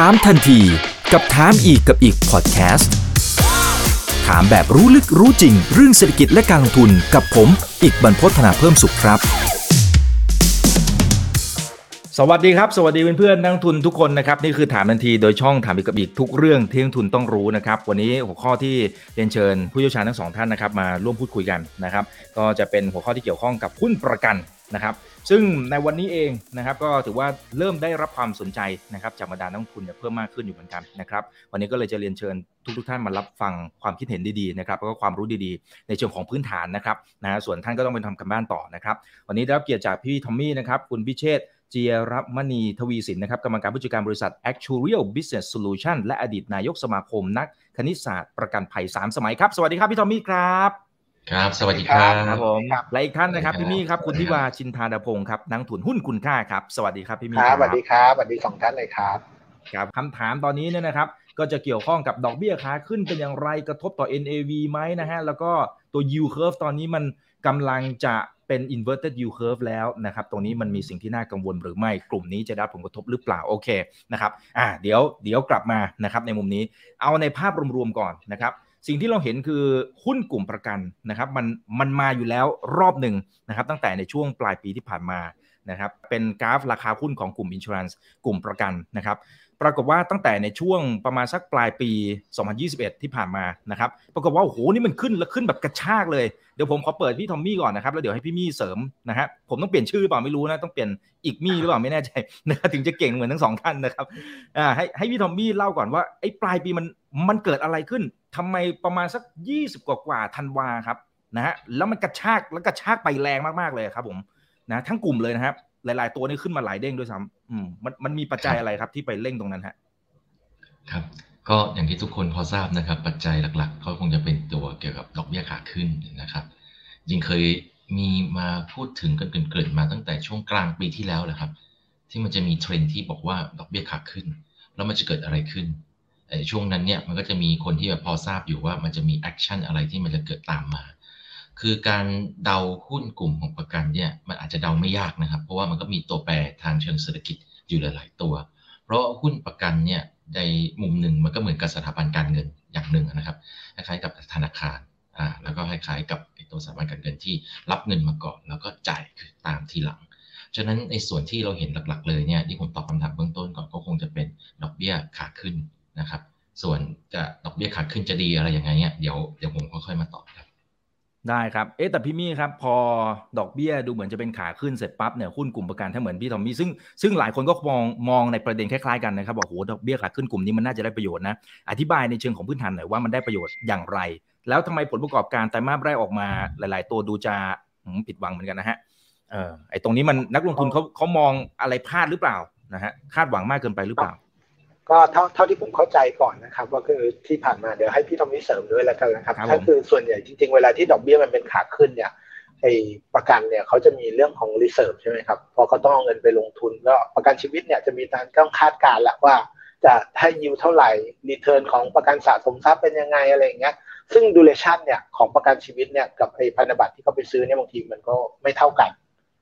ถามทันทีกับถามอีกกับอีกพอดแคสต์ถามแบบรู้ลึกรู้จริง เรื่องเศรษฐกิจและการลงทุนกับผม อีกบรรพฒนาเพิ่มสุขครับ สวัสดีครับ สวัสดีเพื่อนๆนักทุนทุกคนนะครับนี่คือถามทันทีโดยช่องถามอีกกับอีกทุกเรื่องที่นักทุนต้องรู้นะครับ วันนี้หัวข้อที่เรียนเชิญผู้เชี่ยวชาญทั้งสองท่านนะครับมาร่วมพูดคุยกันนะครับ ก็จะเป็นหัวข้อที่เกี่ยวข้องกับหุ้นประกันนะครับ ซึ่งในวันนี้เองนะครับก็ถือว่าเริ่มได้รับความสนใจนะครับจากบรรดานักทุนเนี่ยเพิ่มมากขึ้นอยู่เหมือนกันนะครับวันนี้ก็เลยจะเรียนเชิญทุกทท่านมารับฟังความคิดเห็นดีๆนะครับแล้วก็ความรู้ดีๆ ในเชิงของพื้นฐานนะครับนะส่วนท่านก็ต้องไปทำกันบ้านต่อนะครับวันนี้ได้รับเกียรติจากพี่ทอมมี่นะครับคุณพิเชษเจียรมณีทวีสินนะครับกรรมการผู้จัดการบริษัท Actuarial Business Solution และอดีตนายกสมาคมนักคณิตศาสตร์ประกันภัย 3 สมัยครับ สวัสดีครับพี่ทอมมี่ครับ ครับ สวัสดีครับครับผมและอีกท่านนะครับพี่มี่ครับคุณทิวาชินทาดพงศ์ครับนักทุนหุ้นคุณค่าครับ สวัสดีครับพี่มี่ครับสวัสดีครับสวัสดีสองท่านเลยครับครับคำถามตอนนี้เนี่ยนะครับ ก็จะเกี่ยวข้องกับดอกเบี้ยขาขึ้นเป็นอย่างไรกระทบต่อ NAV ไหมนะฮะแล้วก็ตัว yield curve ตอนนี้มันกำลังจะเป็น inverted yield curve แล้วนะครับ ตรงนี้มันมีสิ่งที่น่ากังวลหรือไม่ กลุ่มนี้จะได้ผลกระทบหรือเปล่า โอเคนะครับ อ่า เดี๋ยว เดี๋ยวกลับมานะครับในมุมนี้ เอาในภาพรวมๆก่อนนะครับ สิ่งที่เราเห็นคือหุ้นกลุ่มประกันนะครับมันมันมาอยู่แล้วรอบหนึ่งนะครับตั้งแต่ในช่วงปลายปีที่ผ่านมานะครับเป็นกราฟราคาหุ้นของกลุ่มอินชูรันส์กลุ่มประกันนะครับปรากฏว่าตั้งแต่ในช่วงประมาณสักปลายปี 2021 ที่ผ่านมานะครับปรากฏว่าโอ้โหนี่มันขึ้นแล้วขึ้นแบบกระชากเลยเดี๋ยวผมขอเปิดพี่ทอมมี่ก่อนนะครับแล้วเดี๋ยวให้พี่มี่เสริมนะฮะผมต้องเปลี่ยนชื่อหรือเปล่าไม่รู้นะต้องเปลี่ยนอีกมี่หรือเปล่าไม่แน่ใจนะถึงจะเก่งเหมือนทั้งสองท่านนะครับอ่าให้ให้พี่ทอมมี่เล่าก่อนว่าไอ้ปลายปีมันมันเกิดอะไรขึ้น ทำไมประมาณสัก 20 กว่ากว่าธันวาครับนะฮะแล้วมันกระชากแล้วกระชากไปแรงมากๆเลยครับ ผมนะทั้งกลุ่มเลยนะครับ หลาย ๆ ตัวนี่ขึ้นมาหลายเด้งด้วยซ้ำอืมมันมันมีปัจจัยอะไรครับที่ไปเร่งตรงนั้นฮะครับ ก็อย่างที่ทุกคนพอทราบนะครับ ปัจจัยหลักๆ ก็คงจะเป็นตัวเกี่ยวกับดอกเบี้ยขาขึ้นนะครับยิงเคยมีมาพูดถึงกันเกริ่นๆมาตั้งแต่ช่วงกลางปีที่แล้วแหละครับ ที่มันจะมีเทรนที่บอกว่าดอกเบี้ยขาขึ้น แล้วมันจะเกิดอะไรขึ้น ช่วงนั้นเนี่ยมันก็จะมีคนที่แบบพอทราบอยู่ว่ามันจะมี action อะไรที่มันจะเกิดตามมา คือการเดาหุ้นกลุ่มของประกันเนี่ยมันอาจจะเดาไม่ยากนะครับ เพราะว่ามันก็มีตัวแปรทางเชิงเศรษฐกิจอยู่หลาย ๆ ตัว เพราะหุ้นประกันเนี่ยในมุมหนึ่งมันก็เหมือนกับสถาบันการเงินอย่างหนึ่งนะครับคล้ายๆกับธนาคารอ่าแล้วก็คล้ายๆกับตัวสถาบันการเงินที่รับเงินมาก่อนแล้วก็จ่ายตามทีหลังฉะนั้นในส่วนที่เราเห็นหลักๆ เลยเนี่ยที่ผมตอบคำถามเบื้องต้นก่อนก็คงจะเป็นดอกเบี้ยขาขึ้น นะครับ ส่วนจะดอกเบี้ยขาขึ้นจะดีอะไรยังไงเนี่ยเดี๋ยวเดี๋ยวผมค่อยๆมาตอบครับได้ครับ เอ๊แต่พี่มี่ครับ พอดอกเบี้ยดูเหมือนจะเป็นขาขึ้นเสร็จปั๊บเนี่ยหุ้นกลุ่มประกันถ้าเหมือนพี่ทอมมี่ซึ่งซึ่งหลายคนก็มองมองในประเด็นคล้ายๆกันนะครับบอกโหดอกเบี้ยขาขึ้นกลุ่มนี้มันน่าจะได้ประโยชน์นะ อธิบายในเชิงของพื้นฐานหน่อยว่ามันได้ประโยชน์อย่างไร แล้วทำไมผลประกอบการไตรมาสแรกออกมาหลาย ๆ ตัวดูจะผิดหวังเหมือนกันนะฮะเออไอตรงนี้มันนักลงทุนเขาเขามองอะไรพลาดหรือเปล่านะฮะคาดหวังมากเกินไปหรือเปล่า ก็เท่าเท่าที่ผมเข้าใจก่อนนะครับว่าคือที่ผ่านมาเดี๋ยวให้พี่ทอมนี่เสริมด้วยแล้วกันนะครับถ้าคือส่วนใหญ่จริง ๆ เวลาที่ดอกเบี้ยมันเป็นขาขึ้นเนี่ยไอ้ประกันเนี่ยเขาจะมีเรื่องของ reserve ใช่ไหมครับพอเขาต้องเอาเงินไปลงทุนก็ประกันชีวิตเนี่ยจะมีการต้องคาดการณ์แหละว่าจะให้ยิวเท่าไหร่ return ของประกันสะสมทรัพย์เป็นยังไงอะไรอย่างเงี้ยซึ่ง duration เนี่ยของประกันชีวิตเนี่ยกับไอ้พันธบัตรที่เขาไปซื้อเนี่ยบางทีมันก็ไม่เท่ากัน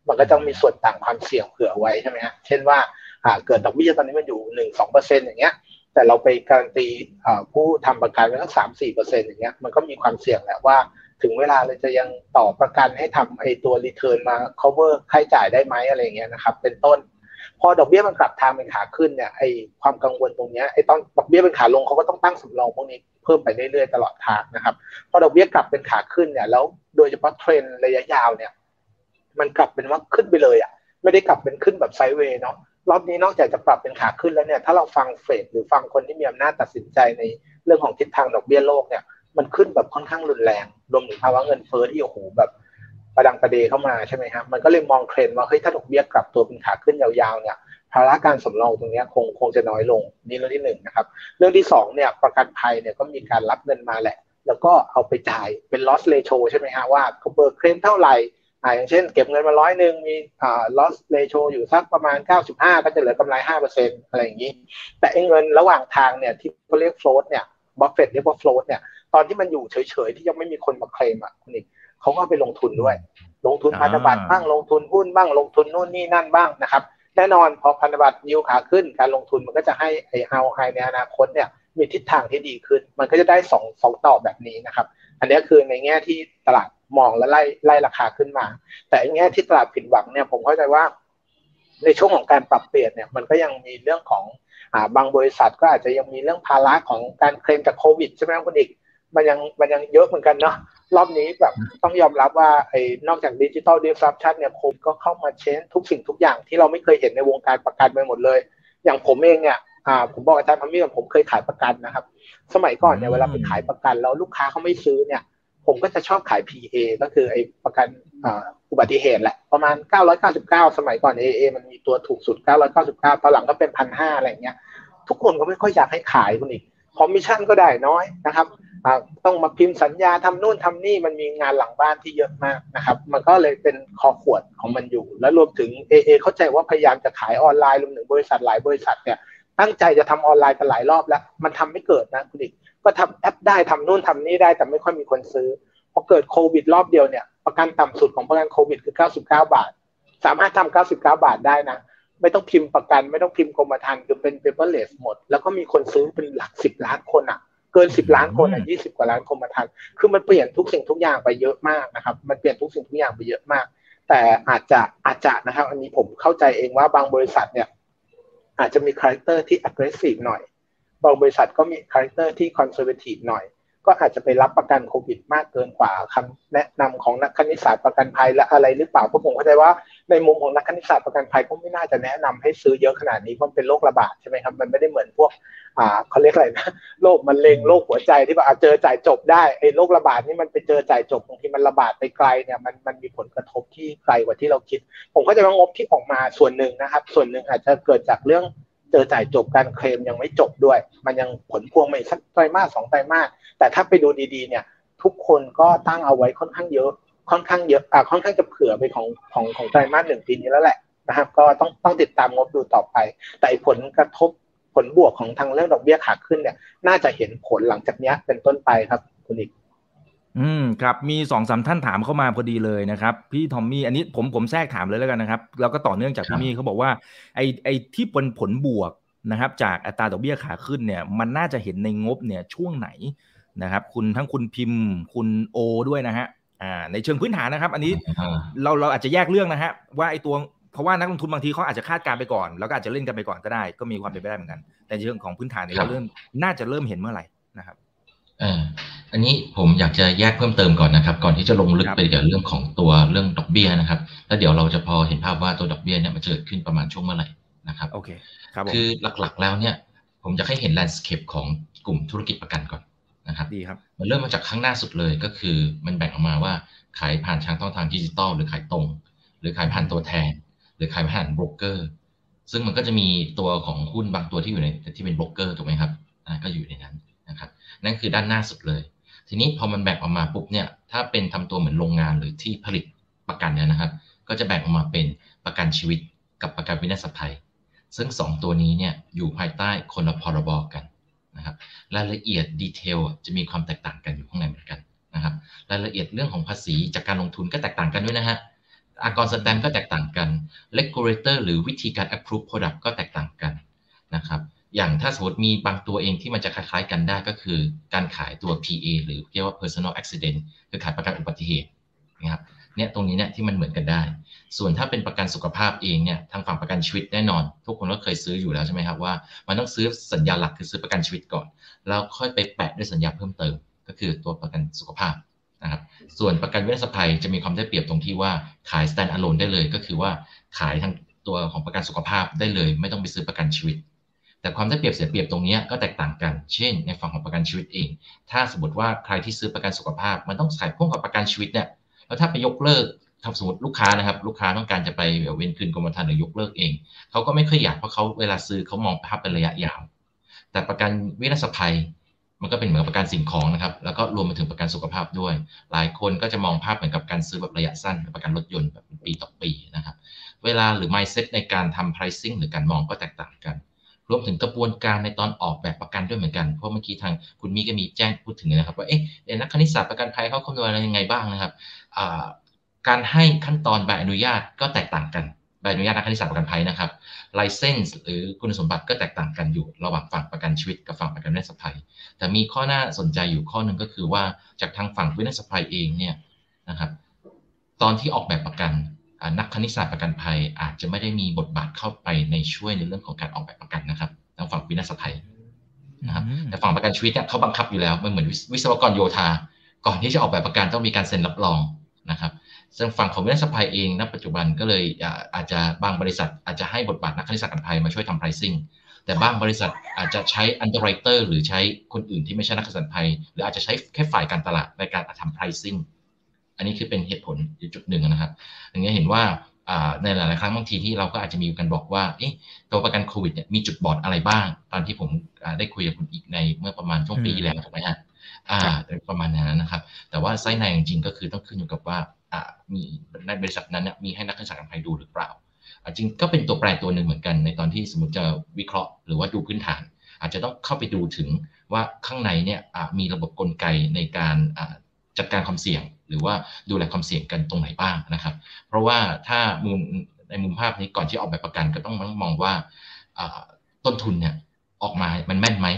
มันก็ต้องมีส่วนต่างความเสี่ยงเผื่อไว้ใช่ไหมฮะเช่นว่า หากเกิดดอกเบี้ยตอนนี้มันอยู่หนึ่งสองเปอร์เซ็นต์อย่างเงี้ย แต่เราไปการันตีผู้ทำประกันไว้ทั้งสามสี่เปอร์เซ็นต์อย่างเงี้ยมันก็มีความเสี่ยงแหละว่า ถึงเวลาเราจะยังต่อประกันให้ทำไอตัว return มา cover ค่าใช้จ่ายได้ไหมอะไรเงี้ยนะครับ เป็นต้น พอดอกเบี้ยมันกลับทางเป็นขาขึ้นเนี่ยไอความกังวลตรงเนี้ยไอต้อนดอกเบี้ยเป็นขาลงเขาก็ต้องตั้งสำรองพวกนี้เพิ่มไปเรื่อยๆตลอดทางนะครับพอดอกเบี้ยกลับเป็นขาขึ้นเนี่ยแล้วโดยเฉพาะเทรนระยะยาวเนี่ย มันกลับเป็นว่าขึ้นไปเลยอะไม่ได้กลับเป็นขึ้นแบบไซด์เวย์เนาะ รอบนี้นอกจากจะปรับเป็นขาขึ้นแล้วเนี่ยถ้าเราฟังเฟดหรือฟังคนที่มีอำนาจตัดสินใจในเรื่องของทิศทางดอกเบี้ยโลกเนี่ยมันขึ้นแบบค่อนข้างรุนแรงรวมถึงภาวะเงินเฟ้อที่โอ้โหแบบประดังประเดเข้ามาใช่ไหมครับมันก็เลยมองเทรนด์ว่าเฮ้ยถ้าดอกเบี้ยกลับตัวเป็นขาขึ้นยาวๆเนี่ยภาระการสำรองตรงนี้คงคงจะน้อยลงนี่เรื่องที่หนึ่งนะครับเรื่องที่สองเนี่ยประกันภัยเนี่ยก็มีการรับเงินมาแหละ แล้วก็เอาไปจ่ายเป็น loss ratio ใช่ไหมฮะว่าเขาเบิกเคลมเท่าไหร่ อ่าอย่างเช่นเก็บเงินมาร้อยหนึ่งมีอ่า loss ratio อยู่สักประมาณ 95 ก็จะเหลือกำไร 5%อะไรอย่างนี้ แต่เงินระหว่างทางเนี่ยที่เขาเรียก float เนี่ยบัฟเฟตเรียกว่า float เนี่ยตอนที่มันอยู่เฉยๆ ที่ยังไม่มีคนมาเคลมอะคุณอีกเขาก็ไปลงทุนด้วย ลงทุนพันธบัตรบ้างลงทุนหุ้นบ้างลงทุนนู่นนี่นั่นบ้างนะครับแน่นอนพอพันธบัตรยิวขาขึ้นการลงทุนมันก็จะให้ไอ้เฮาไฮในอนาคตเนี่ยมีทิศทางที่ดีขึ้น มันก็จะได้สองสองต่อแบบนี้นะครับ อันนี้คือในแง่ที่ตลาด มองและไล่ไล่ราคาขึ้นมา แต่ในแง่ที่ตลาดผิดหวังเนี่ยผมเข้าใจว่าในช่วงของการปรับเปลี่ยนเนี่ยมันก็ยังมีเรื่องของอ่าบางบริษัทก็อาจจะยังมีเรื่องภาระของการเคลมจากโควิดใช่ไหมครับคุณอีกมันยังมันยังเยอะเหมือนกันเนาะรอบนี้แบบต้องยอมรับว่าไอ้นอกจากดิจิตอลดิสรับชันเนี่ยโควิดก็เข้ามาเชนทุกสิ่งทุกอย่างที่เราไม่เคยเห็นในวงการประกันไปหมดเลย อย่างผมเองเนี่ยอ่าผมบอกอาจารย์พัมมี่ว่าผมเคยขายประกันนะครับ สมัยก่อนเนี่ยเวลาไปขายประกันแล้วลูกค้าเขาไม่ซื้อเนี่ย ผมก็จะชอบขาย PA ก็คือไอ้ประกันอุบัติเหตุแหละ ประมาณ 999 สมัยก่อน AA มันมีตัวถูกสุด 999 ตอนหลังก็เป็นพันห้าอะไรเงี้ย ทุกคนก็ไม่ค่อยอยากให้ขายคุณอิก คอมมิชชั่นก็ได้น้อยนะครับ ต้องมาพิมพ์สัญญาทำนู่นทำนี่มันมีงานหลังบ้านที่เยอะมากนะครับ มันก็เลยเป็นคอขวดของมันอยู่ แล้วรวมถึง AA เข้าใจว่าพยายามจะขายออนไลน์รวมถึงบริษัทหลายบริษัทเนี่ยตั้งใจจะทำออนไลน์กันหลายรอบแล้ว มันทำไม่เกิดนะคุณอิก ก็ทำแอปได้ทำนู่นทำนี่ได้แต่ไม่ค่อยมีคนซื้อพอเกิดโควิดรอบเดียวเนี่ยประกันต่ำสุดของประกันโควิดคือ 99 บาท สามารถทำ99 บาทได้นะ ไม่ต้องพิมพ์ประกัน ไม่ต้องพิมพ์กรมธรรม์คือเป็น paperless หมด แล้วก็มีคนซื้อเป็นหลักสิบล้านคนอะ เกินสิบล้านคนอะยี่สิบกว่าล้านกรมธรรม์คือมันเปลี่ยนทุกสิ่งทุกอย่างไปเยอะมากนะครับ มันเปลี่ยนทุกสิ่งทุกอย่างไปเยอะมาก แต่อาจจะอาจจะนะครับ อันนี้ผมเข้าใจเองว่าบางบริษัทเนี่ย อาจจะมี character ที่ aggressive หน่อย บางบริษัทก็มี character ที่ conservative หน่อย ก็อาจจะไปรับประกันโควิด มากเกินกว่าคำแนะนำของนักคณิตศาสตร์ประกันภัยและอะไรหรือเปล่าเพราะผมเข้าใจว่าในมุมของนักคณิตศาสตร์ประกันภัยก็ไม่น่าจะแนะนำให้ซื้อเยอะขนาดนี้เพราะเป็นโรคระบาดใช่ไหมครับมันไม่ได้เหมือนพวกอ่าเขาเรียกอะไรนะโรคมะเร็งโรคหัวใจที่แบบเจอจ่ายจบได้ไอ้โรคระบาดนี่มันไปเจอจ่ายจบบางทีมันระบาดไปไกลเนี่ยมันมันมีผลกระทบที่ไกลกว่าที่เราคิด ผมก็จะว่างบที่ออกมาส่วนหนึ่งนะครับ ส่วนหนึ่งอาจจะเกิดจากเรื่อง เจอจ่ายจบการเคลมยังไม่จบด้วย มันยังผลพวงไม่สักไตรมาสสองไตรมาสแต่ถ้าไปดูดีๆ เนี่ย ทุกคนก็ตั้งเอาไว้ค่อนข้างเยอะ ค่อนข้างเยอะอ่าค่อนข้างจะเผื่อไปของของของไตรมาสหนึ่งปีนี้แล้วแหละนะครับ ก็ต้องต้องติดตามงบดูต่อไป แต่ผลกระทบผลบวกของทางเรื่องดอกเบี้ยขาขึ้นเนี่ย น่าจะเห็นผลหลังจากนี้เป็นต้นไปครับคุณอีก อืมครับมีสองสาท่านถามเข้ามาพอดีเลยนะครับ พี่ทอมมี่อันนี้ผมผมแทรกถามเลยแล้วกันนะครับ แล้วก็ต่อเนื่องจากพี่มี่เขาบอกว่าไอไอที่เป็นผลบวกนะครับ จากอัตราดอกเบี้ยขาขึ้นเนี่ย มันน่าจะเห็นในงบเนี่ยช่วงไหนนะครับ คุณทั้งคุณพิมพ์ คุณโอด้วยนะฮะอ่าในเชิงพื้นฐานนะครับ อันนี้เราเราอาจจะแยกเรื่องนะฮะว่าไอ้ตัวเพราะว่านักลงทุนบางทีเขาอาจจะคาดการไปก่อน แล้วก็อาจจะเล่นกันไปก่อนก็ได้ ก็มีความเป็นไปได้เหมือนกัน แต่เชิงของพื้นฐานเนี่ยเราเริ่มน่าจะเริ่มเห็นเมื่อไหร่นะครับอ่า อันนี้ผมอยากจะแยกเพิ่มเติมก่อนนะครับ ก่อนที่จะลงลึกไปกับเรื่องของตัวเรื่องดอกเบี้ยนะครับ แล้วเดี๋ยวเราจะพอเห็นภาพว่าตัวดอกเบี้ยเนี่ยมันจะเกิดขึ้นประมาณช่วงเมื่อไหร่นะครับโอเคครับคือหลักๆแล้วเนี่ยผมจะให้เห็น landscape ของกลุ่มธุรกิจประกันก่อนนะครับดีครับมันเริ่มมาจากข้างหน้าสุดเลยก็คือมันแบ่งออกมาว่าขายผ่านทางช่องทางดิจิตอลหรือขายตรง หรือขายผ่านตัวแทน หรือขายผ่านโบรกเกอร์ซึ่งมันก็จะมีตัวของหุ้นบางตัวที่อยู่ในที่เป็นโบรกเกอร์ถูกไหมครับก็อยู่ในนั้นนะครับนั่นคือด้านหน้าสุดเลย ทีนี้พอมันแบ่งออกมาปุ๊บเนี่ยถ้าเป็นทำตัวเหมือนโรงงานหรือที่ผลิตประกันเนี่ยนะครับ ก็จะแบ่งออกมาเป็นประกันชีวิตกับประกันวินาศภัย ซึ่ง 2 ตัวนี้เนี่ยอยู่ภายใต้คนละพรบกันนะครับรายละเอียดดีเทลจะมีความแตกต่างกันอยู่ข้างในเหมือนกันนะครับรายละเอียดเรื่องของภาษีจากการลงทุนก็แตกต่างกันด้วยนะฮะอากรสแตมก็แตกต่างกัน regulator หรือวิธีการ approve product ก็แตกต่างกันนะครับ อย่างถ้าสมมติมีบางตัวเองที่มันจะคล้าย ๆ กันได้ก็คือการขายตัว PA หรือเรียกว่า personal accident คือขายประกันอุบัติเหตุนะครับเนี่ยตรงนี้เนี่ยที่มันเหมือนกันได้ ส่วนถ้าเป็นประกันสุขภาพเองเนี่ยทางฝั่งประกันชีวิตแน่นอน ทุกคนก็เคยซื้ออยู่แล้วใช่ไหมครับว่า มันต้องซื้อสัญญาหลักคือซื้อประกันชีวิตก่อน แล้วค่อยไปแปะด้วยสัญญาเพิ่มเติม ก็คือตัวประกันสุขภาพนะครับส่วนประกันวินาศภัยจะมีความได้เปรียบตรงที่ว่าขาย stand alone ได้เลย ก็คือว่าขายทั้งตัวของประกันสุขภาพได้เลย ไม่ต้องไปซื้อประกันชีวิต แต่ความได้เปรียบเสียเปรียบตรงนี้ก็แตกต่างกัน เช่น ในฝั่งของประกันชีวิตเอง ถ้าสมมติว่าใครที่ซื้อประกันสุขภาพ มันต้องขายพ่วงกับประกันชีวิตเนี่ย แล้วถ้าไปยกเลิกถ้าสมมติลูกค้านะครับ ลูกค้าต้องการจะไปเว้นคืนกรมธรรม์หรือยกเลิกเอง เขาก็ไม่ค่อยอยากเพราะเขาเวลาซื้อเขามองภาพเป็นระยะยาว แต่ประกันวินาศภัย มันก็เป็นเหมือนประกันสิ่งของนะครับ แล้วก็รวมไปถึงประกันสุขภาพด้วย หลายคนก็จะมองภาพเหมือนกับการซื้อแบบระยะสั้น ประกันรถยนต์แบบปีต่อปีนะครับ เวลาหรือ mindset ในการทำ pricing หรือการมองก็แตกต่างกัน รวมถึงกระบวนการในตอนออกแบบประกันด้วยเหมือนกัน เพราะเมื่อกี้ทางคุณมีก็มีแจ้งพูดถึงนะครับว่าเอ๊ะนักคณิตศาสตร์ประกันภัยเขาคำนวณอะไรยังไงบ้างนะครับการให้ขั้นตอนใบอนุญาตก็แตกต่างกันใบอนุญาตนักคณิตศาสตร์ประกันภัยนะครับไลเซนส์หรือคุณสมบัติก็แตกต่างกันอยู่ ระหว่างฝั่งประกันชีวิตกับฝั่งประกันวินาศภัย แต่มีข้อน่าสนใจอยู่ข้อหนึ่งก็คือว่าจากทางฝั่งวินาศภัยเองเนี่ยนะครับ ตอนที่ออกแบบประกัน นักคณิตศาสตร์ประกันภัย อาจจะไม่ได้มีบทบาทเข้าไปในช่วยในเรื่องของการออกแบบประกันนะครับทางฝั่งวินาศภัยนะครับแต่ฝั่งประกันชีวิตเนี่ยเขาบังคับอยู่แล้วมันเหมือนวิศวกรโยธา ก่อนที่จะออกแบบประกันต้องมีการเซ็นรับรองนะครับซึ่งฝั่งของวินาศภัยเองณปัจจุบันก็เลยอาจจะบางบริษัท อาจจะให้บทบาทนักคณิตศาสตร์กันภัยมาช่วยทำ pricing แต่บางบริษัทอาจจะใช้ underwriter หรือใช้คนอื่นที่ไม่ใช่นักคณิตศาสตร์ภัย หรืออาจจะใช้แค่ฝ่ายการตลาดในการทำ pricing อันนี้คือเป็นเหตุผลจุดหนึ่งนะครับอย่างนี้เห็นว่าในหลาย ๆ ครั้งบางทีที่เราก็อาจจะมีกันบอกว่าตัวประกันโควิดเนี่ยมีจุดบอดอะไรบ้าง ตอนที่ผมได้คุยกับคุณอีกในเมื่อประมาณช่วงปีที่แล้วถูกไหมฮะอ่าประมาณนั้นนะครับ แต่ว่าไส้ในจริงๆก็คือต้องขึ้นอยู่กับว่ามีในบริษัทนั้นมีให้นักวิชาการภัยดูหรือเปล่า จริงก็เป็นตัวแปรตัวหนึ่งเหมือนกัน ในตอนที่สมมติจะวิเคราะห์หรือว่าดูพื้นฐาน อาจจะต้องเข้าไปดูถึงว่าข้างในเนี่ยมีระบบกลไกในการจัดการความเสี่ยง หรือว่าดูแลความเสี่ยงกันตรงไหนบ้างนะครับ เพราะว่าถ้ามุมในมุมภาพนี้ก่อนที่ออกแบบประกันก็ต้องมองว่าต้นทุนเนี่ยออกมา มันแม่นไหม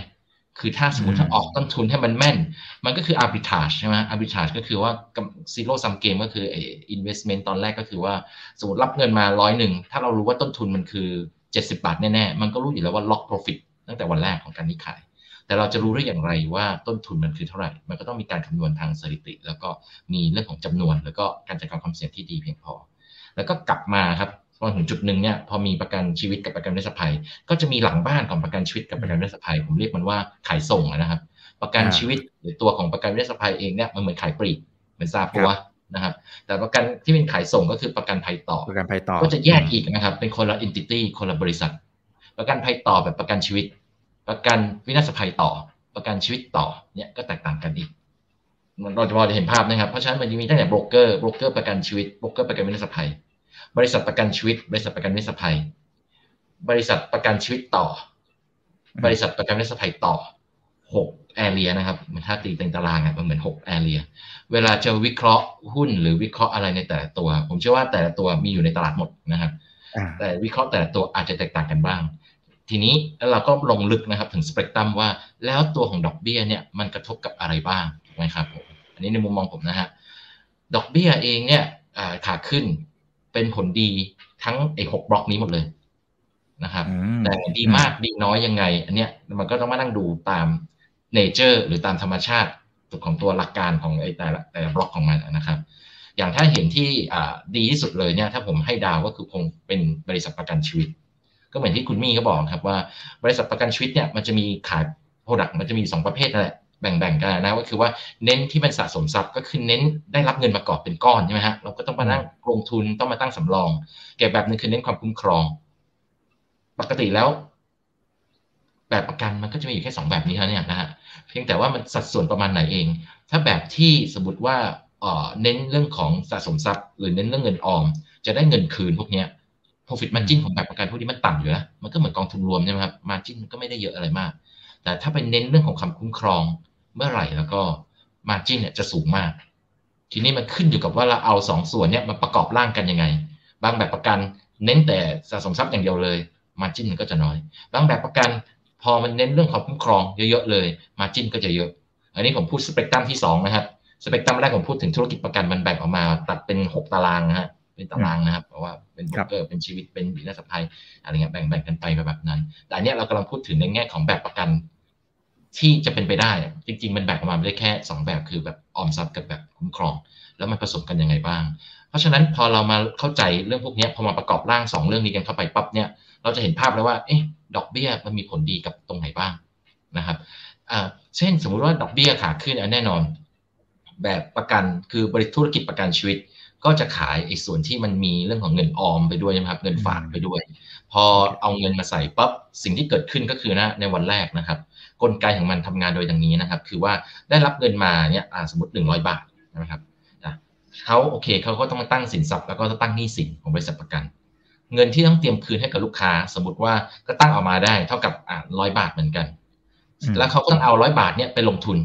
คือถ้าสมมติถ้าออกต้นทุนให้มันแม่น มันก็คือ arbitrage ใช่ไหม arbitrage ก็คือว่า zero sum game ก็คือไอ้ investment ตอนแรกก็คือว่า สมมติรับเงินมาร้อยหนึ่ง ถ้าเรารู้ว่าต้นทุนมันคือ 70 บาทแน่ ๆ มันก็รู้อยู่แล้วว่า lock profit ตั้งแต่วันแรกของการนิขาย แต่เราจะรู้ได้อย่างไรว่าต้นทุนมันคือเท่าไหร่ มันก็ต้องมีการคำนวณทางสถิติ แล้วก็มีเรื่องของจำนวน แล้วก็การจัดการความเสี่ยงที่ดีเพียงพอ แล้วก็กลับมาครับพอถึงจุดหนึ่งเนี่ยพอมีประกันชีวิตกับประกันวินาศภัย ก็จะมีหลังบ้านของประกันชีวิตกับประกันวินาศภัย ผมเรียกมันว่าขายส่งนะครับ ประกันชีวิตหรือตัวของประกันวินาศภัยเองเนี่ยมันเหมือนขายปลีกเหมือนซาปั๊วนะครับแต่ประกันที่เป็นขายส่งก็คือประกันภัยต่อประกันภัยต่อก็จะแยกอีกนะครับ เป็นคนละ entity คนละบริษัท ประกันภัยต่อแบบประกันชีวิต ประกันวินาศภัยต่อ ประกันชีวิตต่อเนี่ยก็แตกต่างกันอีกเราจะพอจะเห็นภาพนะครับ เพราะฉะนั้นมันจะมีตั้งแต่โบรกเกอร์โบรกเกอร์ประกันชีวิตโบรกเกอร์ประกันวินาศภัย บริษัทประกันชีวิต บริษัทประกันวินาศภัย บริษัทประกันชีวิตต่อ บริษัทประกันวิสภัยต่อหกแอเรียนะครับมันถ้าตีเป็นตารางอะมันเหมือนหกแอเรียเวลาจะวิเคราะห์หุ้นหรือวิเคราะห์อะไรในแต่ละตัว ผมเชื่อว่าแต่ละตัวมีอยู่ในตลาดหมดนะครับ แต่วิเคราะห์แต่ละตัวอาจจะแตกต่างกันบ้าง ทีนี้แล้วเราก็ลงลึกนะครับถึงสเปกตรัมว่าแล้วตัวของดอกเบี้ยเนี่ยมันกระทบกับอะไรบ้างถูกไหมครับผมอันนี้ในมุมมองผมนะฮะดอกเบี้ยเองเนี่ยขาขึ้นเป็นผลดีทั้งไอ้หกบล็อกนี้หมดเลยนะครับแต่ดีมากดีน้อยยังไง อันเนี้ยมันก็ต้องมานั่งดูตาม nature หรือตามธรรมชาติของตัวหลักการของไอ้แต่ละแต่ละบล็อกของมันนะครับ อย่างถ้าเห็นที่ดีที่สุดเลยเนี่ยถ้าผมให้ดาวก็คือคงเป็นบริษัทประกันชีวิต ก็เหมือนที่คุณมี่เขาบอกครับว่าบริษัทประกันชีวิตเนี่ยมันจะมีขาย product มันจะมีสองประเภทนั่นแหละแบ่งๆกันนะก็คือว่าเน้นที่มันสะสมทรัพย์ก็คือเน้นได้รับเงินมากอบเป็นก้อนใช่ไหมฮะเราก็ต้องมานั่งลงทุนต้องมาตั้งสำรองเก็บแบบนึงคือเน้นความคุ้มครอง ปกติแล้ว แบบประกันมันก็จะมีอยู่แค่สองแบบนี้เท่านี้นะฮะเพียงแต่ว่ามันสัดส่วนประมาณไหนเอง ถ้าแบบที่สมมติว่าเน้นเรื่องของสะสมทรัพย์ หรือเน้นเรื่องเงินออม จะได้เงินคืนพวกเนี้ย profit margin ของแบบประกันพวกนี้มันต่ำอยู่แล้วมันก็เหมือนกองทุนรวมใช่ไหมครับ margin มันก็ไม่ได้เยอะอะไรมาก แต่ถ้าไปเน้นเรื่องของคำคุ้มครองเมื่อไหร่แล้วก็มาจิ้นเนี่ยจะสูงมาก ทีนี้มันขึ้นอยู่กับว่าเราเอาสองส่วนเนี่ยมาประกอบร่างกันยังไง บางแบบประกันเน้นแต่สะสมทรัพย์อย่างเดียวเลยมาจิ้นมันก็จะน้อย บางแบบประกันพอมันเน้นเรื่องความคุ้มครองเยอะๆเลยมาจิ้นก็จะเยอะ อันนี้ผมพูดสเปกตรัมที่2นะครับสเปกตรัมแรกผมพูดถึงธุรกิจประกันมันแบ่งออกมา ตัดเป็น 6 ตารางนะฮะ เป็นตารางนะครับเพราะว่าเป็นบรกเกอร์เป็นชีวิตเป็นบิสเนสภัยอะไรเงี้ยแบ่งๆกันไปแบบนั้น แต่อันนี้เรากำลังพูดถึงในแง่ของแบบประกัน ที่จะเป็นไปได้ จริง ๆ มันแบ่งออกมาได้แค่ 2 แบบคือแบบออมทรัพย์กับแบบคุ้มครอง แล้วมันผสมกันยังไงบ้าง เพราะฉะนั้นพอเรามาเข้าใจเรื่องพวกนี้พอมาประกอบร่าง 2 เรื่องนี้กันเข้าไปปั๊บเนี่ยเราจะเห็นภาพแล้วว่าเอ๊ะดอกเบี้ยมันมีผลดีกับตรงไหนบ้างนะครับอ่าเช่นสมมุติว่าดอกเบี้ยขาขึ้นแน่นอน แบบประกันคือบริษัทธุรกิจประกันชีวิต ก็จะขายไอ้ส่วนที่มันมีเรื่องของเงินออมไปด้วยนะครับ เงินฝากไปด้วย พอเอาเงินมาใส่ปั๊บสิ่งที่เกิดขึ้นก็คือนะในวันแรกนะครับ กลไกของมันทำงานโดยอย่างนี้นะครับ คือว่าได้รับเงินมาเนี่ยสมมติหนึ่งร้อยบาทนะครับเขาโอเคเขาก็ต้องมาตั้งสินทรัพย์แล้วก็ตั้งหนี้สินของบริษัทประกัน เงินที่ต้องเตรียมคืนให้กับลูกค้า สมมติว่าก็ตั้งออกมาได้เท่ากับอ่าร้อยบาทเหมือนกัน แล้วเขาก็ต้องเอาร้อยบาทเนี่ยไปลงทุน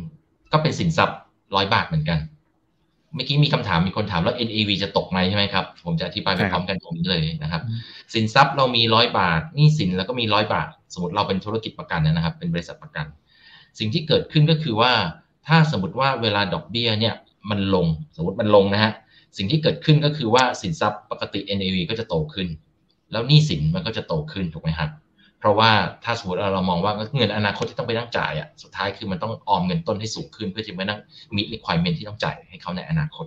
ก็เป็นสินทรัพย์ร้อยบาทเหมือนกัน เมื่อกี้มีคำถามมีคนถามแล้ว NAV จะตกไหมใช่ไหมครับ ผมจะอธิบายไปพร้อมกันตรงนี้เลยนะครับ สินทรัพย์เรามีร้อยบาทหนี้สินแล้วก็มีร้อยบาท สมมติเราเป็นธุรกิจประกันนะครับ เป็นบริษัทประกัน สิ่งที่เกิดขึ้นก็คือว่า ถ้าสมมติว่าเวลาดอกเบี้ยเนี่ยมันลง สมมติมันลงนะฮะสิ่งที่เกิดขึ้นก็คือว่าสินทรัพย์ปกติ NAV ก็จะโตขึ้น แล้วหนี้สินมันก็จะโตขึ้นถูกไหมครับ เพราะว่าถ้าสมมติเรามองว่าเงินอนาคตที่ต้องไปนั่งจ่ายอะสุดท้ายคือมันต้องออมเงินต้นให้สูงขึ้น เพื่อที่จะไม่นั่งมี requirement ที่ต้องจ่ายให้เขาในอนาคต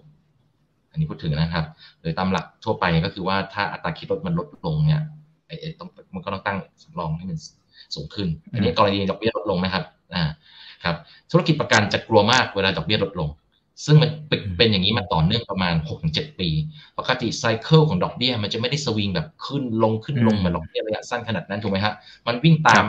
อันนี้พูดถึงนะครับ โดยตามหลักทั่วไปก็คือว่าถ้าอัตราคิดลดมันลดลงเนี่ยไอ้ต้องมันก็ต้องตั้งสำรองให้มันสูงขึ้น อันนี้กรณีดอกเบี้ยลดลงนะครับอ่าครับ ธุรกิจประกันจะกลัวมากเวลาดอกเบี้ยลดลง ซึ่งมันเป็นอย่างนี้มาต่อเนื่องประมาณ 6-7 ปี ปกติไซเคิลของดอกเบี้ยมันจะไม่ได้สวิงแบบขึ้นลงขึ้นลงเหมือนดอกเบี้ยระยะสั้นขนาดนั้นถูกไหมครับมันวิ่งตาม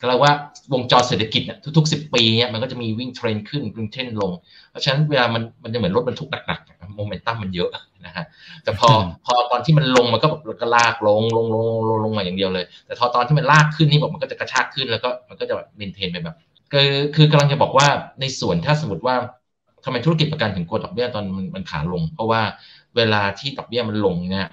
ก็เรียกว่าวงจรเศรษฐกิจเนี่ยทุกๆ 10 ปีเนี่ยมันก็จะมีวิ่งเทรนด์ขึ้นวิ่งเทรนด์ลง เพราะฉะนั้นเวลามันมันจะเหมือนรถบรรทุกหนักๆโมเมนตัมมันเยอะนะฮะแต่พอพอตอนที่มันลงมันก็แบบก็ลากลงลงลงลงลงมาอย่างเดียวเลย แต่พอตอนที่มันลากขึ้นนี่บอกมันก็จะกระชากขึ้นแล้วก็มันก็จะ maintain ไปแบบคือคือกำลังจะบอกว่าในส่วนถ้าสมมติว่า ทำไมธุรกิจประกันถึงกลัวดอกเบี้ยตอนมันมันขาลง เพราะว่าเวลาที่ดอกเบี้ยมันลงเนี่ย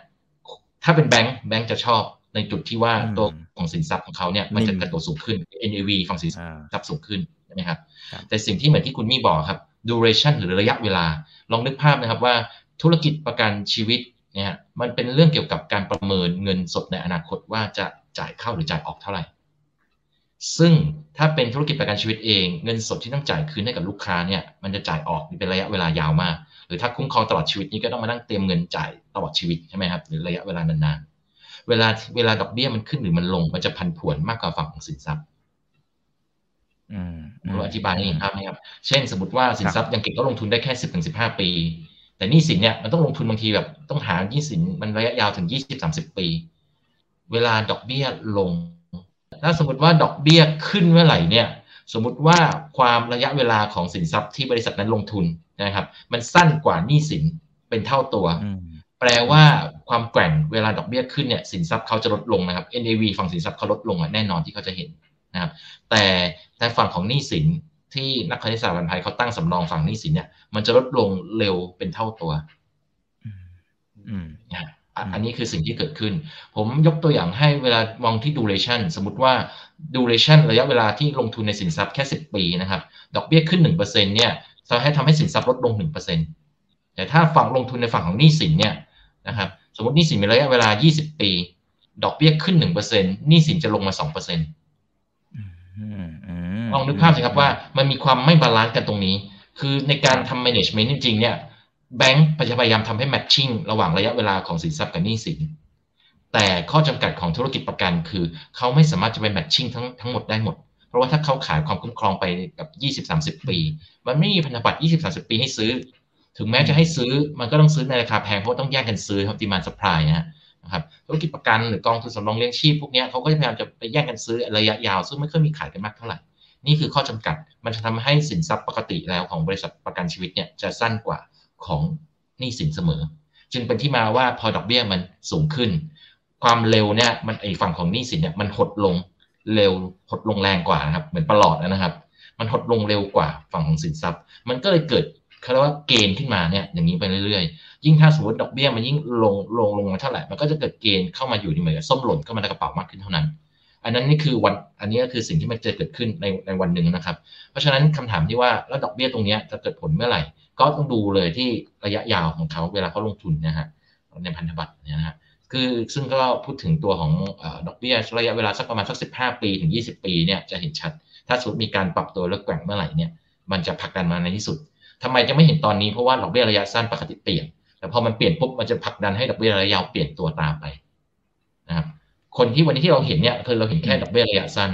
ถ้าเป็นแบงค์แบงค์จะชอบในจุดที่ว่าตัวของสินทรัพย์ของเขาเนี่ยมันจะกระโดดสูงขึ้น NAV ของสินทรัพย์สูงขึ้นใช่ไหมครับแต่สิ่งที่เหมือนที่คุณมี่บอกครับ duration หรือระยะเวลา ลองนึกภาพนะครับว่าธุรกิจประกันชีวิตเนี่ยมันเป็นเรื่องเกี่ยวกับการประเมินเงินสดในอนาคตว่าจะจ่ายเข้าหรือจ่ายออกเท่าไหร่ ซึ่งถ้าเป็นธุรกิจประกันชีวิตเอง เงินสดที่ต้องจ่ายคืนให้กับลูกค้าเนี่ยมันจะจ่ายออกเป็นระยะเวลายาวมาก หรือถ้าคุ้มครองตลอดชีวิตนี้ก็ต้องมานั่งเตรียมเงินจ่ายตลอดชีวิตใช่ไหมครับหรือระยะเวลานานๆเวลาเวลาดอกเบี้ยมันขึ้นหรือมันลง มันจะพันผวนมากกว่าฝั่งของสินทรัพย์ผมอธิบายให้เห็นภาพไหมครับ เช่น สมมติว่าสินทรัพย์ยังเก็บก็ลงทุนได้แค่สิบถึงสิบห้าปี แต่นี่สินเนี่ยมันต้องลงทุนบางทีแบบต้องหายี่สินมันระยะยาวถึงยี่สิบสามสิบปี เวลาดอกเบี้ยลง ถ้าสมมติว่าดอกเบี้ยขึ้นเมื่อไหร่เนี่ย สมมติว่าความระยะเวลาของสินทรัพย์ที่บริษัทนั้นลงทุนนะครับ มันสั้นกว่านี่สินเป็นเท่าตัว แปลว่าความแกว่งเวลาดอกเบี้ยขึ้นเนี่ยสินทรัพย์เขาจะลดลงนะครับ NAV ฝั่งสินทรัพย์เขาลดลงแน่นอนที่เขาจะเห็นนะครับ แต่ในฝั่งของหนี้สินที่นักคณิตศาสตร์บันไพเขาตั้งสำรองฝั่งหนี้สินเนี่ยมันจะลดลงเร็วเป็นเท่าตัวอัน นี้คือสิ่งที่เกิดขึ้น ผมยกตัวอย่างให้เวลามองที่ duration สมมติว่า duration ระยะเวลาที่ลงทุนในสินทรัพย์แค่ 10 ปีนะครับ ดอกเบี้ยขึ้น 1%เนี่ยจะให้ทำให้สินทรัพย์ลดลง 1%แต่ถ้าฝั่งลงทุนในฝั่งของหนี้สินเนี่ยนะครับสมมติหนี้สินมีระยะเวลา 20 ปี ดอกเบี้ยขึ้น 1%หนี้สินจะลงมา 2%ลองนึกภาพสิครับว่ามันมีความไม่ balance กันตรงนี้ คือในการทำ management จริงๆเนี่ย แบงก์พยายามทำให้ matching ระหว่างระยะเวลาของสินทรัพย์กับหนี้สิน แต่ข้อจำกัดของธุรกิจประกันคือ เขาไม่สามารถจะไป matching ทั้งทั้งหมดได้หมด เพราะว่าถ้าเขาขายความคุ้มครองไปกับ 20-30 ปี มันไม่มีพันธบัตร 20-30 ปีให้ซื้อ ถึงแม้จะให้ซื้อมันก็ต้องซื้อในราคาแพงเพราะต้องแย่งกันซื้อครับ demand supply นะครับธุรกิจประกันหรือกองทุนสำรองเลี้ยงชีพพวกนี้เขาก็จะพยายามจะไปแย่งกันซื้อระยะยาว ซึ่งไม่ค่อยมีขายกันมากเท่าไหร่นี่คือข้อจำกัดมันจะทำให้สินทรัพย์ปกติแล้วของบริษัทประกันชีวิตเนี่ยจะสั้นกว่า ของหนี้สินเสมอ จึงเป็นที่มาว่าพอดอกเบี้ยมันสูงขึ้น ความเร็วเนี่ยมันไอฝั่งของหนี้สินเนี่ยมันหดลงเร็วหดลงแรงกว่านะครับ เหมือนประหลอดนะครับ มันหดลงเร็วกว่าฝั่งของสินทรัพย์ มันก็เลยเกิดเขาเรียกว่าเกณฑ์ขึ้นมาเนี่ยอย่างนี้ไปเรื่อยๆ ยิ่งถ้าสมมติดอกเบี้ยมันยิ่งลงลงลงมาเท่าไหร่มันก็จะเกิดเกณฑ์เข้ามาอยู่ในเหมือนส้มหล่นเข้ามาในกระเป๋ามากขึ้นเท่านั้น อันนั้นนี่คือวันอันนี้ก็คือสิ่งที่มันจะเกิดขึ้นในในวันหนึ่งนะครับ เพราะฉะนั้นคำถามที่ว่าแล้วดอกเบี้ยตรงนี้จะเกิดผลเมื่อไหร่ ก็ต้องดูเลยที่ระยะยาวของเขาเวลาเขาลงทุนนะฮะในพันธบัตรเนี่ยนะฮะคือซึ่งก็พูดถึงตัวของดอกเบี้ยระยะเวลาสักประมาณสักสิบห้าปีถึงยี่สิบปีเนี่ยจะเห็นชัด ถ้าสมมติมีการปรับตัวแล้วแกว่งเมื่อไหร่เนี่ยมันจะผลักดันมาในที่สุดทำไมจะไม่เห็นตอนนี้เพราะว่าดอกเบี้ยระยะสั้นปกติเปลี่ยนแต่พอมันเปลี่ยนปุ๊บมันจะผลักดันให้ดอกเบี้ยระยะยาวเปลี่ยนตัวตามไปนะครับ คนที่วันนี้ที่เราเห็นเนี่ยคือเราเห็นแค่ดอกเบี้ยระยะสั้น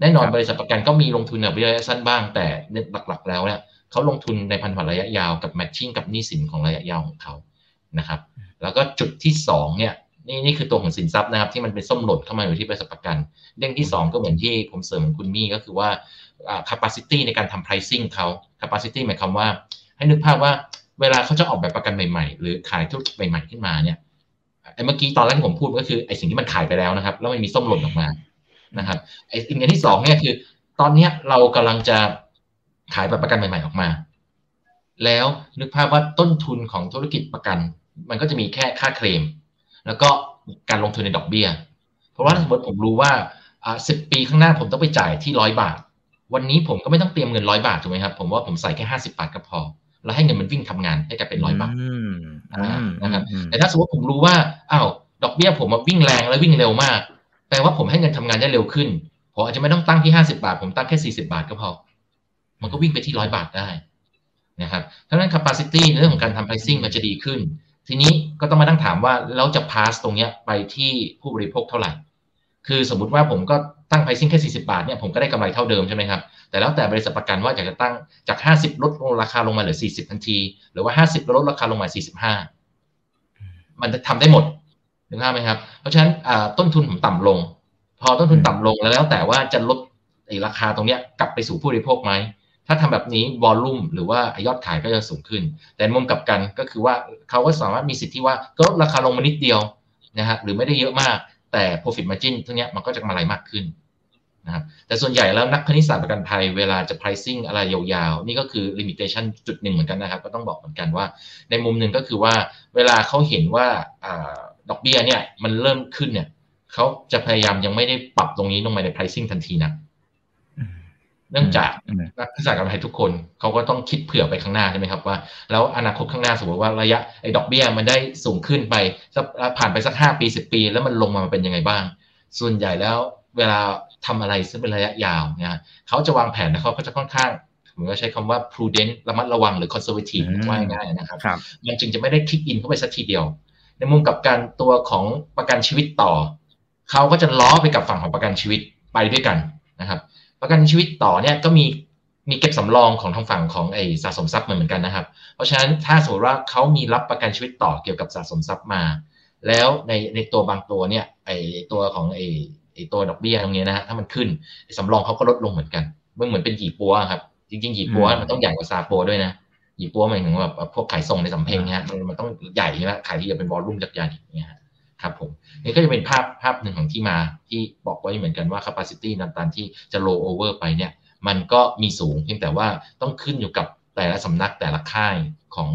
แน่นอนบริษัทประกันก็มีลงทุนดอกเบี้ยระยะสั้นบ้าง แต่หลักๆ แล้วเนี่ยเขาลงทุนในพันธบัตรระยะยาวกับแมทชิ่งกับหนี้สินของระยะยาวของเขานะครับ แล้วก็จุดที่2เนี่ยนี่นี่คือตัวของสินทรัพย์นะครับที่มันเป็นส้มหล่นเข้ามาอยู่ที่บริษัทประกัน เรื่องที่ 2 ก็เหมือนที่ผมเสริมคุณมี่ก็คือว่า capacity ในการทำ pricing เขา capacity หมายความว่า ให้นึกภาพว่าเวลาเขาจะออกแบบประกันใหม่ ๆ หรือขายธุรกิจใหม่ ๆ ขึ้นมาเนี่ยไอ้ เมื่อกี้ตอนแรกที่ผมพูดก็คือไอ้สิ่งที่มันขายไปแล้วนะครับ แล้วมันมีส้มหล่นออกมานะครับไอ้สิ่งที่สองเนี่ยคือ ตอนเนี้ยเรากำลังจะขายแบบประกันใหม่ ๆออกมา แล้วนึกภาพว่าต้นทุนของธุรกิจประกัน มันก็จะมีแค่ค่าเคลม แล้วก็การลงทุนในดอกเบี้ย เพราะว่าสมมติผมรู้ว่าสิบปีข้างหน้าผมต้องไปจ่ายที่ร้อยบาท วันนี้ผมก็ไม่ต้องเตรียมเงินร้อยบาทถูกไหมครับ ผมว่าผมใส่แค่ห้าสิบาทก็พอ แล้วให้เงินมันวิ่งทำงานให้กลายเป็นร้อยบาท นะครับแต่ถ้าสมมติผมรู้ว่าอ้าวดอกเบี้ยผมมาวิ่งแรงและวิ่งเร็วมาก แปลว่าผมให้เงินทำงานได้เร็วขึ้นผมอาจจะไม่ต้องตั้งที่ห้าสิบาท ผมตั้งแค่สี่สิบาทก็พอ มันก็วิ่งไปที่ร้อยบาทได้นะครับทั้งนั้น capacity ในเรื่องของการทำ pricing มันจะดีขึ้น ทีนี้ก็ต้องมาตั้งถามว่า เราจะ pass ตรงเนี้ยไปที่ผู้บริโภคเท่าไหร่ คือสมมติว่าผมก็ ตั้ง pricing แค่ 40 บาทเนี่ยผมก็ได้กำไรเท่าเดิมใช่ไหมครับ แต่แล้วแต่บริษัทประกันว่าอยากจะตั้งจาก 50 ลดลงราคาลงมาเหลือ 40 ทันที หรือว่า 50 ลดราคาลงมา 45 มันจะทำได้หมดนึกภาพไหมครับ เพราะฉะนั้นต้นทุนผมต่ำลง พอต้นทุนต่ำลงแล้วแล้วแต่ว่าจะลดราคาตรงเนี้ยกลับไปสู่ผู้บริโภคไหม ถ้าทำแบบนี้วอลลุ่มหรือว่ายอดขายก็จะสูงขึ้น แต่มุมกลับกันก็คือว่าเขาก็สามารถมีสิทธิ์ที่ว่าก็ลดราคาลงมานิดเดียวนะฮะหรือไม่ได้เยอะมากแต่ profit margin ทั้งนี้มันก็จะกำไรมากขึ้น นะครับแต่ส่วนใหญ่แล้วนักคณิตศาสตร์ประกันภัยเวลาจะ pricing อะไรยาวๆ นี่ก็คือ limitation จุดหนึ่งเหมือนกันนะครับ ก็ต้องบอกเหมือนกันว่า ในมุมหนึ่งก็คือว่าเวลาเขาเห็นว่าดอกเบี้ยเนี่ยมันเริ่มขึ้นเนี่ยเขาจะพยายามยังไม่ได้ปรับตรงนี้ลงมาใน pricing ทันทีนะเนื่องจากนักวิชาการภัยทุกคนเขาก็ต้องคิดเผื่อไปข้างหน้าใช่ไหมครับว่า แล้วอนาคตข้างหน้าสมมติว่าระยะไอ้ดอกเบี้ยมันได้สูงขึ้นไปผ่านไปสักห้าปีสิบปี แล้วมันลงมาเป็นยังไงบ้าง ส่วนใหญ่แล้วเวลา ทำอะไรซึ่งเป็นระยะยาวเนี่ยเขาจะวางแผนนะเขาก็จะค่อนข้างผมก็ใช้คำว่า prudent ระมัดระวังหรือ conservative ว่าง่ายๆนะครับมันจึงจะไม่ได้คลิกอินเข้าไปสักทีเดียว ในมุมกับการตัวของประกันชีวิตต่อ เขาก็จะล้อไปกับฝั่งของประกันชีวิตไปด้วยกันนะครับ ประกันชีวิตต่อเนี่ยก็มีมีเก็บสำรองของทางฝั่งของไอ้สะสมทรัพย์เหมือนกันนะครับ เพราะฉะนั้นถ้าสมมติว่าเขามีรับประกันชีวิตต่อเกี่ยวกับสะสมทรัพย์มา แล้วในในตัวบางตัวเนี่ยไอ้ตัวของไอ้ ไอ้ตัวดอกเบี้ยตรงนี้นะฮะถ้ามันขึ้นสำรองเขาก็ลดลงเหมือนกันเมื่อเหมือนเป็นหยีปัวครับ จริงๆหยีปัวมันต้องใหญ่กว่าซาปัวด้วยนะหยีปัวหมายถึงแบบพวกขายส่งในสำเพ็งฮะมันต้องใหญ่ใช่ไหมขายที่จะเป็นวอลลุ่มจักรยานอย่างเงี้ยครับผมนี่ก็จะเป็นภาพภาพหนึ่งของที่มาที่บอกไว้เหมือนกันว่า capacity นั้นตามที่จะ roll over ไปเนี่ย มันก็มีสูงเพียงแต่ว่าต้องขึ้นอยู่กับแต่ละสำนักแต่ละค่ายของ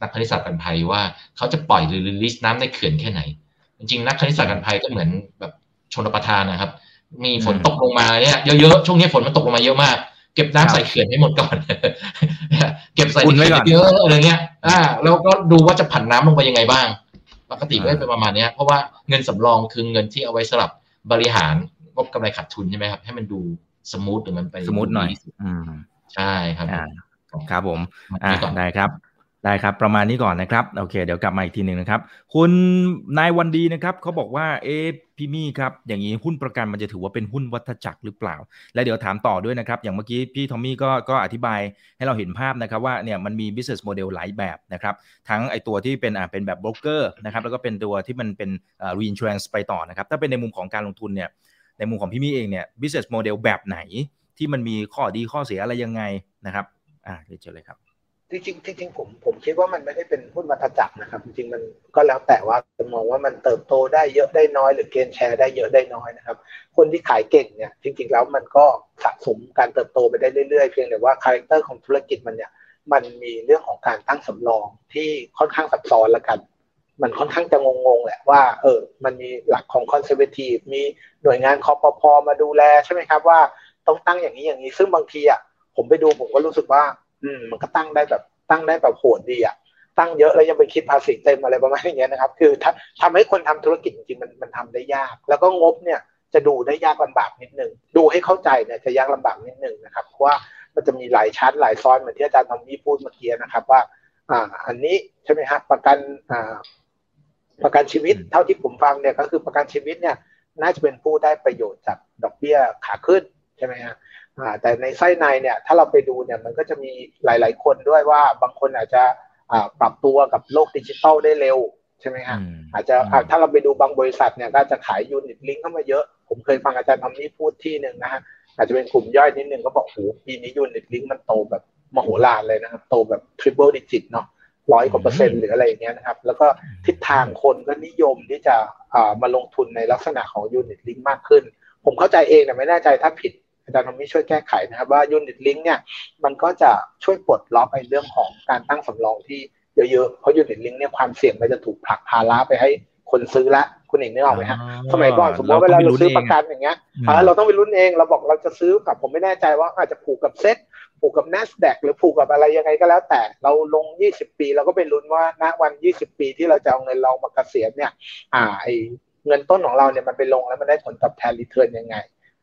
นักคณิตศาสตร์กันภัยว่าเขาจะปล่อยหรือรีลิสน้ำในเขื่อนแค่ไหน จริงๆนักคณิตศาสตร์กันภัยก็เหมือนแบบ ชนประทานนะครับ มีฝนตกลงมาเนี่ยเยอะๆช่วงนี้ฝนมันตกลงมาเยอะมาก เก็บน้ำใส่เขื่อนให้หมดก่อนเก็บใส่เขื่อนเยอะอะไรเงี้ย อ่า แล้วก็ดูว่าจะผันน้ำลงไปยังไงบ้าง ปกติก็จะเป็นประมาณนี้เพราะว่าเงินสำรองคือเงินที่เอาไว้สำหรับบริหารงบกำไรขาดทุนใช่ไหมครับ ให้มันดูสมูทหรือมันไปสมูทหน่อยอืมใช่ครับครับผมอ่าได้ครับ ได้ครับ ประมาณนี้ก่อนนะครับ โอเค เดี๋ยวกลับมาอีกทีหนึ่งนะครับ คุณนายวันดีนะครับเขาบอกว่าเอ๊พี่มี่ครับ อย่างนี้หุ้นประกันมันจะถือว่าเป็นหุ้นวัฏจักรหรือเปล่า และเดี๋ยวถามต่อด้วยนะครับ อย่างเมื่อกี้พี่ทอมมี่ก็ก็อธิบายให้เราเห็นภาพนะครับว่าเนี่ยมันมี business model หลายแบบนะครับ ทั้งไอตัวที่เป็นอ่าเป็นแบบ broker นะครับแล้วก็เป็นตัวที่มันเป็นอ่า reinsurance ไปต่อนะครับ ถ้าเป็นในมุมของการลงทุนเนี่ยในมุมของพี่มี่เองเนี่ย business model แบบไหนที่มันมีข้อดีข้อเสียอะไรยังไงนะครับอ่าเดี๋ยวเจอเลยครับ จริงจริงผมผมคิดว่ามันไม่ได้เป็นหุ้นวัฏจักรนะครับ จริงมันก็แล้วแต่ว่าจะมองว่ามันเติบโตได้เยอะได้น้อย หรือ gain share ได้เยอะได้น้อยนะครับ คนที่ขายเก่งเนี่ยจริง ๆ แล้วมันก็สะสมการเติบโตไปได้เรื่อยๆเพียงแต่ว่า character ของธุรกิจมันเนี่ยมันมีเรื่องของการตั้งสำรองที่ค่อนข้างซับซ้อนละกัน มันค่อนข้างจะงงๆแหละว่าเออมันมีหลักของ conservative มีหน่วยงานคอปพอมาดูแลใช่ไหมครับว่าต้องตั้งอย่างนี้อย่างนี้ซึ่งบางทีอะผมไปดูผมก็รู้สึกว่า อืมมันก็ตั้งได้แบบตั้งได้แบบโหดดีอะตั้งเยอะแล้วยังไปคิดภาษีเต็มอะไรประมาณนี้นะครับ คือทำทำให้คนทำธุรกิจจริงๆมันมันทำได้ยาก แล้วก็งบเนี่ยจะดูได้ยากลำบากนิดนึง ดูให้เข้าใจเนี่ยจะยากลำบากนิดนึงนะครับ เพราะว่ามันจะมีหลายชั้นหลายซ้อนเหมือนที่อาจารย์ทอมมี่พูดเมื่อกี้นะครับ ว่า อ่า อันนี้ใช่ไหมครับประกันอ่าประกันชีวิตเท่าที่ผมฟังเนี่ยก็คือประกันชีวิตเนี่ย น่าจะเป็นผู้ได้ประโยชน์จากดอกเบี้ยขาขึ้นใช่ไหมฮะ แต่ในไส้ในเนี่ยถ้าเราไปดูเนี่ยมันก็จะมีหลาย ๆ คนด้วยว่าบางคนอาจจะปรับตัวกับโลกดิจิทัลได้เร็วใช่ไหมฮะอาจจะถ้าเราไปดูบางบริษัทเนี่ยก็จะขาย unit link เข้ามาเยอะ ผมเคยฟังอาจารย์ทอมมี่พูดที่หนึ่งนะฮะอาจจะเป็นกลุ่มย่อยนิดนึงก็บอกโอ้ปีนี้ unit link มันโตแบบมโหฬารเลยนะครับ โตแบบ triple digit เนาะร้อยกว่าเปอร์เซ็นต์หรืออะไรอย่างเงี้ยนะครับ แล้วก็ทิศทางคนก็นิยมที่จะมาลงทุนในลักษณะของ unit link มากขึ้น ผมเข้าใจเองแต่ไม่แน่ใจถ้าผิด อาจารย์ทอมมี่ช่วยแก้ไขนะครับว่า unit link เนี่ยมันก็จะช่วยปลดล็อกในเรื่องของการตั้งสำรองที่เยอะๆ เพราะ unit link เนี่ยความเสี่ยงมันจะถูกผลักภาระไปให้คนซื้อละคุณเองนึกออกไหมฮะสมัยก่อนสมมติเวลาเราซื้อประกันอย่างเงี้ยเราต้องไปลุ้นเองเราบอกเราจะซื้อกับผมไม่แน่ใจว่าอาจจะผูกกับเซ็ตผูกกับ n a s d a q หรือผูกกับอะไรยังไงก็แล้วแต่เราลง 20 ปีเราก็ไปลุ้นว่าณวัน 20 ปีที่เราจะเอาเงินเรามาเกษียณเนี่ย อ่าไอเงินต้นของเราเนี่ยมันไปลงแล้วมันได้ผลตอบแทนรีเทิร์นยังไง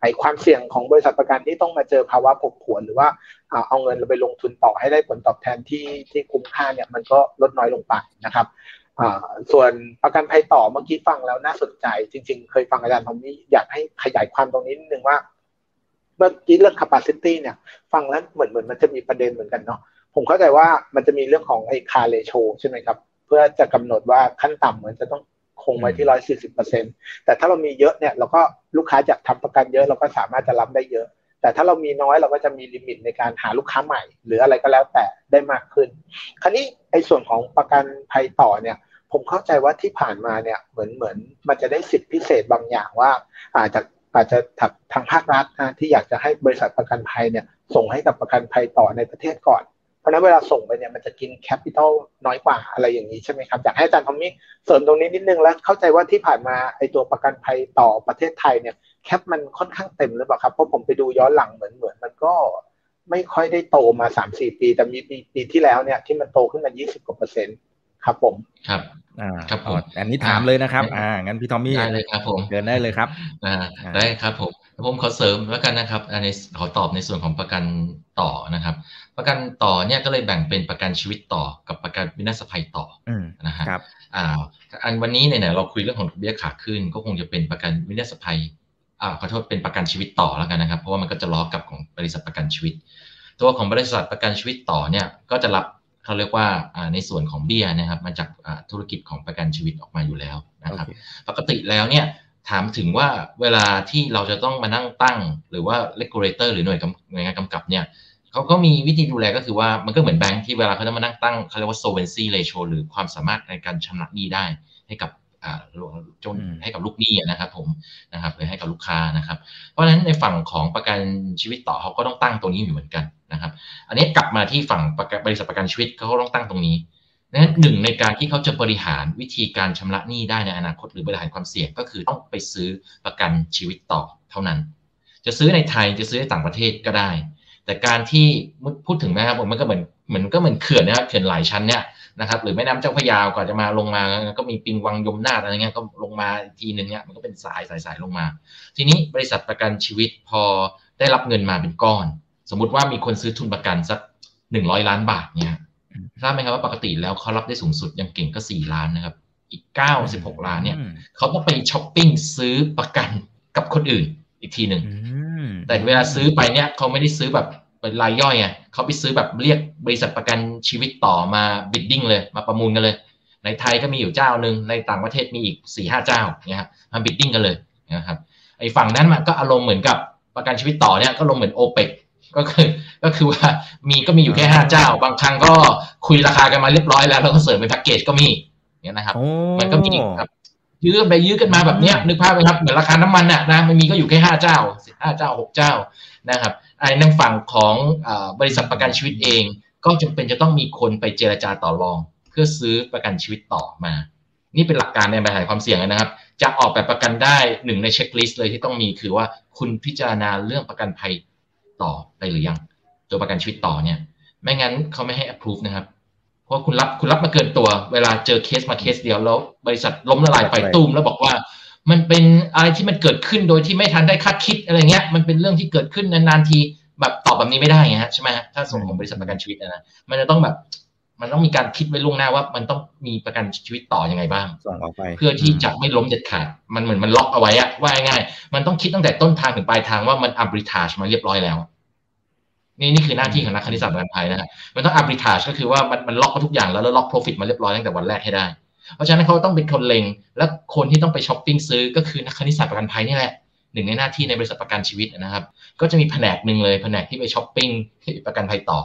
ไอความเสี่ยงของบริษัทประกันที่ต้องมาเจอภาวะผันผวนหรือว่าเอาเงินเราไปลงทุนต่อให้ได้ผลตอบแทนที่ที่คุ้มค่าเนี่ยมันก็ลดน้อยลงไปนะครับส่วนประกันภัยต่อเมื่อกี้ฟังแล้วน่าสนใจ จริง ๆ เคยฟังอาจารย์ทอมมี่อยากให้ขยายความตรงนี้นิดนึงว่าเมื่อกี้เรื่อง capacity เนี่ยฟังแล้วเหมือนเหมือนมันจะมีประเด็นเหมือนกันเนาะผมเข้าใจว่ามันจะมีเรื่องของไอ้ CAR ratio ใช่ไหมครับ เพื่อจะกำหนดว่าขั้นต่ำเหมือนจะต้อง คงไว้ที่ร้อยสี่สิบเปอร์เซ็นต์แต่ถ้าเรามีเยอะเนี่ยเราก็ลูกค้าจะทำประกันเยอะเราก็สามารถจะรับได้เยอะ แต่ถ้าเรามีน้อยเราก็จะมี limit ในการหาลูกค้าใหม่ หรืออะไรก็แล้วแต่ได้มากขึ้น คราวนี้ไอ้ส่วนของประกันภัยต่อเนี่ยผมเข้าใจว่าที่ผ่านมาเนี่ยเหมือนเหมือนมันจะได้สิทธิพิเศษบางอย่างว่า อาจจะอาจจะทางภาครัฐนะที่อยากจะให้บริษัทประกันภัยเนี่ยส่งให้กับประกันภัยต่อในประเทศก่อนเพ ราะนั้นเวลาส่งไปเนี่ยมันจะกิน capital น้อยกว่าอะไรอย่างนี้ใช่ไหมครับ อยากให้อาจารย์ทอมมี่เสริมตรงนี้นิดนึงแล้วเข้าใจว่าที่ผ่านมาไอตัวประกันภัยต่อประเทศไทยเนี่ย cap มันค่อนข้างเต็มหรือเปล่าครับ เพราะผมไปดูย้อนหลังเหมือนเหมือนมันก็ไม่ค่อยได้โตมาสามสี่ปี แต่มีปีปีที่แล้วเนี่ยที่มันโตขึ้นมายี่สิบกว่าเปอร์เซ็นต์ครับผมครับ อ่าครับผมอันนี้ถามเลยนะครับ อ่างั้นพี่ทอมมี่ได้เลยครับผมเดินได้เลยครับ อ่าได้ครับผมผมขอเสริมแล้วกันนะครับอันนี้ขอตอบในส่วนของประกันต่อนะครับ ประกันต่อเนี่ยก็เลยแบ่งเป็นประกันชีวิตต่อกับประกันวินาศภัยต่อนะฮะอ่าอันวันนี้เนี่ยเราคุยเรื่องของเบี้ยขาขึ้น ก็คงจะเป็นประกันวินาศภัยอ่าขอโทษเป็นประกันชีวิตต่อแล้วกันนะครับ เพราะว่ามันก็จะล้อกับของบริษัทประกันชีวิต ตัวของบริษัทประกันชีวิตต่อเนี่ยก็จะรับ เขาเรียกว่าในส่วนของเบี้ยนะครับ มาจากธุรกิจของประกันชีวิตออกมาอยู่แล้วนะครับ ปกติแล้วเนี่ยถามถึงว่าเวลาที่เราจะต้องมานั่งตั้ง หรือว่า regulator หรือหน่วยหน่วยงานกำกับเนี่ยเขาก็มีวิธีดูแลก็คือว่ามันก็เหมือนแบงค์ที่เวลาเขาจะมานั่งตั้งเขาเรียกว่า solvency ratio หรือความสามารถในการชำระหนี้ได้ให้กับจนให้กับลูกหนี้นะครับผมนะครับหรือให้กับลูกค้านะครับ เพราะฉะนั้นในฝั่งของประกันชีวิตต่อเขาก็ต้องตั้งตรงนี้อยู่เหมือนกันนะครับ อันนี้กลับมาที่ฝั่งบริษัทประกันชีวิตเขาต้องตั้งตรงนี้นะหนึ่งในการที่เขาจะบริหารวิธีการชำระหนี้ได้ในอนาคตหรือบริหารความเสี่ยงก็คือต้องไปซื้อประกันชีวิตต่อเท่านั้น จะซื้อในไทยจะซื้อในต่างประเทศก็ได้ แต่การที่พูดถึงนะครับผมมันก็เหมือนเหมือนก็เหมือนเขื่อนนะครับเขื่อนหลายชั้นเนี่ยนะครับหรือแม่น้ำเจ้าพระยากว่าจะมาลงมาก็มีปิงวังยมนาอะไรเงี้ยก็ลงมาทีหนึ่งเนี่ยมันก็เป็นสายสายสายลงมา ทีนี้บริษัทประกันชีวิตพอได้รับเงินมาเป็นก้อน สมมุติว่ามีคนซื้อทุนประกันสักหนึ่งร้อยล้านบาทเนี่ยทราบไหมครับว่าปกติแล้วเขารับได้สูงสุดยังเก่งก็สี่ล้านนะครับ อีกเก้าสิบหกล้านเนี่ยเขาต้องไปช้อปปิ้งซื้อประกันกับคนอื่นอีกทีหนึ่งแต่เวลาซื้อไปเนี่ยเขาไม่ได้ซื้อแบบเป็นรายย่อยไงเขาไปซื้อแบบเรียกบริษัทประกันชีวิตต่อมาbidding เลยมาประมูลกันเลย ในไทยก็มีอยู่เจ้าหนึ่งในต่างประเทศมีอีกสี่ห้าเจ้าเนี่ยครับมา bidding กันเลยนะครับไอ้ฝั่งนั้นมันก็อารมณ์เหมือนกับประกันชีวิตต่อเนี่ยก็ลงเหมือนโอเปก ก็คือก็คือว่ามีก็มีอยู่แค่ห้าเจ้า บางครั้งก็คุยราคากันมาเรียบร้อยแล้วแล้วก็เสริมเป็นแพ็กเกจก็มีเนี่ยนะครับ มันก็มีครับ ยื้อไปยื้อกันมาแบบเนี้ยนึกภาพไหมครับเหมือนราคาน้ำมันน่ะนะมันมีก็อยู่แค่ห้าเจ้าห้าเจ้าหกเจ้านะครับไอ้ในฝั่งของบริษัทประกันชีวิตเอง ก็จำเป็นจะต้องมีคนไปเจรจาต่อรอง เพื่อซื้อประกันชีวิตต่อมา นี่เป็นหลักการในบริหารความเสี่ยงนะครับ จะออกแบบประกันได้หนึ่งในเช็คลิสต์เลยที่ต้องมีคือว่าคุณพิจารณาเรื่องประกันภัย ต่อไปหรือยัง ตัวประกันชีวิตต่อเนี่ย ไม่งั้นเขาไม่ให้ approve นะครับ เพราะคุณรับคุณรับมาเกินตัว เวลาเจอเคสมาเคสเดียวแล้ว บริษัทล้มละลายไปตุ้มแล้วบอกว่า มันเป็นอะไรที่มันเกิดขึ้นโดยที่ไม่ทันได้คาดคิดอะไรเงี้ย มันเป็นเรื่องที่เกิดขึ้นนานๆทีแบบตอบแบบนี้ไม่ได้ไงฮะใช่ไหมฮะถ้าฝั่งของบริษัทประกันชีวิตนะมันจะต้องแบบ มันต้องมีการคิดไว้ล่วงหน้าว่า มันต้องมีประกันชีวิตต่อยังไงบ้างส่งออกไป เพื่อที่จะไม่ล้มเด็ดขาด มันเหมือนมันล็อกเอาไว้อะว่าง่ายมันต้องคิดตั้งแต่ต้นทางถึงปลายทางว่ามันอับริทาชมาเรียบร้อยแล้ว นี่นี่คือหน้าที่ของนักคณิตศาสตร์ประกันภัยนะฮะมันต้องอับริทาชก็คือว่ามันมันล็อกมาทุกอย่างแล้วแล้วล็อก profit มาเรียบร้อยตั้งแต่วันแรกให้ได้ เพราะฉะนั้นเขาต้องเป็นคนเลงและคนที่ต้องไปช้อปปิ้งซื้อก็คือนักคณิตศาสตร์ประกันภัยนี่แหละหนึ่งในหน้าที่ในบริษัทประกันชีวิตนะครับ ก็จะมีแผนกหนึ่งเลยแผนกที่ไปช้อปปิ้งประกันภัยต่อ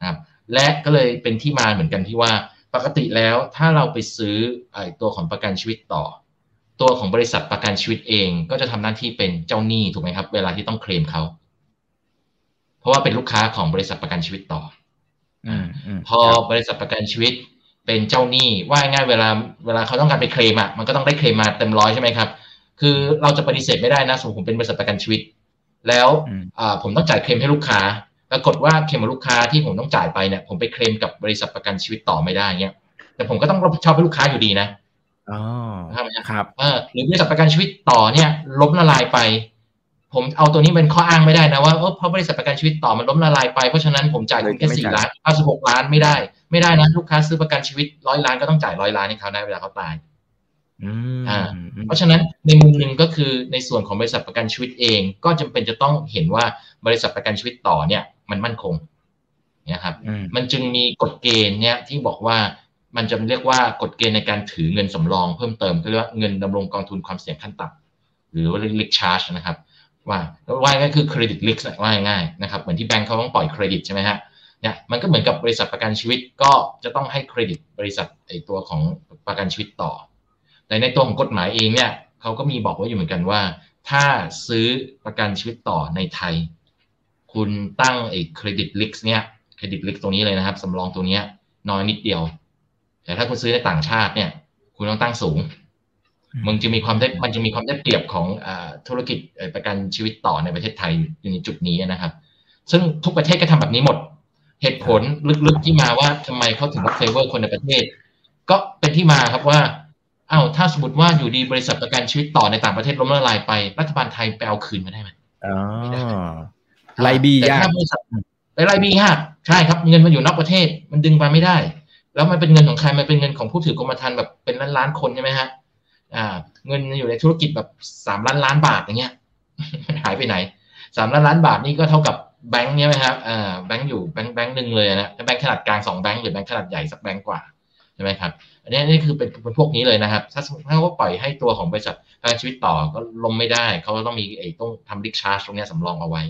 นะครับ และก็เลยเป็นที่มาเหมือนกันที่ว่าปกติแล้วถ้าเราไปซื้อไอ้ตัวของประกันชีวิตต่อ ตัวของบริษัทประกันชีวิตเองก็จะทำหน้าที่เป็นเจ้าหนี้ถูกไหมครับ เวลาที่ต้องเคลมเขาราะว่าเป็นลูกค้าของบริษัทประกันชีวิตต่อพอบริษัทประกันชีวิตเป็นเจ้าหนี้ว่าง่ายเวลาเวลาเขาต้องการไปเคลมอะมันก็ต้องได้เคลมมาเต็มร้อยใช่ไหมครับ คือเราจะปฏิเสธไม่ได้นะสมมติผมเป็นบริษัทประกันชีวิต แล้วผมต้องจ่ายเคลมให้ลูกค้า ปรากฏว่าเคลมลูกค้าที่ผมต้องจ่ายไปเนี่ยผมไปเคลมกับบริษัทประกันชีวิตต่อไม่ได้เงี้ยแต่ผมก็ต้องรับผิดชอบให้ลูกค้าอยู่ดีนะอ๋อครับเออหรือบริษัทประกันชีวิตต่อเนี่ยล้มละลายไป ผมเอาตัวนี้เป็นข้ออ้างไม่ได้นะว่าเออเพราะบริษัทประกันชีวิตต่อมันล้มละลายไปเพราะฉะนั้นผมจ่ายแค่สี่ล้านเก้าสิบหกล้านไม่ได้ ไม่ได้นะลูกค้าซื้อประกันชีวิตร้อยล้านก็ต้องจ่ายร้อยล้านให้เขาได้เวลาเขาตายอ่าเพราะฉะนั้นในมุมหนึ่งก็คือในส่วนของบริษัทประกันชีวิตเอง ก็จำเป็นจะต้องเห็นว่าบริษัทประกันชีวิตต่อเนี่ย มันมั่นคงนะครับ มันจึงมีกฎเกณฑ์เนี่ยที่บอกว่ามันจะเรียกว่ากฎเกณฑ์ในการถือเงินสำรองเพิ่มเติมก็เรียกว่าเงินดำรงกองทุนความเสี่ยงขั้นต่ำหรือว่า risk charge นะครับ ว่าว่าง่ายคือ credit risk ว่าง่ายนะครับเหมือนที่แบงค์เขาต้องปล่อยเครดิตใช่ไหมฮะเนี่ยมันก็เหมือนกับบริษัทประกันชีวิตก็จะต้องให้เครดิตบริษัทไอตัวของประกันชีวิตต่อ แต่ในตัวของกฎหมายเองเนี่ยเขาก็มีบอกไว้อยู่เหมือนกันว่า ถ้าซื้อประกันชีวิตต่อในไทย คุณตั้งไอ้เครดิตลิกเนี่ยเครดิตลิกตรงนี้เลยนะครับสำรองตัวนี้น้อยนิดเดียว แต่ถ้าคุณซื้อในต่างชาติเนี่ย คุณต้องตั้งสูงมันจะมีความได้มันจะมีความได้เปรียบของอธุรกิจประกันชีวิตต่อในประเทศไทยอยู่ในจุดนี้นะครับ ซึ่งทุกประเทศก็ทำแบบนี้หมด เหตุผลลึกๆที่มาว่าทำไมเขาถึงว่าเฟเวอร์คนในประเทศ ก็เป็นที่มาครับว่าอ้าวถ้าสมมติว่าอยู่ดีบริษัทประกันชีวิตต่อในต่างประเทศล้มละลายไปรัฐบาลไทยไปเอาคืนมาได้ไหมอ๋อไลบียากแต่ถ้าบริษัทไลบียากใช่ครับเงินมันอยู่นอกประเทศมันดึงมาไม่ได้ แล้วมันเป็นเงินของใครมันเป็นเงินของผู้ถือกรมธรรม์แบบเป็นล้านล้านคนใช่ไหมฮะอ่า เงินอยู่ในธุรกิจแบบสามล้านล้านบาทอย่างเงี้ยมันหายไปไหนสามล้านล้านบาทนี่ก็เท่ากับแบงค์เนี่ยไหมครับอ่าแบงค์อยู่แบงค์แบงค์หนึ่งเลยนะแบงค์ขนาดกลางสองแบงค์หรือแบงค์ขนาดใหญ่สักแบงค์กว่าใช่ไหมครับ อันนี้นี่คือเป็นเป็นพวกนี้เลยนะครับ ถ้าถ้าว่าปล่อยให้ตัวของบริษัทประกันชีวิตต่อก็ลงไม่ได้ เขาต้องมีไอ้ต้องทำดิกชาร์จตรงนี้สำรองเอาไว้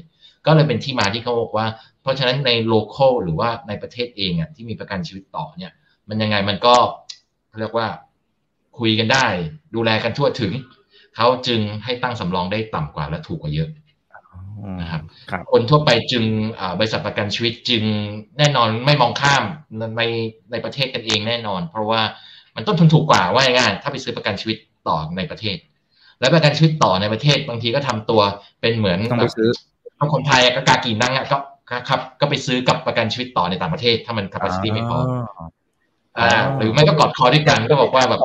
ก็เลยเป็นที่มาที่เขาบอกว่า เพราะฉะนั้นในโลเคอลหรือว่าในประเทศเองอะที่มีประกันชีวิตต่อเนี่ย มันยังไงมันก็เรียกว่าคุยกันได้ ดูแลกันทั่วถึง เขาจึงให้ตั้งสำรองได้ต่ำกว่าและถูกกว่าเยอะนะครับคนทั่วไปจึงบริษัทประกันชีวิตจึงแน่นอนไม่มองข้ามในในประเทศกันเองแน่นอน เพราะว่ามันต้นทุนถูกกว่าว่าง่ายถ้าไปซื้อประกันชีวิตต่อในประเทศ และประกันชีวิตต่อในประเทศบางทีก็ทำตัวเป็นเหมือนต้องไปซื้อ คนไทยก็กากีนั่งอะก็ครับ ก็ไปซื้อกับประกันชีวิตต่อในต่างประเทศ ถ้ามัน capacity ไม่พออ่า หรือไม่ก็กอดคอด้วยกันก็บอกว่าแบบ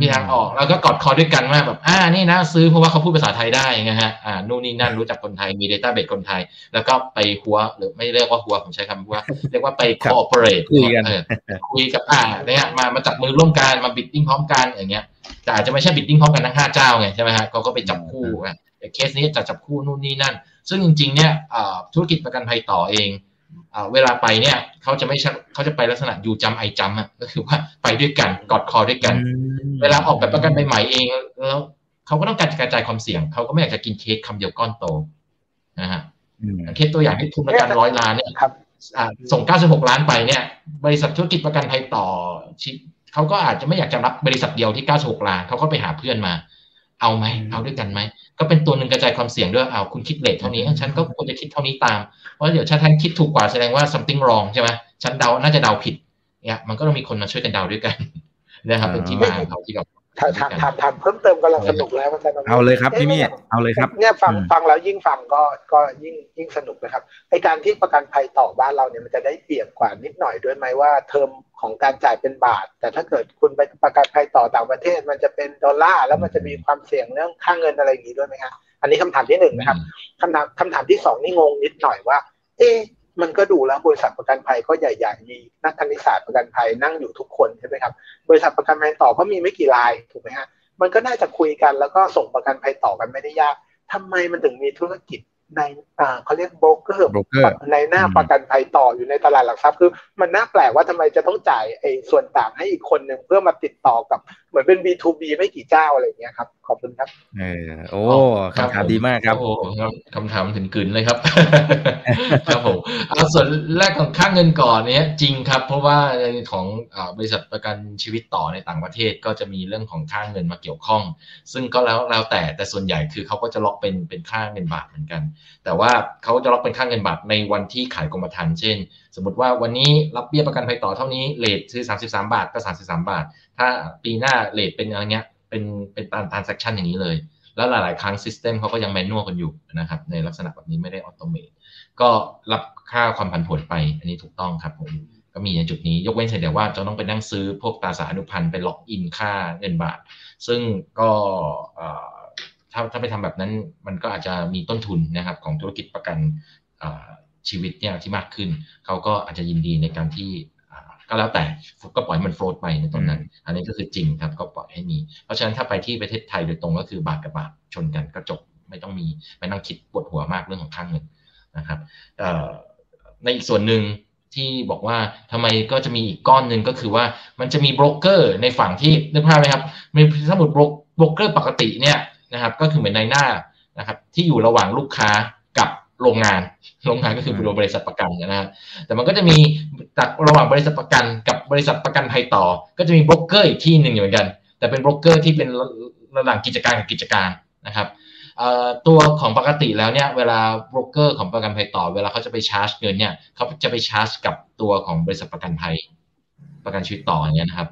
มีทางออกแล้วก็กอดคอด้วยกันว่าแบบ อ่า นี่นะซื้อเพราะว่าเขาพูดภาษาไทยได้ไงฮะ อ่า นู่นนี่นั่นรู้จักคนไทย มี database คนไทย แล้วก็ไปฮั้ว หรือไม่เรียกว่าฮั้ว ผมใช้คำว่า เรียกว่าไป cooperate คุยกันคุยกับ อ่า เนี่ย มา มาจับมือร่วมกัน มา bidding พร้อมกัน อย่างเงี้ย แต่อาจจะไม่ใช่ bidding พร้อมกันทั้งห้าเจ้าไงใช่ไหมฮะเขาก็ไปจับคู่แต่ เคสนี้จะจับคู่นู่นนี่นั่น ซึ่งจริงๆเนี่ยธุรกิจประกันภัยต่อเองเวลาไปเนี่ยเขาจะไม่เขาจะไปลักษณะยูจำไอจำอะก็คือว่าไปด้วยกันกอดคอด้วยกัน เวลาออกแบบประกันใหม่เองแล้วเขาก็ต้องการกระจายความเสี่ยงเขาก็ไม่อยากจะกินเค้กคำเดียวก้อนโตนะฮะเคสตัวอย่างที่ทุนประกันร้อยล้านเนี่ยส่ง 96 ล้านไปเนี่ย บริษัทธุรกิจประกันภัยต่อเขาก็อาจจะไม่อยากจะรับบริษัทเดียวที่ 96 ล้านเขาก็ไปหาเพื่อนมา เอาไหมเอาด้วยกันไหมก็เป็นตัวหนึ่งกระจายความเสี่ยงด้วยเอาคุณคิดเลทเท่านี้ฉันก็ควรจะคิดเท่านี้ตามพราะเดี๋ยวถ้าท่านคิดถูกกว่าแสดงว่า something wrong ใช่ไหมฉันเดาน่าจะเดาผิดเนี่ยมันก็ต้องมีคนมาช่วยกันเดาด้วยกันนะครับเป็นที่มาของเขาที่เรา ถามถามถามถามเพิ่มเติมกำลังสนุกแล้วอาจารย์เอาเลยครับพี่มี่เอาเลยครับ เนี่ยฟังฟังแล้วยิ่งฟังก็ก็ยิ่งยิ่งสนุกนะครับไอการที่ประกันภัยต่อบ้านเราเนี่ยมันจะได้เปรียบกว่านิดหน่อยด้วยไหมว่าเทอมของการจ่ายเป็นบาท แต่ถ้าเกิดคุณไปประกันภัยต่อต่างประเทศ มันจะเป็นดอลลาร์แล้วมันจะมีความเสี่ยงเรื่องค่าเงินอะไรอย่างนี้ด้วยไหมครับอันนี้คำถามที่หนึ่งนะครับคำถามคำถามที่สองนี่งงนิดหน่อยว่า เอ๊ มันก็ดูแล้วบริษัทประกันภัยก็ใหญ่ๆมีนักคณิตศาสตร์ประกันภัยนั่งอยู่ทุกคนใช่ไหมครับบริษัทประกันภัยต่อก็มีไม่กี่รายถูกไหมฮะมันก็น่าจะคุยกันแล้วก็ส่งประกันภัยต่อกันไม่ได้ยากทำไมมันถึงมีธุรกิจในอ่าเขาเรียกโบรกเกอร์ในหน้าประกันภัยต่ออยู่ในตลาดหลักทรัพย์คือ มันน่าแปลกว่าทำไมจะต้องจ่ายไอ้ส่วนต่างให้อีกคนหนึ่งเพื่อมาติดต่อกับ เหมือนเป็น B2B ไม่กี่เจ้าอะไรเงี้ยครับ ขอบคุณครับเออโอ้คำถามดีมากครับโอ้คำถามถึงกลืนเลยครับ ครับผมเอาส่วนแรกของค่าเงินก่อนเนี้ยจริงครับ เพราะว่าในของบริษัทประกันชีวิตต่อในต่างประเทศก็จะมีเรื่องของค่าเงินมาเกี่ยวข้อง ซึ่งก็แล้วแล้วแต่แต่ส่วนใหญ่คือเขาก็จะล็อกเป็นเป็นค่าเงินบาทเหมือนกัน แต่ว่าเขาจะล็อกเป็นค่าเงินบาทในวันที่ขายกรมธรรม์เช่น สมมติว่าวันนี้รับเบี้ยประกันภัยต่อเท่านี้ rate ซื้อ33 บาทก็33 บาท ถ้าปีหน้า rate เป็นอะไรเงี้ย เป็นเป็นตาม transaction อย่างนี้เลย แล้วหลาย ๆ ครั้ง system เขาก็ยัง manual กันอยู่นะครับ ในลักษณะแบบนี้ไม่ได้ automate ก็รับค่าความผันผวนไป อันนี้ถูกต้องครับผมก็มีในจุดนี้ยกเว้นแต่ว่าจะต้องไปนั่งซื้อพวกตราสารอนุพันธ์ไป lock in ค่าเงินบาท ซึ่งก็ถ้าถ้าไปทำแบบนั้นมันก็อาจจะมีต้นทุนนะครับของธุรกิจประกันชีวิตเนี่ยที่มากขึ้น เขาก็อาจจะยินดีในการที่ ก็แล้วแต่ก็ปล่อยมันโฟลดไปในตอนนั้น อันนี้ก็คือจริงครับก็ปล่อยให้มี เพราะฉะนั้นถ้าไปที่ประเทศไทยโดยตรงก็คือบาทกับบาทชนกันก็จบไม่ต้องมีไม่นั่งคิดปวดหัวมากเรื่องของค่างเงินนะครับในอีกส่วนหนึ่งที่บอกว่าทำไมก็จะมีอีกก้อนหนึ่งก็คือว่ามันจะมีโบรกเกอร์ในฝั่งที่นึกภาพไหมครับมีสมุดโบรกเกอร์ปกติเนี่ยนะครับก็คือเหมือนในหน้านะครับที่อยู่ระหว่างลูกค้ากับโรงงาน โรงงานก็คือบริษัทประกันนะฮะแต่มันก็จะมีจากระหว่างบริษัทประกันกับบริษัทประกันภัยต่อ ก็จะมีโบรกเกอร์อีกที่หนึ่งเหมือนกัน แต่เป็นโบรกเกอร์ที่เป็นระหว่างกิจการกับกิจการนะครับตัวของปกติแล้วเนี่ยเวลาโบรกเกอร์ของประกันภัยต่อ เวลาเขาจะไปชาร์จเงินเนี่ยเขาจะไปชาร์จกับตัวของบริษัทประกันภัย ประกันชีวิตต่ออย่างเงี้ยนะครับ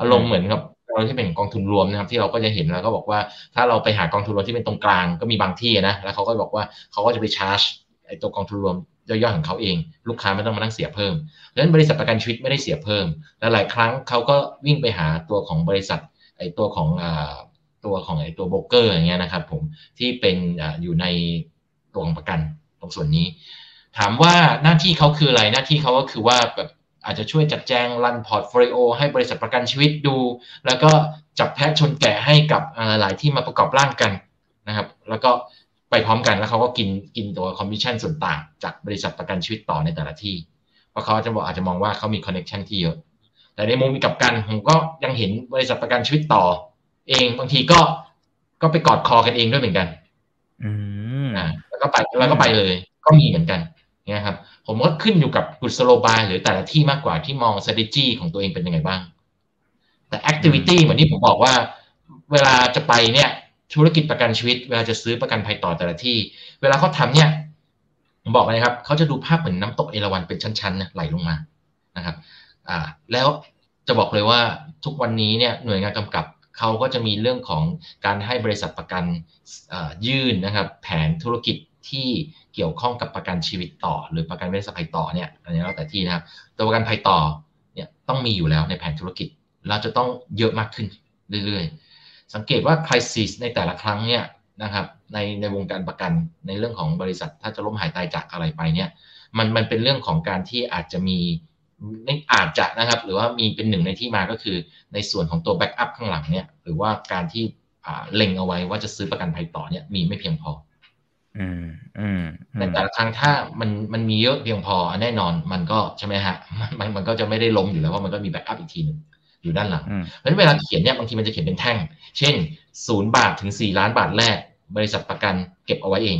อารมณ์เหมือนกับเราที่เป็นกองทุนรวมนะครับ ที่เราก็จะเห็นแล้วก็บอกว่าถ้าเราไปหากองทุนรวมที่เป็นตรงกลางก็มีบางที่นะแล้วเขาก็บอกว่าเขาก็จะไปชาร์จไอ้ ตัวกองทุนรวมย่อยๆของเขาเอง ลูกค้าไม่ต้องมานั่งเสียเพิ่มดังนั้นบริษัทประกันชีวิตไม่ได้เสียเพิ่ม และหลายครั้งเขาก็วิ่งไปหาตัวของบริษัทไอ้ตัวของอตัวของไอ้ตัวโบรกเกอร์อย่างเงี้ยนะครับผมที่เป็นออยู่ในตัวของประกันตรงส่วนนี้ ถามว่าหน้าที่เขาคืออะไรหน้าที่เขาก็คือว่าแบบอาจจะช่วยจัดแจง run portfolio ให้บริษัทประกันชีวิตดู แล้วก็จับแพะชนแกะให้กับหลายที่มาประกอบร่างกันนะครับ แล้วก็ ไปพร้อมกันแล้วเขาก็กินกินตัวคอมมิชชั่นส่วนต่างจากบริษัทประกันชีวิตต่อในแต่ละที่ เพราะเขาจะบอกอาจจะมองว่าเขามี connection ที่เยอะ แต่ในมุมกลับกันผมก็ยังเห็นบริษัทประกันชีวิตต่อ เองบางทีก็ก็ไปกอดคอกันเองด้วยเหมือนกัน อืมอ่าแล้วก็ไปแล้วก็ไปเลย ก็มีเหมือนกันเนี่ยครับ ผมก็ขึ้นอยู่กับกุศโลบายหรือแต่ละที่มากกว่าที่มอง strategy ของตัวเองเป็นยังไงบ้าง แต่ activity เหมือนที่ผมบอกว่า เวลาจะไปเนี่ย ธุรกิจประกันชีวิต เวลาจะซื้อประกันภัยต่อแต่ละที่ เวลาเขาทำเนี่ยผมบอกเลยครับเขาจะดูภาพเหมือนน้ำตกเอราวันเป็นชั้นๆไหลลงมานะครับอ่าแล้วจะบอกเลยว่าทุกวันนี้เนี่ยหน่วยงานกำกับเขาก็จะมีเรื่องของการให้บริษัทประกันยื่นนะครับ แผนธุรกิจที่เกี่ยวข้องกับประกันชีวิตต่อ หรือประกันบริษัทภัยต่อเนี่ยอันนี้แล้วแต่ที่นะครับตัวประกันภัยต่อเนี่ยต้องมีอยู่แล้วในแผนธุรกิจ เราจะต้องเยอะมากขึ้นเรื่อยๆ สังเกตว่าคริสิสในแต่ละครั้งเนี่ยนะครับในในวงการประกันในเรื่องของบริษัทถ้าจะล้มหายตายจากอะไรไปเนี่ยมันมันเป็นเรื่องของการที่อาจจะมีไม่อาจจะนะครับ หรือว่ามีเป็นหนึ่งในที่มาก็คือ ในส่วนของตัวแบ็กอัพข้างหลังเนี่ย หรือว่าการที่เล็งเอาไว้ว่าจะซื้อประกันภัยต่อเนี่ยมีไม่เพียงพอ อืมอืมแต่แต่ละครั้งถ้ามันมันมีเยอะเพียงพอแน่นอนมันก็ใช่ไหมฮะมันมันก็จะไม่ได้ล้มอยู่แล้วว่ามันก็มีแบ็กอัพอีกทีหนึ่ง อยู่ด้านหลังเพราะฉะนั้นเวลาเขียนเนี่ยบางทีมันจะเขียนเป็นแท่ง เช่นศูนย์บาทถึงสี่ล้านบาทแรก บริษัทประกันเก็บเอาไว้เอง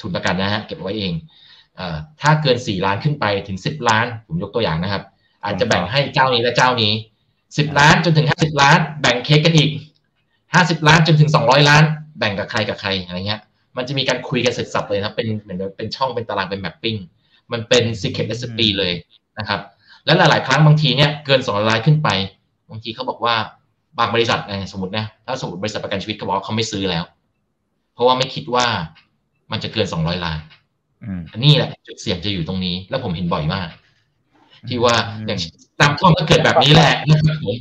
ทุนประกันนะฮะเก็บเอาไว้เองถ้าเกินสี่ล้านขึ้นไปถึงสิบล้าน ผมยกตัวอย่างนะครับ อาจจะแบ่งให้เจ้านี้และเจ้านี้สิบล้านจนถึงห้าสิบล้าน แบ่งเค้กกันอีกห้าสิบล้านจนถึงสองร้อยล้าน แบ่งกับใครกับใครอะไรเงี้ย มันจะมีการคุยกันเสร็จสับเลยนะเป็นเหมือนเป็นช่องเป็นตารางเป็นแมปปิ้งมันเป็น secret recipe เลยนะครับ และหลาย ๆ ครั้งบางทีเนี่ยเกินสองล้านขึ้นไป บางทีเขาบอกว่าบางบริษัทสมมตินะถ้าสมมติบริษัทประกันชีวิตเขาบอกเขาไม่ซื้อแล้ว เพราะว่าไม่คิดว่ามันจะเกินสองร้อยล้านอันนี้แหละจุดเสี่ยงจะอยู่ตรงนี้ แล้วผมเห็นบ่อยมาก ที่ว่าอย่างน้ำท่วมก็เกิดแบบนี้แหละนะครับผม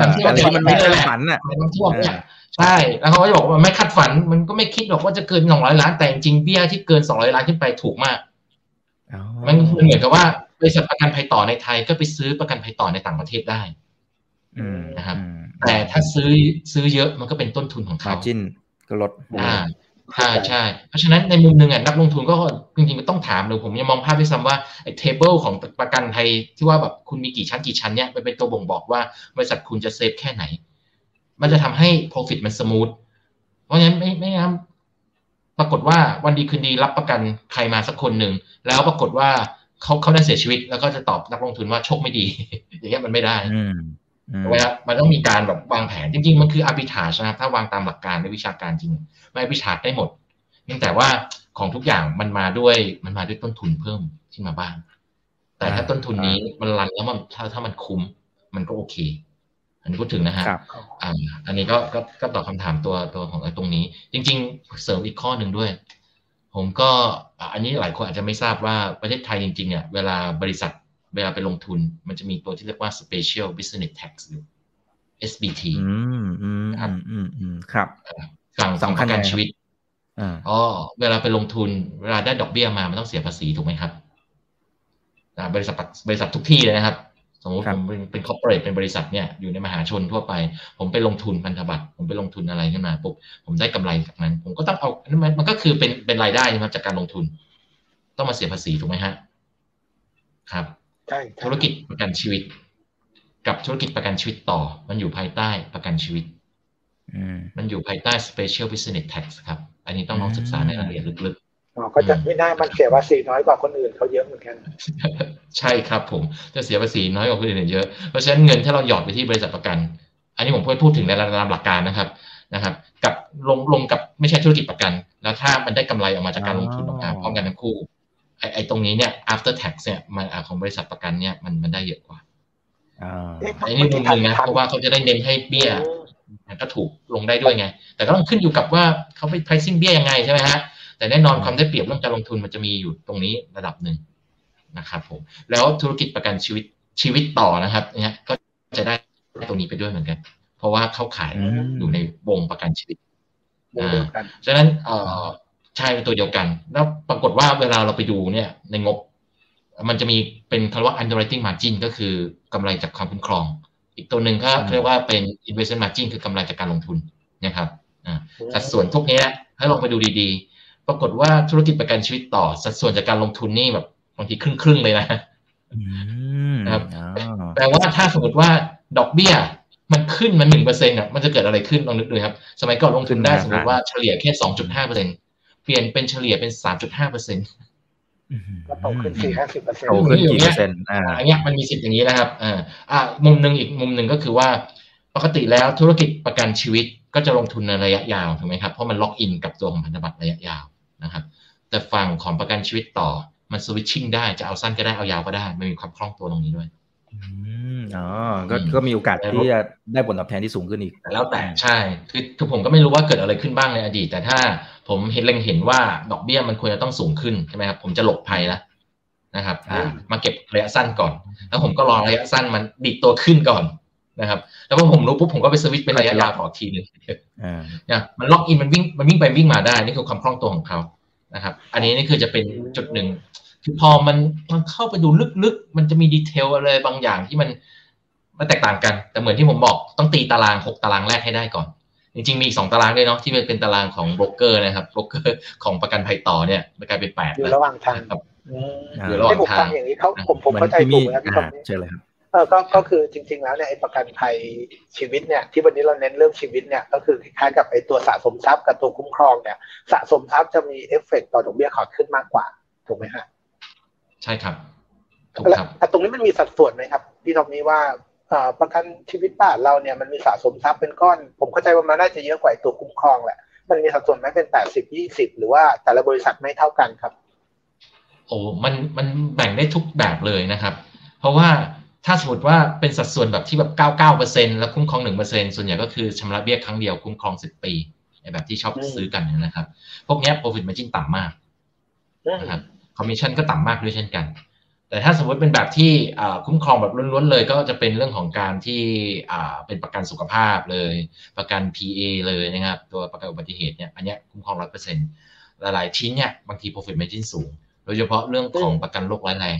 น้ำท่วมมันไม่ได้ฝันอะน้ำท่วมเนี่ยใช่ แล้วเขาก็จะบอกว่าไม่คาดฝัน มันก็ไม่คิดหรอกว่าจะเกินสองร้อยล้าน แต่จริงเบี้ยที่เกินสองร้อยล้านขึ้นไปถูกมาก มันเหมือนกับว่าบริษัทประกันภัยต่อในไทยก็ไปซื้อประกันภัยต่อในต่างประเทศได้ นะครับแต่ถ้าซื้อซื้อเยอะมันก็เป็นต้นทุนของเขาจินก็ลดอ่าใช่ใช่ เพราะฉะนั้นในมุมหนึ่งอะนักลงทุนก็จริงๆมันต้องถามเลยผมยังมองภาพด้วยซ้ำว่าไอ้เทเบิลของประกันภัยที่ว่าแบบคุณมีกี่ชั้นกี่ชั้นเนี่ยมันเป็นตัวบ่งบอกว่าบริษัทคุณจะเซฟแค่ไหน มันจะทำให้ profit มันสมูทเพราะฉะนั้นไม่ไม่งั้นปรากฏว่าวันดีคืนดีรับประกันใครมาสักคนหนึ่งแล้วปรากฏว่าเขาเขาได้เสียชีวิต แล้วก็จะตอบนักลงทุนว่าโชคไม่ดี อย่างเงี้ยมันไม่ได้ ถูกไหมครับมันต้องมีการแบบวางแผนจริงๆ มันคือ arbitrage นะครับถ้าวางตามหลักการในวิชาการจริงไม่ arbitrage ได้หมดเพียงแต่ว่าของทุกอย่างมันมาด้วยมันมาด้วยต้นทุนเพิ่มที่มาบ้าง แต่ถ้าต้นทุนนี้มันรันแล้วมันถ้าถ้ามันคุ้มมันก็โอเค อันนี้พูดถึงนะฮะอ่าอันนี้ก็ก็ก็ตอบคำถามตัวตัวของตรงนี้ จริง ๆ เสริมอีกข้อหนึ่งด้วย ผมก็อันนี้หลายคนอาจจะไม่ทราบว่าประเทศไทยจริงๆเนี่ยเวลาบริษัท เวลาไปลงทุนมันจะมีตัวที่เรียกว่า special business tax อยู่ SBT อืมอืมครับอืมอืมครับฝั่งสำคัญการชีวิตอ๋อเวลาไปลงทุน เวลาได้ดอกเบี้ยมา มันต้องเสียภาษีถูกไหมครับบริษัทบริษัททุกที่เลยนะครับ สมมติผมเป็นเป็นคอร์ปอเรทเป็นบริษัทเนี่ยอยู่ในมหาชนทั่วไป ผมไปลงทุนพันธบัตรผมไปลงทุนอะไรขึ้นมาปุ๊บผมได้กำไรจากนั้น ผมก็ต้องเอามันก็คือเป็นเป็นรายได้นะครับจากการลงทุน ต้องมาเสียภาษีถูกไหมฮะครับ ธุรกิจประกันชีวิต กับธุรกิจประกันชีวิตต่อ มันอยู่ภายใต้ประกันชีวิตมันอยู่ภายใต้ special business tax ครับ อันนี้ต้องลองศึกษาในรายละเอียดลึกๆอ๋อก็จะไม่น่ามันเสียภาษีน้อยกว่าคนอื่นเขาเยอะเหมือนกัน ใช่ครับผมจะเสียภาษีน้อยกว่าคนอื่นเยอะ เพราะฉะนั้นเงินที่เราหยอดไปที่บริษัทประกัน อันนี้ผมพูดถึงในระดับหลักการนะครับนะครับ กับลงลงกับไม่ใช่ธุรกิจประกัน แล้วถ้ามันได้กำไรออกมาจากการลงทุนออกมาพร้อมกันทั้งคู่ ไอ้ไอ้ตรงนี้เนี่ย after tax เนี่ยมันของบริษัทประกันเนี่ยมันมันได้เยอะกว่าอันนี้มุมหนึ่งนะเพราะว่าเขาจะได้เน้นให้เบี้ยก็ถูกลงได้ด้วยไง แต่ก็ต้องขึ้นอยู่กับว่าเขาไป pricing เบี้ยยังไงใช่ไหมฮะ แต่แน่นอนความได้เปรียบเรื่องการลงทุนมันจะมีอยู่ตรงนี้ระดับหนึ่งนะครับผม แล้วธุรกิจประกันชีวิตชีวิตต่อนะครับเนี่ยก็จะได้ตรงนี้ไปด้วยเหมือนกัน เพราะว่าเข้าขายอยู่ในวงประกันชีวิตอ่าฉะนั้นเอ่อ ใช่เป็นตัวเดียวกัน แล้วปรากฏว่าเวลาเราไปดูเนี่ยในงบ มันจะมีเป็นคำว่า underwriting margin ก็คือกำไรจากความคุ้มครอง อีกตัวหนึ่งก็เรียกว่าเป็น investment margin คือกำไรจากการลงทุนนะครับสัดส่วนทุกนี้ให้ลองไปดูดีๆ ปรากฏว่าธุรกิจประกันชีวิตต่อ สัดส่วนจากการลงทุนนี่แบบบางทีครึ่งๆเลยนะนะครับแปลว่าถ้าสมมติว่าดอกเบี้ยมันขึ้นมันหนึ่งเปอร์เซ็นต์อะมันจะเกิดอะไรขึ้นลองนึกดูครับ สมัยก่อนลงทุนได้สมมติว่าเฉลี่ยแค่สองจุดห้าเปอร์เซ็นต์ เปลี่ยนเป็นเฉลี่ยเป็นสามจุดห้าเปอร์เซ็นต์ก็โตขึ้นสี่ห้าสิบเปอร์เซ็นต์โตขึ้นกี่เปอร์เซ็นต์อ่าอันนี้มันมีสิทธิ์อย่างนี้นะครับอ่าอ่ามุมหนึ่งอีกมุมหนึ่งก็คือว่า ปกติแล้วธุรกิจประกันชีวิตก็จะลงทุนในระยะยาวถูกไหมครับเพราะมัน lock in กับตัวของพันธบัตรระยะยาวนะครับ แต่ฝั่งของประกันชีวิตต่อมัน switching ได้จะเอาสั้นก็ได้เอายาวก็ได้มันมีความคล่องตัวตรงนี้ด้วย อ๋อก็ก็มีโอกาสที่จะได้ผลตอบแทนที่สูงขึ้นอีก แล้วแต่ใช่คือคือผมก็ไม่รู้ว่าเกิดอะไรขึ้นบ้างในอดีต แต่ถ้าผมเห็นเล็งเห็นว่าดอกเบี้ยมันควรจะต้องสูงขึ้นใช่ไหมครับผมจะหลบภัยแล้วนะครับมาเก็บระยะสั้นก่อน แล้วผมก็รอระยะสั้นมันดีดตัวขึ้นก่อนนะครับ แล้วพอผมรู้ปุ๊บผมก็ไปสวิตช์เป็นระยะยาวต่อทีนึงเนี่ยมันล็อกอินมันวิ่งมันวิ่งไปวิ่งมาได้นี่คือความคล่องตัวของเขานะครับ อันนี้นี่คือจะเป็นจุดหนึ่ง คือพอมันมันเข้าไปดูลึกๆ มันจะมีดีเทลอะไรบางอย่างที่มันมันแตกต่างกัน แต่เหมือนที่ผมบอกต้องตีตารางหกตารางแรกให้ได้ก่อน จริง ๆ มีอีกสองตารางด้วยเนาะที่เป็นตารางของโบรกเกอร์นะครับโบรกเกอร์ของประกันภัยต่อเนี่ยมันกลายเป็นแปดอยู่ระหว่างทางครับอยู่ระหว่างทางอย่างนี้เขาผมผมเข้าใจถูกนะพี่ตเชิญเลยครับเออก็ก็คือจริง ๆ แล้วเนี่ยไอ้ประกันภัยชีวิตเนี่ยที่วันนี้เราเน้นเรื่องชีวิตเนี่ยก็คือคล้ายๆกับไอ้ตัวสะสมทรัพย์กับตัวคุ้มครองเนี่ยสะสมทรัพย์จะมีเอฟเฟกต่อดอกเบี้ยขาขึ้นมากกว่าถูกไหมฮะ ใช่ครับถูกครับแต่ตรงนี้มันมีสัดส่วนไหมครับพี่ทอมมี่ว่าประกันชีวิตบ้านเราเนี่ยมันมีสะสมทรัพย์เป็นก้อน ผมเข้าใจว่ามันน่าจะเยอะกว่าตัวคุ้มครองแหละ มันมีสัดส่วนไหมเป็นแปดสิบยี่สิบหรือว่าแต่ละบริษัทไม่เท่ากันครับ โอ้มันมันแบ่งได้ทุกแบบเลยนะครับ เพราะว่าถ้าสมมติว่าเป็นสัดส่วนแบบที่แบบเก้าเก้าเปอร์เซ็นต์แล้วคุ้มครองหนึ่งเปอร์เซ็นต์ส่วนใหญ่ก็คือชำระเบี้ยครั้งเดียวคุ้มครองสิบปีแบบที่ชอบซื้อกันนะครับ พวกนี้ profit margin ต่ำมากนะครับ คอมมิชชั่นก็ต่ำมากด้วยเช่นกัน แต่ถ้าสมมติเป็นแบบที่คุ้มครองแบบล้วนๆเลย ก็จะเป็นเรื่องของการที่เป็นประกันสุขภาพเลย ประกัน PA เลยนะครับ ตัวประกันอุบัติเหตุเนี่ยอันนี้คุ้มครองร้อยเปอร์เซ็นต์หลายๆชิ้นเนี่ยบางที profit margin สูง โดยเฉพาะเรื่องของประกันโรคร้ายแรง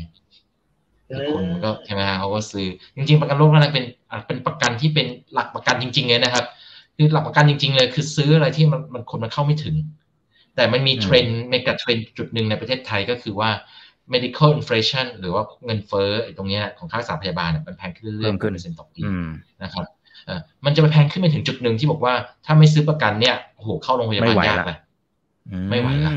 คนก็ใช่ไหมฮะเขาก็ซื้อจริง ๆ ประกันโรคร้ายแรงเป็นเป็นประกันที่เป็นหลักประกันจริงๆเลยนะครับ คือหลักประกันจริง ๆ เลย คือซื้ออะไรที่มันมันคนมันเข้าไม่ถึง แต่มันมีเทรนด์เมกะเทรนด์จุดหนึ่งในประเทศไทยก็คือว่า medical inflation หรือว่าเงินเฟ้อตรงนี้ของค่ารักษาพยาบาลมันแพงขึ้นเรื่อยๆเปอร์เซ็นต์ต่อปีนะครับมันจะไปแพงขึ้นไปถึงจุดหนึ่งที่บอกว่าถ้าไม่ซื้อประกันเนี่ยโอ้โหเข้าโรงพยาบาลยากเลยไม่ไหวละ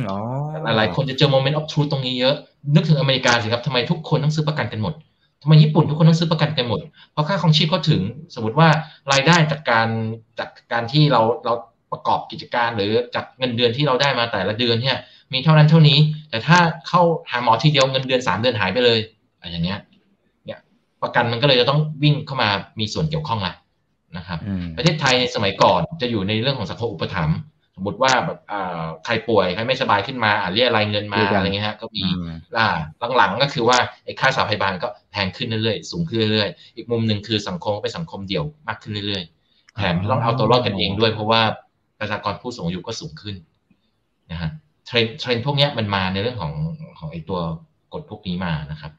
หลายคนจะเจอ moment of truth รงนี้เยอะ นึกถึงอเมริกาสิครับทำไมทุกคนต้องซื้อประกันกันหมดทำไมญี่ปุ่นทุกคนต้องซื้อประกันกันหมด เพราะค่าของชีพเขาถึง สมมติว่ารายได้จากการจากการที่เราเรา ประกอบกิจการหรือจากเงินเดือนที่เราได้มาแต่ละเดือนเนี่ยมีเท่านั้นเท่านี้ แต่ถ้าเข้าหาหมอทีเดียวเงินเดือนสามเดือนหายไปเลยอะไรอย่างเงี้ยเนี่ยประกันมันก็เลยจะต้องวิ่งเข้ามามีส่วนเกี่ยวข้องละนะครับ ประเทศไทยสมัยก่อนจะอยู่ในเรื่องของสังคมอุปถัมภ์สมมติว่าแบบใครป่วยใครไม่สบายขึ้นมาอ่าเรียกรายเงินมาอะไรเงี้ยฮะก็มีล่าหลังๆก็คือว่าไอ้ค่ารักษาพยาบาลก็แพงขึ้นเรื่อยๆสูงขึ้นเรื่อยๆอีกมุมหนึ่งคือสังคมเป็นสังคมเดี่ยวมากขึ้นเรื่อยๆแถมต้องเอาตัวรอดกันเองด้วยเพราะว่า ประชากรผู้สูงอายุก็สูงขึ้นนะฮะเทรนด์เทรนด์พวกนี้มันมาในเรื่องของของไอตัวกฎพวกนี้มานะครับ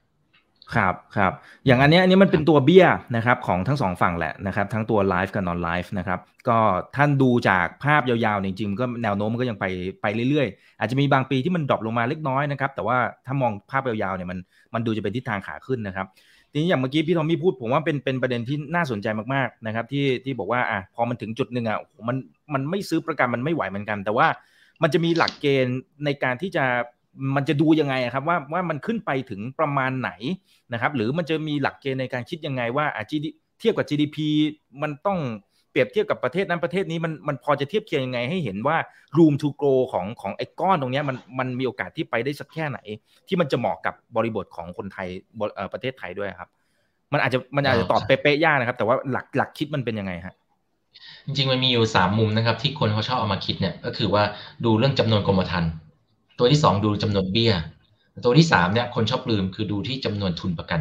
ครับครับอย่างอันนี้อันนี้มันเป็นตัวเบี้ยนะครับของทั้งสองฝั่งแหละนะครับทั้งตัว life กับ non-life นะครับก็ท่านดูจากภาพยาวๆจริงๆก็แนวโน้มมันก็ยังไปไปเรื่อยๆ อาจจะมีบางปีที่มัน drop ลงมาเล็กน้อยนะครับแต่ว่าถ้ามองภาพยาวๆเนี่ยมันมันดูจะเป็นทิศทางขาขึ้นนะครับทีนี้อย่างเมื่อกี้พี่ทอมมี่พูดผมว่าเป็นเป็นประเด็นที่น่าสนใจมากๆนะครับที่ที่บอกว่าอะพอมันถึงจุดหนึ่งอะมัน มันไม่ซื้อประกันมันไม่ไหวเหมือนกัน แต่ว่ามันจะมีหลักเกณฑ์ในการที่จะมันจะดูยังไงครับว่าว่ามันขึ้นไปถึงประมาณไหนนะครับ หรือมันจะมีหลักเกณฑ์ในการคิดยังไงว่าอะเทียบกับ GDP มันต้องเปรียบเทียบกับประเทศนั้นประเทศนี้มันมันพอจะเทียบเคียงยังไงให้เห็นว่า room to grow ของของไอ้ก้อนตรงนี้มันมันมีโอกาสที่ไปได้สักแค่ไหน ที่มันจะเหมาะกับบริบทของคนไทยประเทศไทยด้วยครับ มันอาจจะมันอาจจะตอบเป๊ะๆยากนะครับ แต่ว่าหลักหลักคิดมันเป็นยังไงฮะ จริงๆมันมีอยู่สามมุมนะครับ ที่คนเขาชอบเอามาคิดเนี่ย ก็คือว่าดูเรื่องจำนวนกรมธรรม์ตัวที่สองดูจำนวนเบี้ย ตัวที่สามเนี่ย คนชอบลืมคือดูที่จำนวนทุนประกัน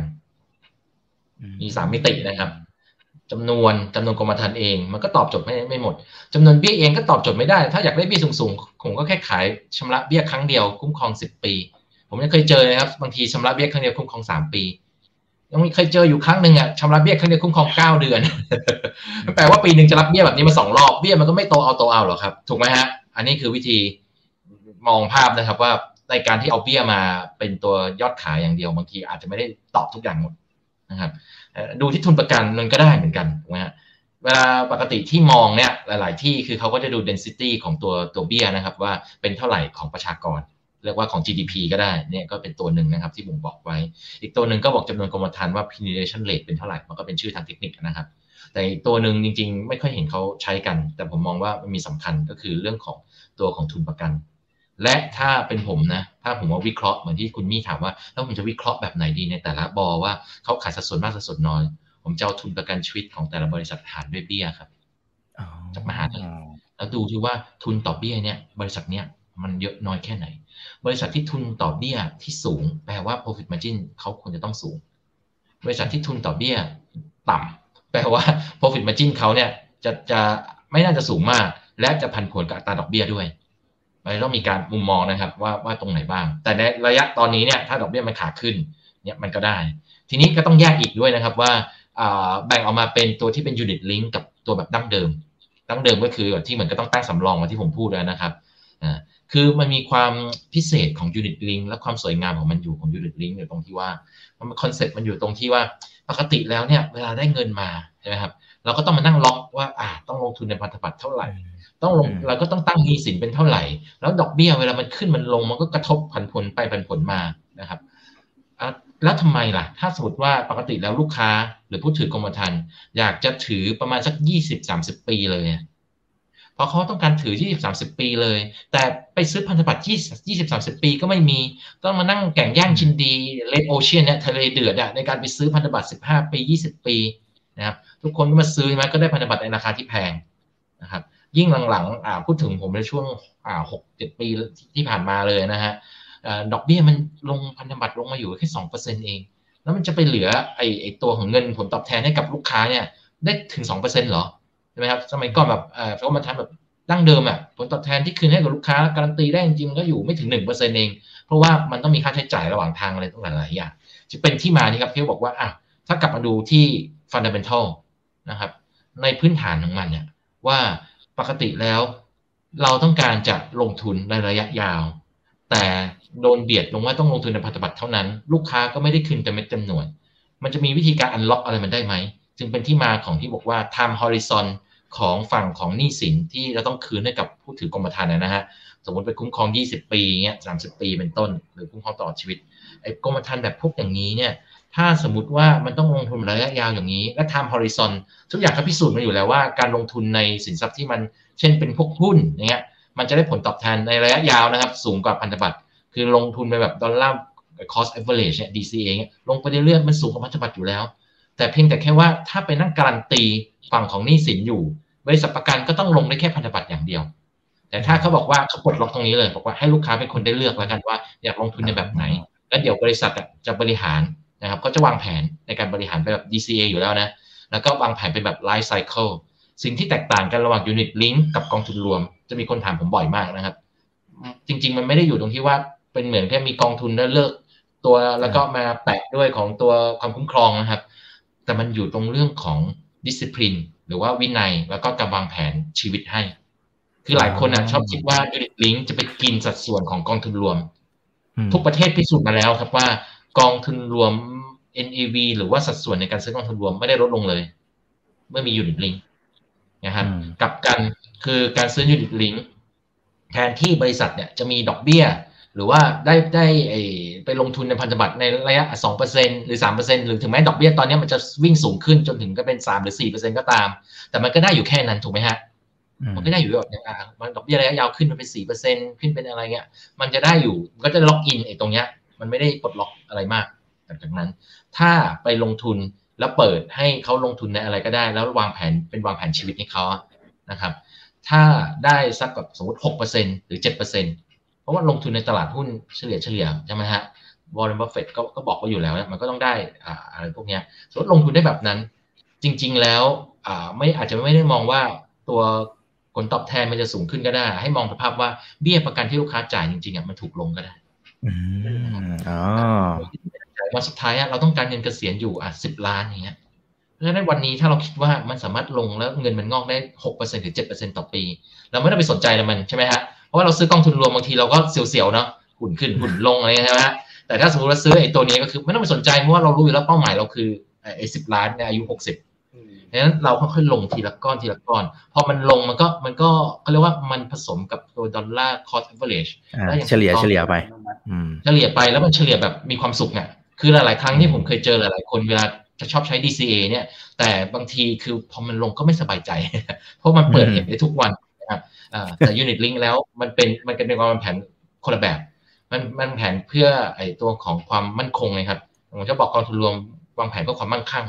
มีสามมิตินะครับจำนวนจำนวนกรมธรรม์เอง มันก็ตอบโจทย์ไม่ไม่หมดจำนวนเบี้ยเองก็ตอบโจทย์ไม่ได้ ถ้าอยากได้เบี้ยสูงๆผมก็แค่ขายชำระเบี้ยครั้งเดียวคุ้มครองสิบปี ผมยังเคยเจอนะครับบางทีชำระเบี้ยครั้งเดียวคุ้มครองสามปี ยังมีเคยเจออยู่ครั้งหนึ่งอะชำระเบี้ยครั้งเดียวคุ้มครองเก้าเดือน แปลว่าปีหนึ่งจะรับเบี้ยแบบนี้มาสองรอบเบี้ยมันก็ไม่โตเอาโตเอาหรอครับ ถูกไหมฮะ อันนี้คือวิธีมองภาพนะครับว่าในการที่เอาเบี้ยมาเป็นตัวยอดขายอย่างเดียวบางทีอาจจะไม่ได้ตอบทุกอย่างหมดนะครับดูที่ทุนประกันมันก็ได้เหมือนกันนะฮะเวลาปกติที่มองเนี่ยหลาย ๆ ที่คือเขาก็จะดู density ของตัวตัวเบี้ยนะครับ ว่าเป็นเท่าไหร่ของประชากร เรียกว่าของ GDP ก็ได้เนี่ยก็เป็นตัวหนึ่งนะครับที่ผมบอกไว้ อีกตัวหนึ่งก็บอกจำนวนกรมธรรม์ว่า penetration rate เป็นเท่าไหร่ มันก็เป็นชื่อทางเทคนิคนะครับ แต่ตัวหนึ่งจริง ๆ ไม่ค่อยเห็นเขาใช้กัน แต่ผมมองว่ามันมีสำคัญก็คือเรื่องของตัวของทุนประกัน และถ้าเป็นผมนะ ถ้าผมว่าวิเคราะห์เหมือนที่คุณมี่ถามว่าแล้วผมจะวิเคราะห์แบบไหนดีในแต่ละบอว่าเขาขายสัดส่วนมากสัดส่วนน้อย ผมจะเอาทุนประกันชีวิตของแต่ละบริษัทฐานด้วยเบี้ยครับจากมหาลัยแล้วดูที่ว่าทุนต่อเบี้ยเนี่ยบริษัทเนี้ย มันเยอะน้อยแค่ไหน บริษัทที่ทุนต่อเบี้ยที่สูง แปลว่า profit margin เขาควรจะต้องสูง บริษัทที่ทุนต่อเบี้ยต่ำแปลว่า profit margin เขาเนี่ยจะจะไม่น่าจะสูงมาก และจะพันผลกับอัตราดอกเบี้ยด้วยมันต้องมีการมุมมองนะครับว่าว่าตรงไหนบ้าง แต่ในระยะตอนนี้เนี่ยถ้าดอกเบี้ยมันขาขึ้นเนี่ยมันก็ได้ ทีนี้ก็ต้องแยกอีกด้วยนะครับว่าแบ่งออกมาเป็นตัวที่เป็น unit link กับตัวแบบดั้งเดิม ดั้งเดิมก็คือที่เหมือนก็ต้องตั้งสำรองมาที่ผมพูดแล้วนะครับ คือมันมีความพิเศษของ unit link และความสวยงามของมันอยู่ของ unit link อยู่ตรงที่ว่ามันคอนเซ็ปต์มันอยู่ตรงที่ว่าปกติแล้วเนี่ยเวลาได้เงินมาใช่ไหมครับเราก็ต้องมานั่งล็อกว่าอ่าต้องลงทุนในพันธบัตรเท่าไหร่ ต้องลงเราก็ต้องตั้งหนี้สินเป็นเท่าไหร่ แล้วดอกเบี้ยเวลามันขึ้นมันลงมันก็กระทบผันผวนไปผันผวนมานะครับแล้วทำไมล่ะ ถ้าสมมติว่าปกติแล้วลูกค้าหรือผู้ถือกรมธรรม์อยากจะถือประมาณสักยี่สิบสามสิบปีเลย เพราะเขาต้องการถือยี่สิบสามสิบปีเลย แต่ไปซื้อพันธบัตรยี่ยี่สิบสามสิบปีก็ไม่มี ต้องมานั่งแข่งแย่งชินดีเลดโอเชียนเนี่ยทะเลเดือดอะในการไปซื้อพันธบัตรสิบห้าปียี่สิบปีนะครับทุกคนก็มาซื้อใช่ไหมก็ได้พันธบัตรในราคาที่แพงนะครับยิ่งหลังๆอ่าพูดถึงผมในช่วงอ่าหกเจ็ดปีที่ผ่านมาเลยนะฮะดอกเบี้ยมันลงพันธบัตรลงมาอยู่แค่สองเปอร์เซ็นเอง แล้วมันจะไปเหลือไอ้ไอตัวของเงินผลตอบแทนให้กับลูกค้าเนี่ยได้ถึงสองเปอร์เซ็นต์หรอ ช่ไหมครับสมัยก่อนแบบเออเขามาทำแบบดั้งเดิมอะผลตอบแทนที่คืนให้กับลูกค้าการันตีได้จริงๆก็อยู่ไม่ถึงหนึ่งเปอร์เซ็นต์เอง เพราะว่ามันต้องมีค่าใช้จ่ายระหว่างทางอะไรต้องหลายอย่างจะเป็นที่มานี่ครับที่บอกว่าอะถ้ากลับมาดูที่ fundamental นะครับ ในพื้นฐานของมันเนี่ยว่าปกติแล้ว เราต้องการจะลงทุนในระยะยาว แต่โดนเบียดลงว่าต้องลงทุนในพันธบัตรเท่านั้น ลูกค้าก็ไม่ได้คืนเต็มเม็ดเต็มหน่วยมันจะมีวิธีการ unlock อะไรมันได้ไหมจึงเป็นที่มาของที่บอกว่า time horizon ของฝั่งของหนี้สินที่เราต้องคืนให้กับผู้ถือกรมธรรม์นะฮะสมมติไปคุ้มครอง 20 ปีเงี้ย30ปีเป็นต้น หรือคุ้มครองตลอดชีวิตไอ้กรมธรรม์แบบพวกอย่างนี้เนี่ยถ้าสมมติว่ามันต้องลงทุนระยะยาวอย่างนี้ และ time horizon ทุกอย่างก็พิสูจน์มาอยู่แล้วว่าการลงทุนในสินทรัพย์ที่มันเช่นเป็นพวกหุ้นเงี้ยมันจะได้ผลตอบแทนในระยะยาวนะครับ สูงกว่าพันธบัตรคือลงทุนไปแบบดอลลาร์ cost average เนี่ย DCA เนี่ยลงไปเรื่อยๆมันสูงกว่าพันธบัตรอยู่แล้ว แต่เพียงแต่แค่ว่าถ้าไปนั่งการันตีฝั่งของหนี้สินอยู่ บริษัทประกันก็ต้องลงได้แค่พันธบัตรอย่างเดียว แต่ถ้าเขาบอกว่าเขาปลดล็อกตรงนี้เลยบอกว่าให้ลูกค้าเป็นคนได้เลือกแล้วกันว่าอยากลงทุนในแบบไหน แล้วเดี๋ยวบริษัทจะบริหารนะครับก็จะวางแผนในการบริหารไปแบบ DCA อยู่แล้วนะแล้วก็วางแผนเป็นแบบ life cycle สิ่งที่แตกต่างกันระหว่าง unit link กับกองทุนรวม จะมีคนถามผมบ่อยมากนะครับ จริง ๆ มันไม่ได้อยู่ตรงที่ว่าเป็นเหมือนแค่มีกองทุนแล้วเลิกตัวแล้วก็มาแปะด้วยของตัวความคุ้มครองนะครับ แต่มันอยู่ตรงเรื่องของ discipline หรือว่าวินัยแล้วก็การวางแผนชีวิตให้ คือหลายคนอะชอบคิดว่า unit link จะไปกินสัดส่วนของกองทุนรวม ทุกประเทศพิสูจน์มาแล้วครับว่ากองทุนรวม NAV หรือว่าสัดส่วนในการซื้อกองทุนรวมไม่ได้ลดลงเลย เมื่อมี unit link นะครับกลับกันคือการซื้อ unit link แทนที่บริษัทเนี่ยจะมีดอกเบี้ย หรือว่าได้ได้ไปลงทุนในพันธบัตรในระยะสองเปอร์เซ็นหรือสามเปอร์เซ็นหรือถึงแม้ดอกเบี้ยตอนนี้มันจะวิ่งสูงขึ้นจนถึงก็เป็นสามหรือสี่เปอร์เซ็นก็ตาม แต่มันก็ได้อยู่แค่นั้นถูกไหมฮะ มันก็ได้อยู่แบบอ่ามันดอกเบี้ยระยะยาวขึ้นมันเป็นสี่เปอร์เซ็นขึ้นเป็นอะไรเงี้ย มันจะได้อยู่ก็จะ lock in ไอ้ตรงเนี้ย มันไม่ได้ปลดล็อกอะไรมากจากนั้น ถ้าไปลงทุนแล้วเปิดให้เขาลงทุนในอะไรก็ได้ แล้ววางแผนเป็นวางแผนชีวิตให้เขานะครับ ถ้าได้สักกับสมมติหกเปอร์เซ็นหรือเจ็ด เปอร์เซ็นเพราะว่าลงทุนในตลาดหุ้นเฉลี่ยเฉลี่ยใช่ไหมฮะวอร์เรนบัฟเฟตก็บอกว่าอยู่แล้วมันก็ต้องได้อ่าอะไรพวกนี้สมมติลงทุนได้แบบนั้น จริง ๆ แล้วอ่าไม่อาจจะไม่ได้มองว่าตัวผลตอบแทนมันจะสูงขึ้นก็ได้ ให้มองสภาพว่าเบี้ยประกันที่ลูกค้าจ่ายจริงๆอะมันถูกลงก็ได้อ๋อวันสุดท้ายเราต้องการเงินเกษียณอยู่อะสิบล้านอย่างเงี้ยเพราะฉะนั้นวันนี้ถ้าเราคิดว่ามันสามารถลงแล้วเงินมันงอกได้หกเปอร์เซ็นต์ถึงเจ็ดเปอร์เซ็นต์ต่อปี เราไม่ต้องไปสนใจมันใช่ไหมฮะเพ ราะว่าเราซื้อกองทุนรวมบางทีเราก็เสียวๆเนาะหุ้นขึ้นหุ้นลงอะไรใช่ไหมฮะแต่ถ้าสมมติว่าซื้อไอ้ตัวนี้ก็คือไม่ต้องไปสนใจเพราะว่าเรารู้อยู่แล้วเป้าหมายเราคือไอ้สิบล้านในอายุหกสิบดังนั้นเราค่อยๆลงทีละก้อนทีละก้อน พอมันลงมันก็มันก็เขาเรียกว่ามันผสมกับตัว dollar cost averageเฉลี่ยเฉลี่ยไปเฉลี่ยไปแล้วมันเฉลี่ยแบบมีความสุขเนี่ยคือหลายๆครั้งที่ผมเคยเจอหลายๆคนเวลาจะชอบใช้ DCA เนี่ย แต่บางทีคือพอมันลงก็ไม่สบายใจ เพราะมันเปิดเห็นได้ทุกวัน นะครับแต่ Unit Link แล้วมันเป็นมันเป็นความแผนคนละแบบ มันมันแผนเพื่อไอ้ตัวของความมั่นคงไงครับผมจะบอกกองทุนรวมวางแผนเพื่อความมั่งคั่ง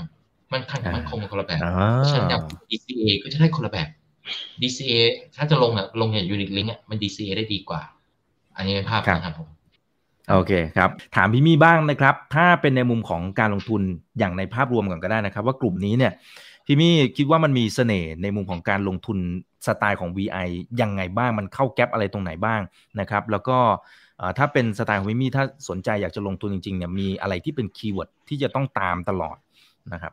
มั่นคั่งมั่นคงเป็นคนละแบบเพราะฉะนั้น DCA ก็จะได้คนละแบบ DCA ถ้าจะลงอะลงอย่าง Unit Link อะมัน DCA ได้ดีกว่า อันนี้เป็นภาพนะครับผมโอเคครับ ถามพี่มี่บ้างนะครับ ถ้าเป็นในมุมของการลงทุนอย่างในภาพรวมก่อนก็ได้นะครับ ว่ากลุ่มนี้เนี่ย พี่มี่คิดว่ามันมีเสน่ห์ในมุมของการลงทุนสไตล์ของ VI ยังไงบ้างมันเข้า gap อะไรตรงไหนบ้างนะครับ แล้วก็ถ้าเป็นสไตล์ของพี่มี่ถ้าสนใจอยากจะลงทุนจริงๆเนี่ยมีอะไรที่เป็น keyword ที่จะต้องตามตลอดนะครับ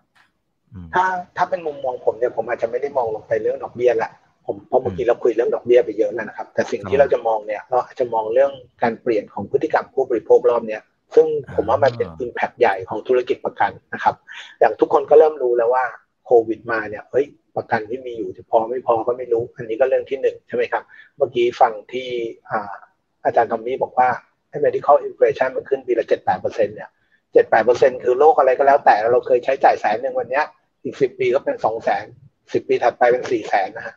ถ้าถ้าเป็นมุมมองผมเนี่ยผมอาจจะไม่ได้มองลงไปเรื่องดอกเบี้ยละผมเพราะเมื่อกี้เราคุยเรื่องดอกเบี้ยไปเยอะแล้วนะครับ แต่สิ่งที่เราจะมองเนี่ยเราอาจจะมองเรื่องการเปลี่ยนของพฤติกรรมผู้บริโภครอบเนี้ยซึ่งผมว่ามันเป็นอิมแพคใหญ่ของธุรกิจประกันนะครับ อย่างทุกคนก็เริ่มรู้แล้วว่าโค วิดมาเนี่ยเฮ้ยประกันที่มีอยู่จะพอไม่พอก็ไม่รู้ อันนี้ก็เรื่องที่หนึ่งใช่ไหมครับ เมื่อกี้ฟังที่อาจารย์ทอมมี่บอกว่าให้ medical inflation มันขึ้นปีละเจ็ดแปดเปอร์เซ็นต์เนี่ยเจ็ดแปดเปอร์เซ็นต์คือโรคอะไรก็แล้วแต่เราเคยใช้จ่ายแสนหนึ่งวันเนี้ย อีกสิบปีก็เป็นสองแสนสิบปีถัดไปเป็นสี่แสนนะฮะ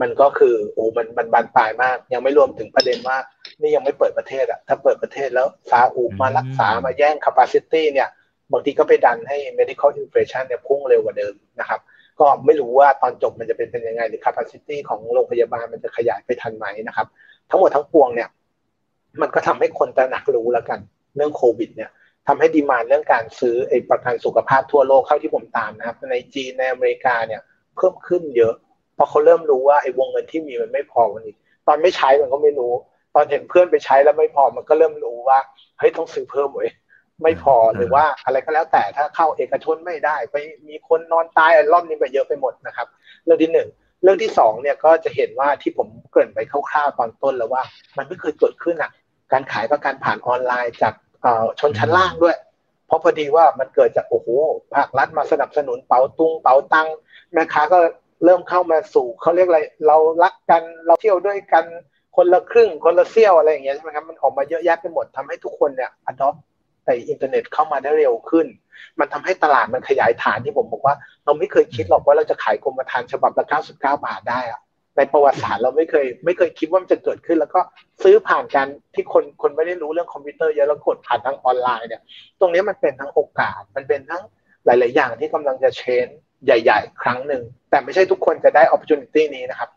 มันก็คือโอ้มันมันบานปลายมาก ยังไม่รวมถึงประเด็นว่านี่ยังไม่เปิดประเทศอะถ้าเปิดประเทศแล้วซาอุมารักษามาแย่ง capacity เนี่ย บางทีก็ไปดันให้ medical inflation เนี่ยพุ่งเร็วกว่าเดิมนะครับ ก็ไม่รู้ว่าตอนจบมันจะเป็นเป็นยังไง หรือ capacity ของโรงพยาบาลมันจะขยายไปทันไหมนะครับ ทั้งหมดทั้งปวงเนี่ย มันก็ทำให้คนตระหนักรู้แล้วกัน เรื่องโควิด เนี่ยทำให้ดีมาเรื่องการซื้อไอ้ประกันสุขภาพทั่วโลกเข้าที่ผมตามนะครับ ในจีนในอเมริกาเนี่ยเพิ่มขึ้นเยอะพอเขาเริ่มรู้ว่าไอ้วงเงินที่มีมันไม่พอวันนี้ตอนไม่ใช้มันก็ไม่รู้ ตอนเห็นเพื่อนไปใช้แล้วไม่พอมันก็เริ่มรู้ว่าเฮ้ยต้องซื้อเพิ่มเว้ย ไม่พอหรือว่าอะไรก็แล้วแต่ถ้าเข้าเอกชนไม่ได้ ไปมีคนนอนตายรอบนี้ไปเยอะไปหมดนะครับ เรื่องที่หนึ่งเรื่องที่สองเนี่ยก็จะเห็นว่าที่ผมเกริ่นไปคร่าวๆตอนต้นแล้วว่า มันไม่เคยเกิดขึ้นอะ การขายประกันผ่านออนไลน์จากชนชั้นล่างด้วย เพราะพอดีว่ามันเกิดจากโอ้โหภาครัฐมาสนับสนุนเป๋าตุงเป๋าตังแม่ค้าก็เริ่มเข้ามาสู่เขาเรียกอะไรเรารักกันเราเที่ยวด้วยกันคนละครึ่งคนละเซี่ยวอะไรอย่างเงี้ยใช่ไหมครับมันออกมาเยอะแยะไปหมดทำให้ทุกคนเนี่ยอดอป ในอินเทอร์เน็ตเข้ามาได้เร็วขึ้น มันทำให้ตลาดมันขยายฐานที่ผมบอกว่า เราไม่เคยคิดหรอกว่าเราจะขายกรมธรรม์ฉบับละ99 บาทได้อะในประวัติศาสตร์เราไม่เคยไม่เคยคิดว่ามันจะเกิดขึ้น แล้วก็ซื้อผ่านการที่คนคนไม่ได้รู้เรื่องคอมพิวเตอร์เยอะแล้วกดผ่านทางออนไลน์เนี่ย ตรงนี้มันเป็นทั้งโอกาส มันเป็นทั้งหลาย ๆ อย่างที่กำลังจะเชนใหญ่ ๆ ครั้งหนึ่ง แต่ไม่ใช่ทุกคนจะได้ opportunity นี้นะครับ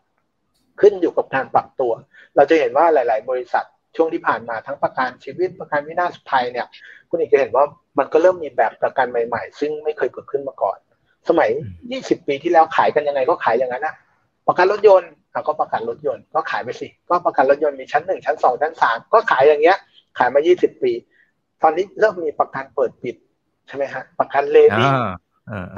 ขึ้นอยู่กับการปรับตัว เราจะเห็นว่าหลาย ๆ บริษัท ช่วงที่ผ่านมาทั้งประกันชีวิตประกันวินาศภัยเนี่ย คุณเอกจะเห็นว่ามันก็เริ่มมีแบบประกันใหม่ๆ ซึ่งไม่เคยเกิดขึ้นมาก่อน สมัย 20 ปีที่แล้วขายกันยังไงก็ขายอย่างนั้นนะประกันรถยนต์ก็ประกันรถยนต์ก็ขายไปสิ ก็ประกันรถยนต์มีชั้นหนึ่งชั้นสองชั้นสามก็ขายอย่างเงี้ย ขายมา 20 ปี ตอนนี้เริ่มมีประกันเปิดปิดใช่ไหมฮะประกันเลดี้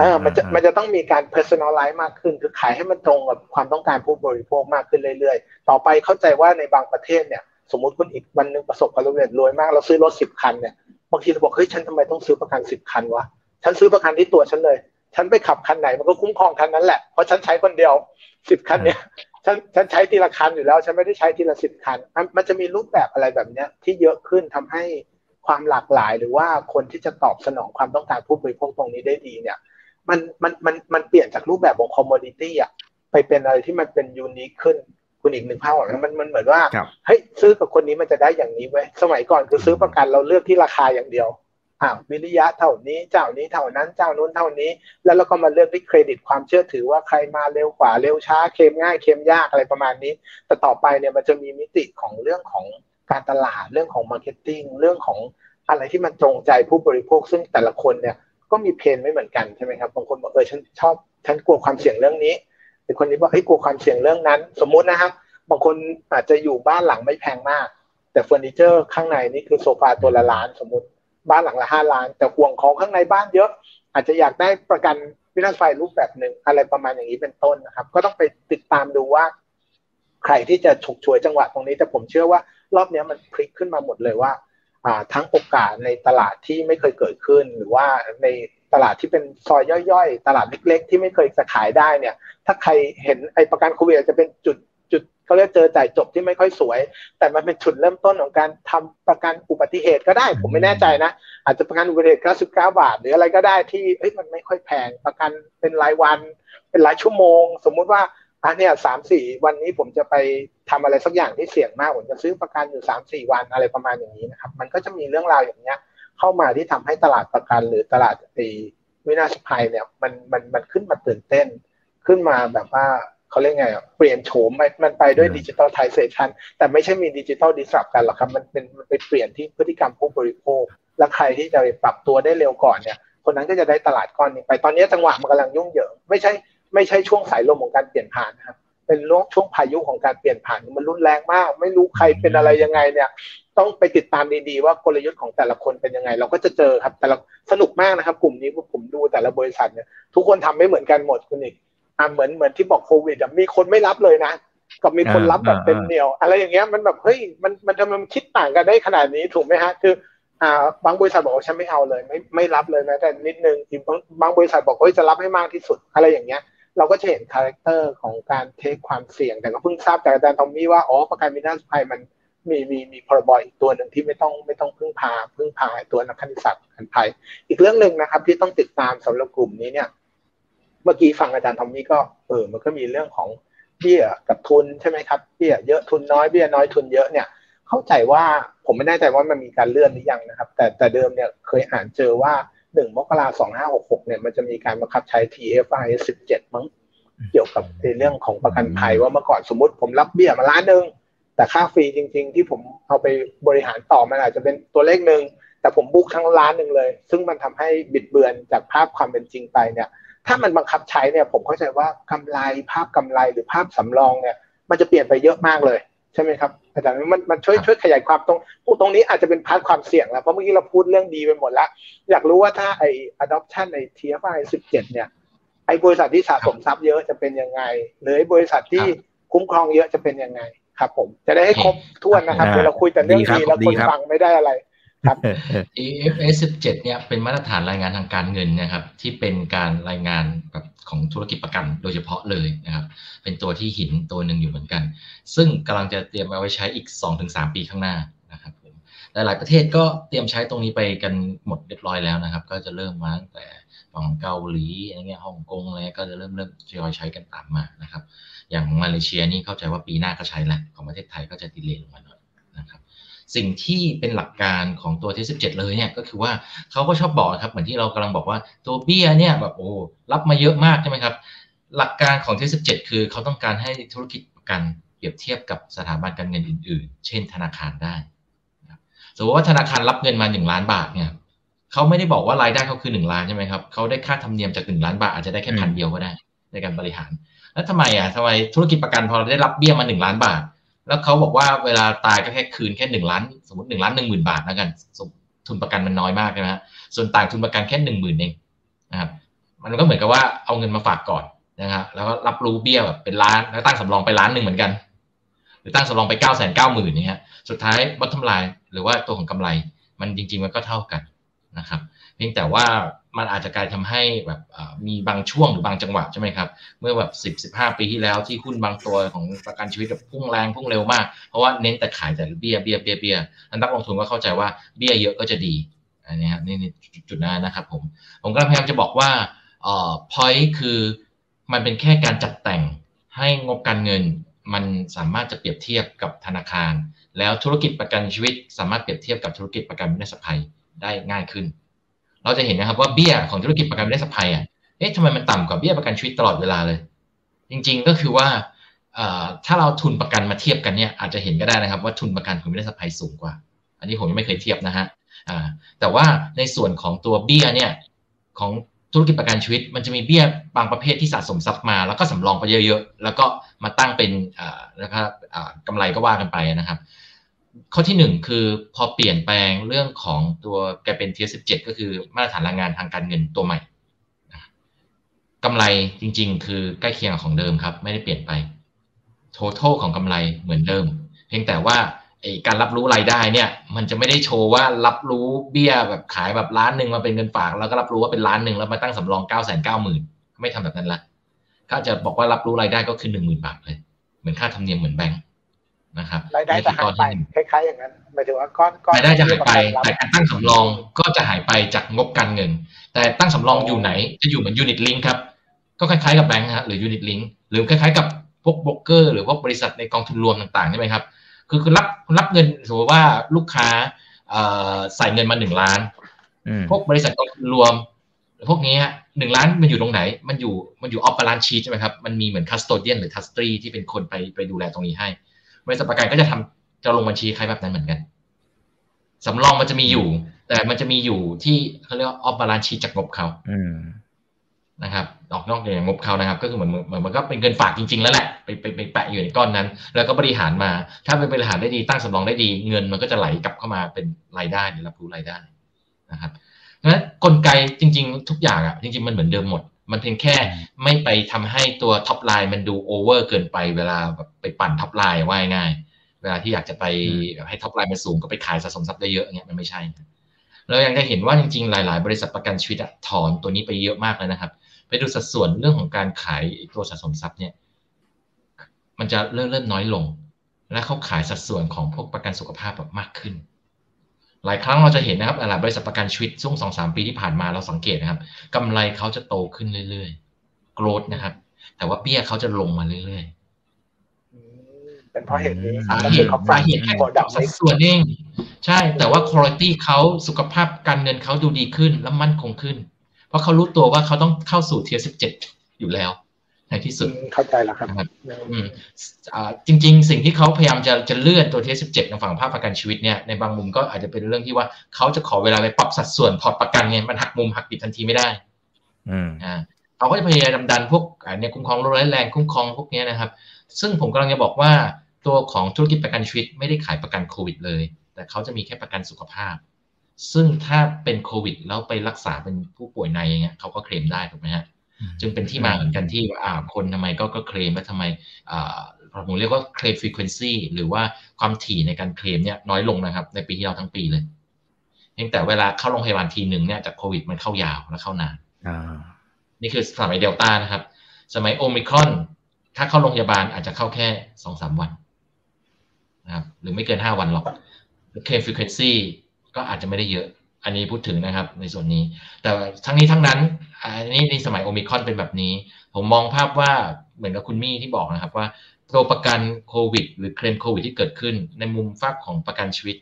อ่ามันจะมันจะต้องมีการ personalize มากขึ้น คือขายให้มันตรงกับความต้องการผู้บริโภคมากขึ้นเรื่อยๆ ต่อไปเข้าใจว่าในบางประเทศเนี่ย สมมติคุณอีกวันนึงประสบความสำเร็จรวยมากเราซื้อรถสิบคันเนี่ยบางทีเราบอกเฮ้ยฉันทำไมต้องซื้อประกันสิบคันวะฉันซื้อประกันที่ตัวฉันเลย ฉันไปขับคันไหนมันก็คุ้มครองคันนั้นแหละเพราะฉันใช้คนเดียวสิบคันเนี่ยฉันฉันใช้ทีละคันอยู่แล้ว ฉันไม่ได้ใช้ทีละสิบคัน มันจะมีรูปแบบอะไรแบบเนี้ยที่เยอะขึ้นทำให้ความหลากหลายหรือว่าคนที่จะตอบสนองความต้องการผู้บริโภคตรงนี้ได้ดีเนี่ย มันมันมันมันเปลี่ยนจากรูปแบบของคอมมอดิตี้อะไปเป็นอะไรที่มันเป็นยูนิคขึ้น คุณอีกหนึ่งภาพออกมันมันเหมือนว่าเฮ้ยซื้อกับคนนี้มันจะได้อย่างนี้เว้ยสมัยก่อนคือซื้อประกันเราเลือกที่ราคาอย่างเดียวอ่าวิริยะเท่านี้เจ้านี้เท่านั้นเจ้านู้นเท่านี้ แล้วเราก็มาเลือกที่เครดิตความเชื่อถือว่าใครมาเร็วกว่าเร็วช้าเคลมง่ายเคลมยากอะไรประมาณนี้ แต่ต่อไปเนี่ยมันจะมีมิติของเรื่องของการตลาดเรื่องของ marketing เรื่องของอะไรที่มันตรงใจผู้บริโภคซึ่งแต่ละคนเนี่ยก็มี pain ไม่เหมือนกันใช่ไหมครับบางคนบอกเออฉันชอบฉันกลัวความเสี่ยงเรื่องนี้ อีกคนนี้บอกเฮ้ยกลัวความเสี่ยงเรื่องนั้น สมมุตินะครับบางคนอาจจะอยู่บ้านหลังไม่แพงมาก แต่เฟอร์นิเจอร์ข้างในนี่คือโซฟาตัวละล้าน สมมติบ้านหลังละห้าล้าน แต่ห่วงของข้างในบ้านเยอะ อาจจะอยากได้ประกันวินาศไฟรูปแบบหนึ่งอะไรประมาณอย่างนี้เป็นต้นนะครับ ก็ต้องไปติดตามดูว่า ใครที่จะฉกฉวยจังหวะตรงนี้ แต่ผมเชื่อว่ารอบนี้มันพลิกขึ้นมาหมดเลยว่า ทั้งโอกาสในตลาดที่ไม่เคยเกิดขึ้น หรือว่าใน ตลาดที่เป็นซอยย่อยๆ ตลาดเล็กๆ ที่ไม่เคยจะขายได้เนี่ย ถ้าใครเห็นไอ้ประกันโควิดจะเป็นจุดจุดเขาเรียกเจอจ่ายจบที่ไม่ค่อยสวย แต่มันเป็นจุดเริ่มต้นของการทำประกันอุบัติเหตุก็ได้ ผมไม่แน่ใจนะ อาจจะประกันอุบัติเหตุ99บาท หรืออะไรก็ได้ที่เอ้ยมันไม่ค่อยแพงประกันเป็นรายวัน เป็นรายชั่วโมง สมมุติว่าอันเนี้ยสามสี่วันนี้ผมจะไปทำอะไรสักอย่างที่เสี่ยงมากผมจะซื้อประกันอยู่สามสี่วันอะไรประมาณอย่างนี้นะครับ มันก็จะมีเรื่องราวอย่างเนี้ย เข้ามาที่ทำให้ตลาดประกันหรือตลาดตีวินาศภัยเนี่ยมันมันมันขึ้นมาตื่นเต้น ขึ้นมาแบบว่าเขาเรียกไงเปลี่ยนโฉมมันไปด้วย digitalization แต่ไม่ใช่มี digital disruption หรอกครับ มันเป็นมันไปเปลี่ยนที่พฤติกรรมผู้บริโภค และใครที่จะปรับตัวได้เร็วก่อนเนี่ย คนนั้นก็จะได้ตลาดก้อนนี้ไปตอนนี้จังหวะมันกำลังยุ่งเหยิงไม่ใช่ไม่ใช่ช่วงสายลมของการเปลี่ยนผ่านนะครับเป็นช่วงพายุของการเปลี่ยนผ่านมันรุนแรงมาก ไม่รู้ใครเป็นอะไรยังไงเนี่ย ต้องไปติดตามดีๆว่ากลยุทธ์ของแต่ละคนเป็นยังไง เราก็จะเจอครับ แต่ละสนุกมากนะครับ กลุ่มนี้ผมดูแต่ละบริษัทเนี่ยทุกคนทำไม่เหมือนกันหมดคุณอีกอ่าเหมือนเหมือนที่บอกโควิดมีคนไม่รับเลยนะกับมีคนรับแบบเป็นเหนียว อะไรอย่างเงี้ยมันแบบเฮ้ยมันมันทำไมมันคิดต่างกันได้ขนาดนี้ถูกไหมฮะคือ อ่า บางบริษัทบอกว่าฉันไม่เอาเลย ไม่ไม่รับเลยนะแต่นิดนึงอีกบางบริษัทบอกเฮ้ยจะรับให้มากที่สุดอะไรอย่างเงี้ยเราก็จะเห็น character ของการ take ความเสี่ยงแต่ก็เพิ่งทราบจากอาจารย์ทอมมี่ว่าอ๋อประกันวินาศภัยมัน มีมีมีพรบอีกตัวหนึ่งที่ไม่ต้องไม่ต้องพึ่งพาพึ่งพาตัวนักคณิตศาสตร์กันภัยอีกเรื่องหนึ่งนะครับ ที่ต้องติดตามสำหรับกลุ่มนี้เนี่ย เมื่อกี้ฟังอาจารย์ทอมมี่ก็เออมันก็มีเรื่องของเบี้ยกับทุนใช่ไหมครับเบี้ยเยอะทุนน้อยเบี้ยน้อยทุนเยอะเนี่ย เข้าใจว่าผมไม่แน่ใจว่ามันมีการเลื่อนหรือยังนะครับ แต่แต่เดิมเนี่ยเคยอ่านเจอว่าหนึ่งมกราสองห้าหกหกเนี่ยมันจะมีการบังคับใช้ TFI สิบเจ็ดมั้งเกี่ยวกับในเรื่องของประกันภัยว่าเมื่อก่อนสมมติผมรับเบี้ยมาล้านหนึ่ง แต่ค่า fee จริง ๆ ที่ผมเอาไปบริหารต่อมันอาจจะเป็นตัวเลขหนึ่งแต่ผม book ทั้งล้านหนึ่งเลย ซึ่งมันทำให้บิดเบือนจากภาพความเป็นจริงไปเนี่ย ถ้ามันบังคับใช้เนี่ย ผมเข้าใจว่ากำไรภาพกำไรหรือภาพสำรองเนี่ย มันจะเปลี่ยนไปเยอะมากเลยใช่ไหมครับอาจารย์มันมันช่วยช่วยขยายความตรงตรงนี้อาจจะเป็น part ความเสี่ยงแล้วเพราะเมื่อกี้เราพูดเรื่องดีไปหมดแล้ว อยากรู้ว่าถ้าไอ้ adoption ใน TFRS 17 เนี่ย ไอ้บริษัทที่สะสมทรัพย์เยอะจะเป็นยังไง หรือไอ้บริษัทที่คุ้มครองเยอะจะเป็นยังไง ครับ ผมจะได้ให้ครบถ้วนนะครับเวลาคุยแต่เรื่องดีแล้วคนฟังไม่ได้อะไรครับ AFS 17 เนี่ยเป็นมาตรฐานรายงานทางการเงินนะครับ ที่เป็นการรายงานแบบของธุรกิจประกันโดยเฉพาะเลยนะครับ เป็นตัวที่หินตัวหนึ่งอยู่เหมือนกัน ซึ่งกำลังจะเตรียมเอาไว้ใช้อีก 2-3 ปีข้างหน้านะครับผมหลาย ๆ ประเทศก็เตรียมใช้ตรงนี้ไปกันหมดเรียบร้อยแล้วนะครับ ก็จะเริ่มมาตั้งแต่ฝั่งเกาหลีอะไรเงี้ยฮ่องกงอะไรก็จะเริ่มเริ่มทยอยใช้กันตามมานะครับ อย่างมาเลเซียนี่เข้าใจว่าปีหน้าก็ใช้แล้วของประเทศไทยก็จะดีเลย์ลงมาหน่อยนะครับสิ่งที่เป็นหลักการของตัวที่17 เลยเนี่ยก็คือว่าเขาก็ชอบบอกครับเหมือนที่เรากำลังบอกว่าตัวเบี้ยเนี่ยแบบโอ้รับมาเยอะมากใช่ไหมครับหลักการของที่17 คือเขาต้องการให้ธุรกิจประกันเปรียบเทียบกับสถาบันการเงินอื่น ๆ เช่นธนาคารได้สมมติว่าธนาคารรับเงินมา 1 ล้านบาทเนี่ยเขาไม่ได้บอกว่ารายได้เขาคือ 1 ล้านใช่ไหมครับเขาได้ค่าธรรมเนียมจาก 1 ล้านบาทอาจจะได้แค่พันเดียวก็ได้ในการบริหาร แล้วทำไมอะทำไมธุรกิจประกันพอได้รับเบี้ยมา1ล้านบาท แล้วเขาบอกว่าเวลาตายก็แค่คืนแค่หนึ่งล้านสมมติหนึ่งล้านหนึ่งหมื่นบาทแล้วกันทุนประกันมันน้อยมากนะฮะส่วนต่างทุนประกันแค่หนึ่งหมื่นเองนะครับมันก็เหมือนกับว่าเอาเงินมาฝากก่อนนะครับแล้วก็รับรู้เบี้ยแบบเป็นล้านแล้วตั้งสำรองไปล้านหนึ่งเหมือนกัน หรือตั้งสำรองไปเก้าแสนเก้าหมื่นนี่ฮะสุดท้ายวัตถุลายหรือว่าตัวของกำไร มันจริง ๆ มันก็เท่ากันนะครับ พียงแต่ว่ามันอาจจะกลายทำให้แบบมีบางช่วงหรือบางจังหวะใช่ไหมครับ เมื่อแบบสิบสิบห้าปีที่แล้วที่หุ้นบางตัวของประกันชีวิตแบบพุ่งแรงพุ่งเร็วมาก เพราะว่าเน้นแต่ขายแต่เบี้ยเบี้ยเบี้ยเบี้ยนักลงทุนก็เข้าใจว่าเบี้ยเยอะก็จะดีอันนี้ครับนี่จุดนั้นนะครับผมผมก็พยายามจะบอกว่าเอ่อ point คือมันเป็นแค่การจัดแต่งให้งบการเงิน มันสามารถจะเปรียบเทียบกับธนาคาร แล้วธุรกิจประกันชีวิต สามารถเปรียบเทียบกับธุรกิจประกันวินาศภัยได้ง่ายขึ้น เราจะเห็นนะครับว่าเบี้ยของธุรกิจประกันวินาศภัยอะเอ๊ะทำไมมันต่ำกว่าเบี้ยประกันชีวิตตลอดเวลาเลย จริงๆก็คือว่าถ้าเราทุนประกันมาเทียบกันเนี่ยอาจจะเห็นก็ได้นะครับว่าทุนประกันของวินาศภัยสูงกว่า อันนี้ผมยังไม่เคยเทียบนะฮะแต่ว่าในส่วนของตัวเบี้ยเนี่ยของธุรกิจประกันชีวิต มันจะมีเบี้ยบางประเภทที่สะสมทรัพย์มา แล้วก็สำรองไปเยอะๆแล้วก็มาตั้งเป็นนะครับกำไรก็ว่ากันไปนะครับ ข้อที่หนึ่งคือพอเปลี่ยนแปลงเรื่องของตัวแกเป็นเทียสิบเจ็ดก็คือมาตรฐานแรายงานทางการเงินตัวใหม่กำไรจริง ๆ คือใกล้เคียงของเดิมครับ ไม่ได้เปลี่ยนไป total ของกำไรเหมือนเดิม เพียงแต่ว่าการรับรู้รายได้เนี่ย มันจะไม่ได้โชว์ว่ารับรู้เบี้ยแบบขายแบบล้านหนึ่งมาเป็นเงินฝาก แล้วก็รับรู้ว่าเป็นล้านหนึ่งแล้วมาตั้งสำรองเก้าแสนเก้าหมื่นไม่ทำแบบนั้นละก็จะบอกว่ารับรู้รายได้ก็คือหนึ่งหมื่นบาทเลย เหมือนค่าธรรมเนียมเหมือนแบงค์ นะครับรายได้จะหายไปคล้ายๆอย่างนั้นหมายถึงว่าก้อนรายได้จะหายไปแต่การตั้งสำรองก็จะหายไปจากงบการเงิน แต่ตั้งสำรองอยู่ไหน จะอยู่เหมือน unit linked ครับก็คล้ายๆกับแบงค์ฮะหรือ unit linked หรือคล้ายๆกับพวกบล็อกเกอร์หรือพวกบริษัทในกองทุนรวมต่างๆใช่ไหมครับคือคือรับรับเงินสมมติว่าลูกค้าใส่เงินมาหนึ่งล้านพวกบริษัทกองทุนรวมพวกนี้หนึ่งล้านมันอยู่ตรงไหน มันอยู่มันอยู่ off balance sheet ใช่ไหมครับ มันมีเหมือน custodian หรือ trustee ที่เป็นคนไปไปดูแลตรงนี้ให้ บริษัทประกันก็จะทำจะลงบัญชีคล้ายแบบนั้นเหมือนกันสำรองมันจะมีอยู่ แต่มันจะมีอยู่ที่เขาเรียกว่า off balance sheet จากงบเขานะครับออกนอกเหนืองบเขานะครับ ก็คือเหมือนเหมือนมันก็เป็นเงินฝากจริง ๆ แล้วแหละไปไปไปแปะอยู่ในก้อนนั้น แล้วก็บริหารมา ถ้าเป็นบริหารได้ดีตั้งสำรองได้ดี เงินมันก็จะไหลกลับเข้ามาเป็นรายได้หรือรับรู้รายได้นะครับเพราะฉะนั้นกลไกจริง ๆ ทุกอย่างอะจริง ๆ มันเหมือนเดิมหมด มันเพียงแค่ไม่ไปทำให้ตัว top line มันดูโอเวอร์เกินไปเวลาแบบไปปั่น top line ว่าง่าย เวลาที่อยากจะไปให้ top line มันสูงก็ไปขายสะสมทรัพย์ได้เยอะเงี้ยมันไม่ใช่เรายังจะเห็นว่าจริงๆ หลาย ๆ บริษัทประกันชีวิตถอนตัวนี้ไปเยอะมากเลยนะครับ ไปดูสัดส่วนเรื่องของการขายตัวสะสมทรัพย์เนี่ย มันจะเริ่มเริ่มน้อยลง และเขาขายสัดส่วนของพวกประกันสุขภาพแบบมากขึ้น หลายครั้งเราจะเห็นนะครับหลายบริษัทประกันชีวิตช่วงสองสามปีที่ผ่านมาเราสังเกตนะครับกำไรเขาจะโตขึ้นเรื่อยๆ โกรดนะครับ แต่ว่าเบี้ยเขาจะลงมาเรื่อยๆ เป็นเพราะเหตุนี้สาเหตุสาเหตุแค่สัดส่วนเองใช่ แต่ว่าคุณภาพเขาสุขภาพการเงินเขาดูดีขึ้นและมั่นคงขึ้น เพราะเขารู้ตัวว่าเขาต้องเข้าสู่ TFRS สิบเจ็ดอยู่แล้ว ในที่สุดเข้าใจแล้วครับจริง ๆ สิ่งที่เขาพยายามจะจะเลื่อนตัว TFRS สิบเจ็ดในฝั่งภาคประกันชีวิตเนี่ยในบางมุมก็อาจจะเป็นเรื่องที่ว่าเขาจะขอเวลาไปปรับสัดส่วนพอร์ตประกันเนี่ยมันหักมุมหักดิบทันทีไม่ได้อ่าเขาก็จะพยายามดันพวกเนี่ยคุ้มครองโรคร้ายแรงคุ้มครองพวกนี้นะครับ ซึ่งผมกำลังจะบอกว่าตัวของธุรกิจประกันชีวิตไม่ได้ขายประกันโควิดเลย แต่เขาจะมีแค่ประกันสุขภาพ ซึ่งถ้าเป็นโควิดแล้วไปรักษาเป็นผู้ป่วยในอย่างเงี้ยเขาก็เคลมได้ถูกไหมฮะ จึงเป็นที่มาเหมือนกันที่อ่าคนทำไมก็ก็เคลมว่าทำไมอ่าผมเรียกว่าเคลมฟรีเควนซีหรือว่าความถี่ในการเคลมเนี่ยน้อยลงนะครับ ในปีที่เราทั้งปีเลยเพียงแต่เวลาเข้าโรงพยาบาลทีหนึ่งเนี่ยจากโควิดมันเข้ายาวและเข้านานนี่คือสมัยเดลต้านะครับ สมัยโอมิครอน ถ้าเข้าโรงพยาบาลอาจจะเข้าแค่สองสามวันนะครับหรือไม่เกินห้าวันหรอกเคลม frequency ก็อาจจะไม่ได้เยอะ อันนี้พูดถึงนะครับในส่วนนี้ แต่ทั้งนี้ทั้งนั้น อันนี้ในสมัยโอมิครอนเป็นแบบนี้ ผมมองภาพว่าเหมือนกับคุณมี่ที่บอกนะครับว่าตัวประกันโควิด หรือเคลมโควิดที่เกิดขึ้น ในมุมฝั่งของประกันชีวิต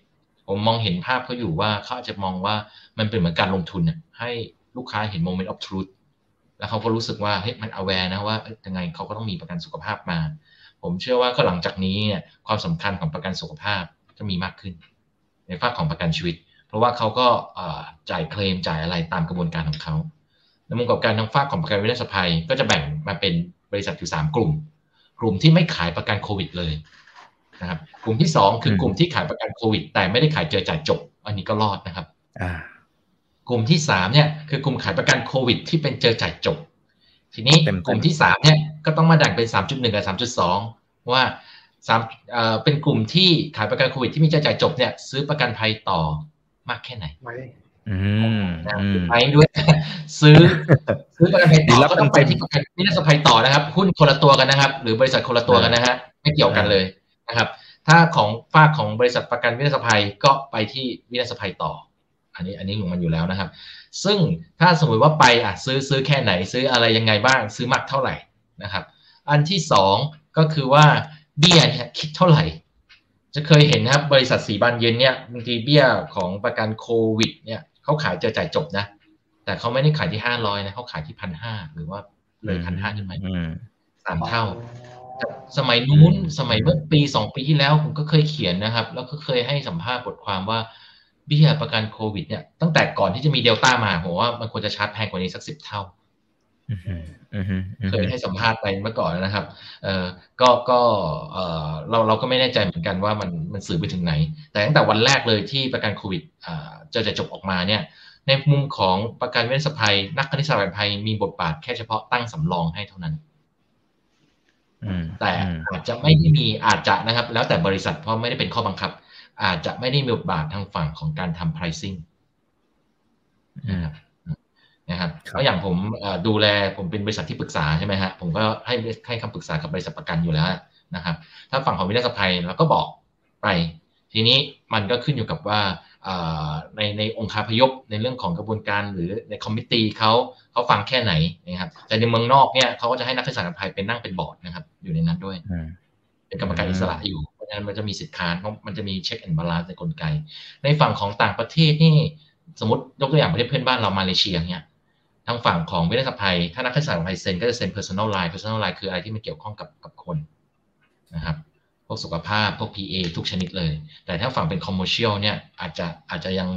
ผมมองเห็นภาพเขาอยู่ว่าเขาอาจจะมองว่ามันเป็นเหมือนการลงทุนให้ลูกค้าเห็น moment of truth แล้วเขาก็รู้สึกว่าเฮ้ยมัน aware นะว่ายังไงเขาก็ต้องมีประกันสุขภาพมา ผมเชื่อว่าก็หลังจากนี้เนี่ยความสำคัญของประกันสุขภาพจะมีมากขึ้น ในฝากของประกันชีวิต เพราะว่าเขาก็จ่ายเคลมจ่ายอะไรตามกระบวนการของเขาในมุมกับการทางฝากของประกันวินาศภัย ก็จะแบ่งมาเป็นบริษัทอยู่สามกลุ่ม กลุ่มที่ไม่ขายประกันโควิดเลยนะครับกลุ่มที่สองคือกลุ่มที่ขายประกันโควิด แต่ไม่ได้ขายเจอจ่ายจบ อันนี้ก็รอดนะครับกลุ่มที่สามเนี่ยคือกลุ่มขายประกันโควิด ที่เป็นเจอจ่ายจบ ทีนี้กลุ่มที่สามเนี่ยก็ต้องมาแบ่งเป็นสามจุดหนึ่งกับสามจุดสองว่าสามเป็นกลุ่มที่ขายประกันโควิดที่มีเจอจ่ายจบเนี่ยซื้อประกันภัยต่อ มากแค่ไหนไม่ไปด้วย ซื้อ ซื้อประกันภัยต่อก็ต้องไปที่ประกันวินาศภัยต่อนะครับ หุ้นคนละตัวกันนะครับ หรือบริษัทคนละตัวกันนะฮะไม่เกี่ยวกันเลยนะครับ ถ้าของฝากของบริษัทประกันวินาศภัยก็ไปที่วินาศภัยต่อ อันนี้อันนี้ของมันอยู่แล้วนะครับ ซึ่งถ้าสมมติว่าไปอะซื้อซื้อแค่ไหน ซื้ออะไรยังไงบ้าง ซื้อมากเท่าไหร่นะครับ อันที่สองก็คือว่าเบี้ยเนี่ยคิดเท่าไหร่ จะเคยเห็นนะครับบริษัทสีบานเย็นเนี่ยบางทีเบี้ยของประกันโควิด เนี่ยเขาขายเจอจ่ายจบนะ แต่เขาไม่ได้ขายที่ห้าร้อยนะเขาขายที่พันห้าหรือว่าเลยพันห้าขึ้นไปสามเท่า สมัยนู้นสมัยเมื่อปีสองปีที่แล้วผมก็เคยเขียนนะครับ แล้วก็เคยให้สัมภาษณ์บทความว่าเบี้ยประกันโควิดเนี่ยตั้งแต่ก่อนที่จะมีเดลต้ามาผมว่ามันควรจะชาร์จแพงกว่านี้สักสิบเท่า เคยให้สัมภาษณ์ไปเมื่อก่อนนะครับ เออก็ก็เออเราเราก็ไม่แน่ใจเหมือนกันว่ามันมันสื่อไปถึงไหน แต่ตั้งแต่วันแรกเลยที่ประกันโควิดจะจะจบออกมาเนี่ย ในมุมของประกันเวชภัย นักคณิตศาสตร์ภัยมีบทบาทแค่เฉพาะตั้งสำรองให้เท่านั้นแต่อาจจะไม่ได้มีอาจจะนะครับ แล้วแต่บริษัทเพราะไม่ได้เป็นข้อบังคับ อาจจะไม่ได้มีบทบาททางฝั่งของการทำ pricing นะครับนะครับก็อย่างผมดูแลผมเป็นบริษัทที่ปรึกษาใช่ไหมฮะผมก็ให้ให้คำปรึกษากับบริษัทประกันอยู่แล้วนะครับ ถ้าฝั่งของวินาศภัยเราก็บอกไป ทีนี้มันก็ขึ้นอยู่กับว่าในในองค์คาพยพในเรื่องของกระบวนการหรือในคอมมิตี้เขาเขาฟังแค่ไหนนะครับแต่ในเมืองนอกเนี่ยเขาก็จะให้นักศึกษาภัยเป็นนั่งเป็นบอร์ดนะครับ อยู่ในนั้นด้วยเป็นกรรมการอิสระอยู่นั้นมันจะมีสิทธิ์ค้านเพราะมันจะมี check and balance ในกลไก ในฝั่งของต่างประเทศนี่สมมติยกตัวอย่างประเทศเพื่อนบ้านเรามาเลเซียเนี่ยทางฝั่งของวินาศภัยถ้านักศึกษาภัยเซ็นก็จะเซ็น personal line personal line คืออะไรที่มันเกี่ยวข้องกับกับคนนะครับพวกสุขภาพพวก PA ทุกชนิดเลย แต่ถ้าฝั่งเป็น commercial เนี่ยอาจจะอาจจะยัง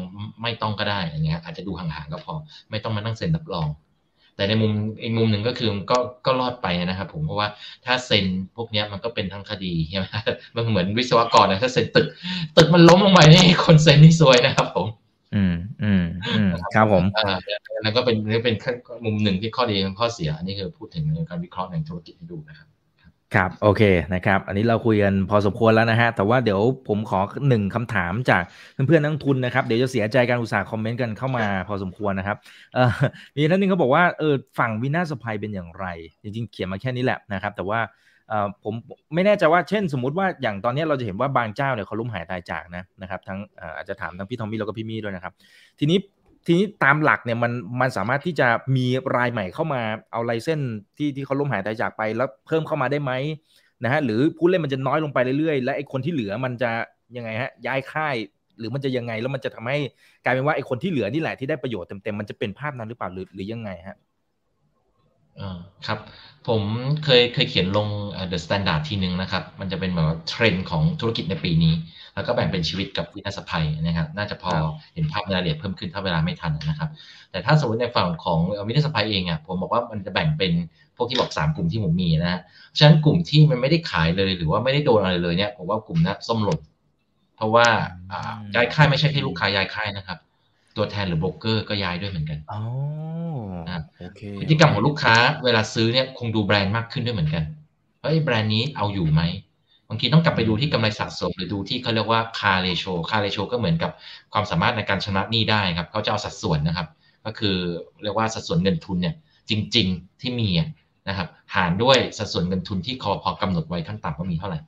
ไม่ต้องก็ได้อย่างเงี้ยอาจจะดูห่างๆก็พอไม่ต้องมานั่งเซ็นรับรอง แต่ในมุมอีกมุมหนึ่งก็คือก็ก็รอดไปนะครับผมเพราะว่าถ้าเซ็นพวกนี้มันก็เป็นทั้งคดีใช่ไหมมันเหมือนวิศวกรนะถ้าเซ็นตึก ตึกมันล้มลงไปนี่คนเซ็นนี่ซวยนะครับผม อืมอืมอืมครับผมอ่าแล้วก็เป็นเป็นมุมหนึ่งที่ข้อดีข้อเสียอันนี้คือพูดถึงการวิเคราะห์ในธุรกิจให้ดูนะครับครับ โอเคนะครับ อันนี้เราคุยกันพอสมควรแล้วนะฮะ แต่ว่าเดี๋ยวผมขอหนึ่งคำถามจากเพื่อนๆนักทุนนะครับ เดี๋ยวจะเสียใจการอุตสาห์คอมเมนต์กันเข้ามาพอสมควรนะครับเออมีท่านนึงเขาบอกว่าเออฝั่งวินาศภัยเป็นอย่างไร จริงๆ เขียนมาแค่นี้แหละนะครับ แต่ว่าเออ ผมไม่แน่ใจว่าเช่นสมมติว่าอย่างตอนนี้เราจะเห็นว่าบางเจ้าเนี่ยเขาล้มหายตายจากนะนะครับทั้งอาจจะถามทั้งพี่ทอมมี่แล้วก็พี่มี่ด้วยนะครับ ทีนี้ทีนี้ตามหลักเนี่ยมันมันสามารถที่จะมีรายใหม่เข้ามาเอาไลเส้นที่ที่เขาล้มหายตายจากไป แล้วเพิ่มเข้ามาได้ไหมนะฮะหรือผู้เล่นมันจะน้อยลงไปเรื่อยๆ และไอ้คนที่เหลือมันจะยังไงฮะย้ายค่ายหรือมันจะยังไงแล้วมันจะทำให้กลายเป็นว่าไอ้คนที่เหลือนี่แหละที่ได้ประโยชน์เต็มๆมันจะเป็นภาพนั้นหรือเปล่าหรือหรือยังไงฮะ ครับ ผมเคยเคยเขียนลง THE STANDARD ทีหนึ่งนะครับ มันจะเป็นแบบว่าเทรนด์ของธุรกิจในปีนี้ แล้วก็แบ่งเป็นชีวิตกับวินาศภัยนะครับ น่าจะพอเห็นภาพรายละเอียดเพิ่มขึ้นถ้าเวลาไม่ทันนะครับ แต่ถ้าสมมติในฝั่งของวินาศภัยเองอะผมบอกว่ามันจะแบ่งเป็นพวกที่บอกสามกลุ่มที่ผมมีนะฮะฉะนั้นกลุ่มที่มันไม่ได้ขายเลยหรือว่าไม่ได้โดนอะไรเลยเนี่ยผมว่ากลุ่มนั้นส้มหล่นเพราะว่าย้ายค่ายไม่ใช่แค่ลูกค้าย้ายค่ายนะครับ ตัวแทนหรือโบรกเกอร์ก็ย้ายด้วยเหมือนกันอ๋อโอเคพฤติกรรมของลูกค้าเวลาซื้อเนี่ยคงดูแบรนด์มากขึ้นด้วยเหมือนกันเฮ้ยแบรนด์นี้เอาอยู่ไหมบางทีต้องกลับไปดูที่กำไรสะสม หรือดูที่เขาเรียกว่าคาเรโชคาเรโชก็เหมือนกับความสามารถในการชำระหนี้ได้ครับเขาจะเอาสัดส่วนนะครับ ก็คือเรียกว่าสัดส่วนเงินทุนเนี่ยจริง ๆที่มีนะครับหารด้วยสัดส่วนเงินทุนที่คอพอกำหนดไว้ขั้นต่ำว่ามีเท่าไหร่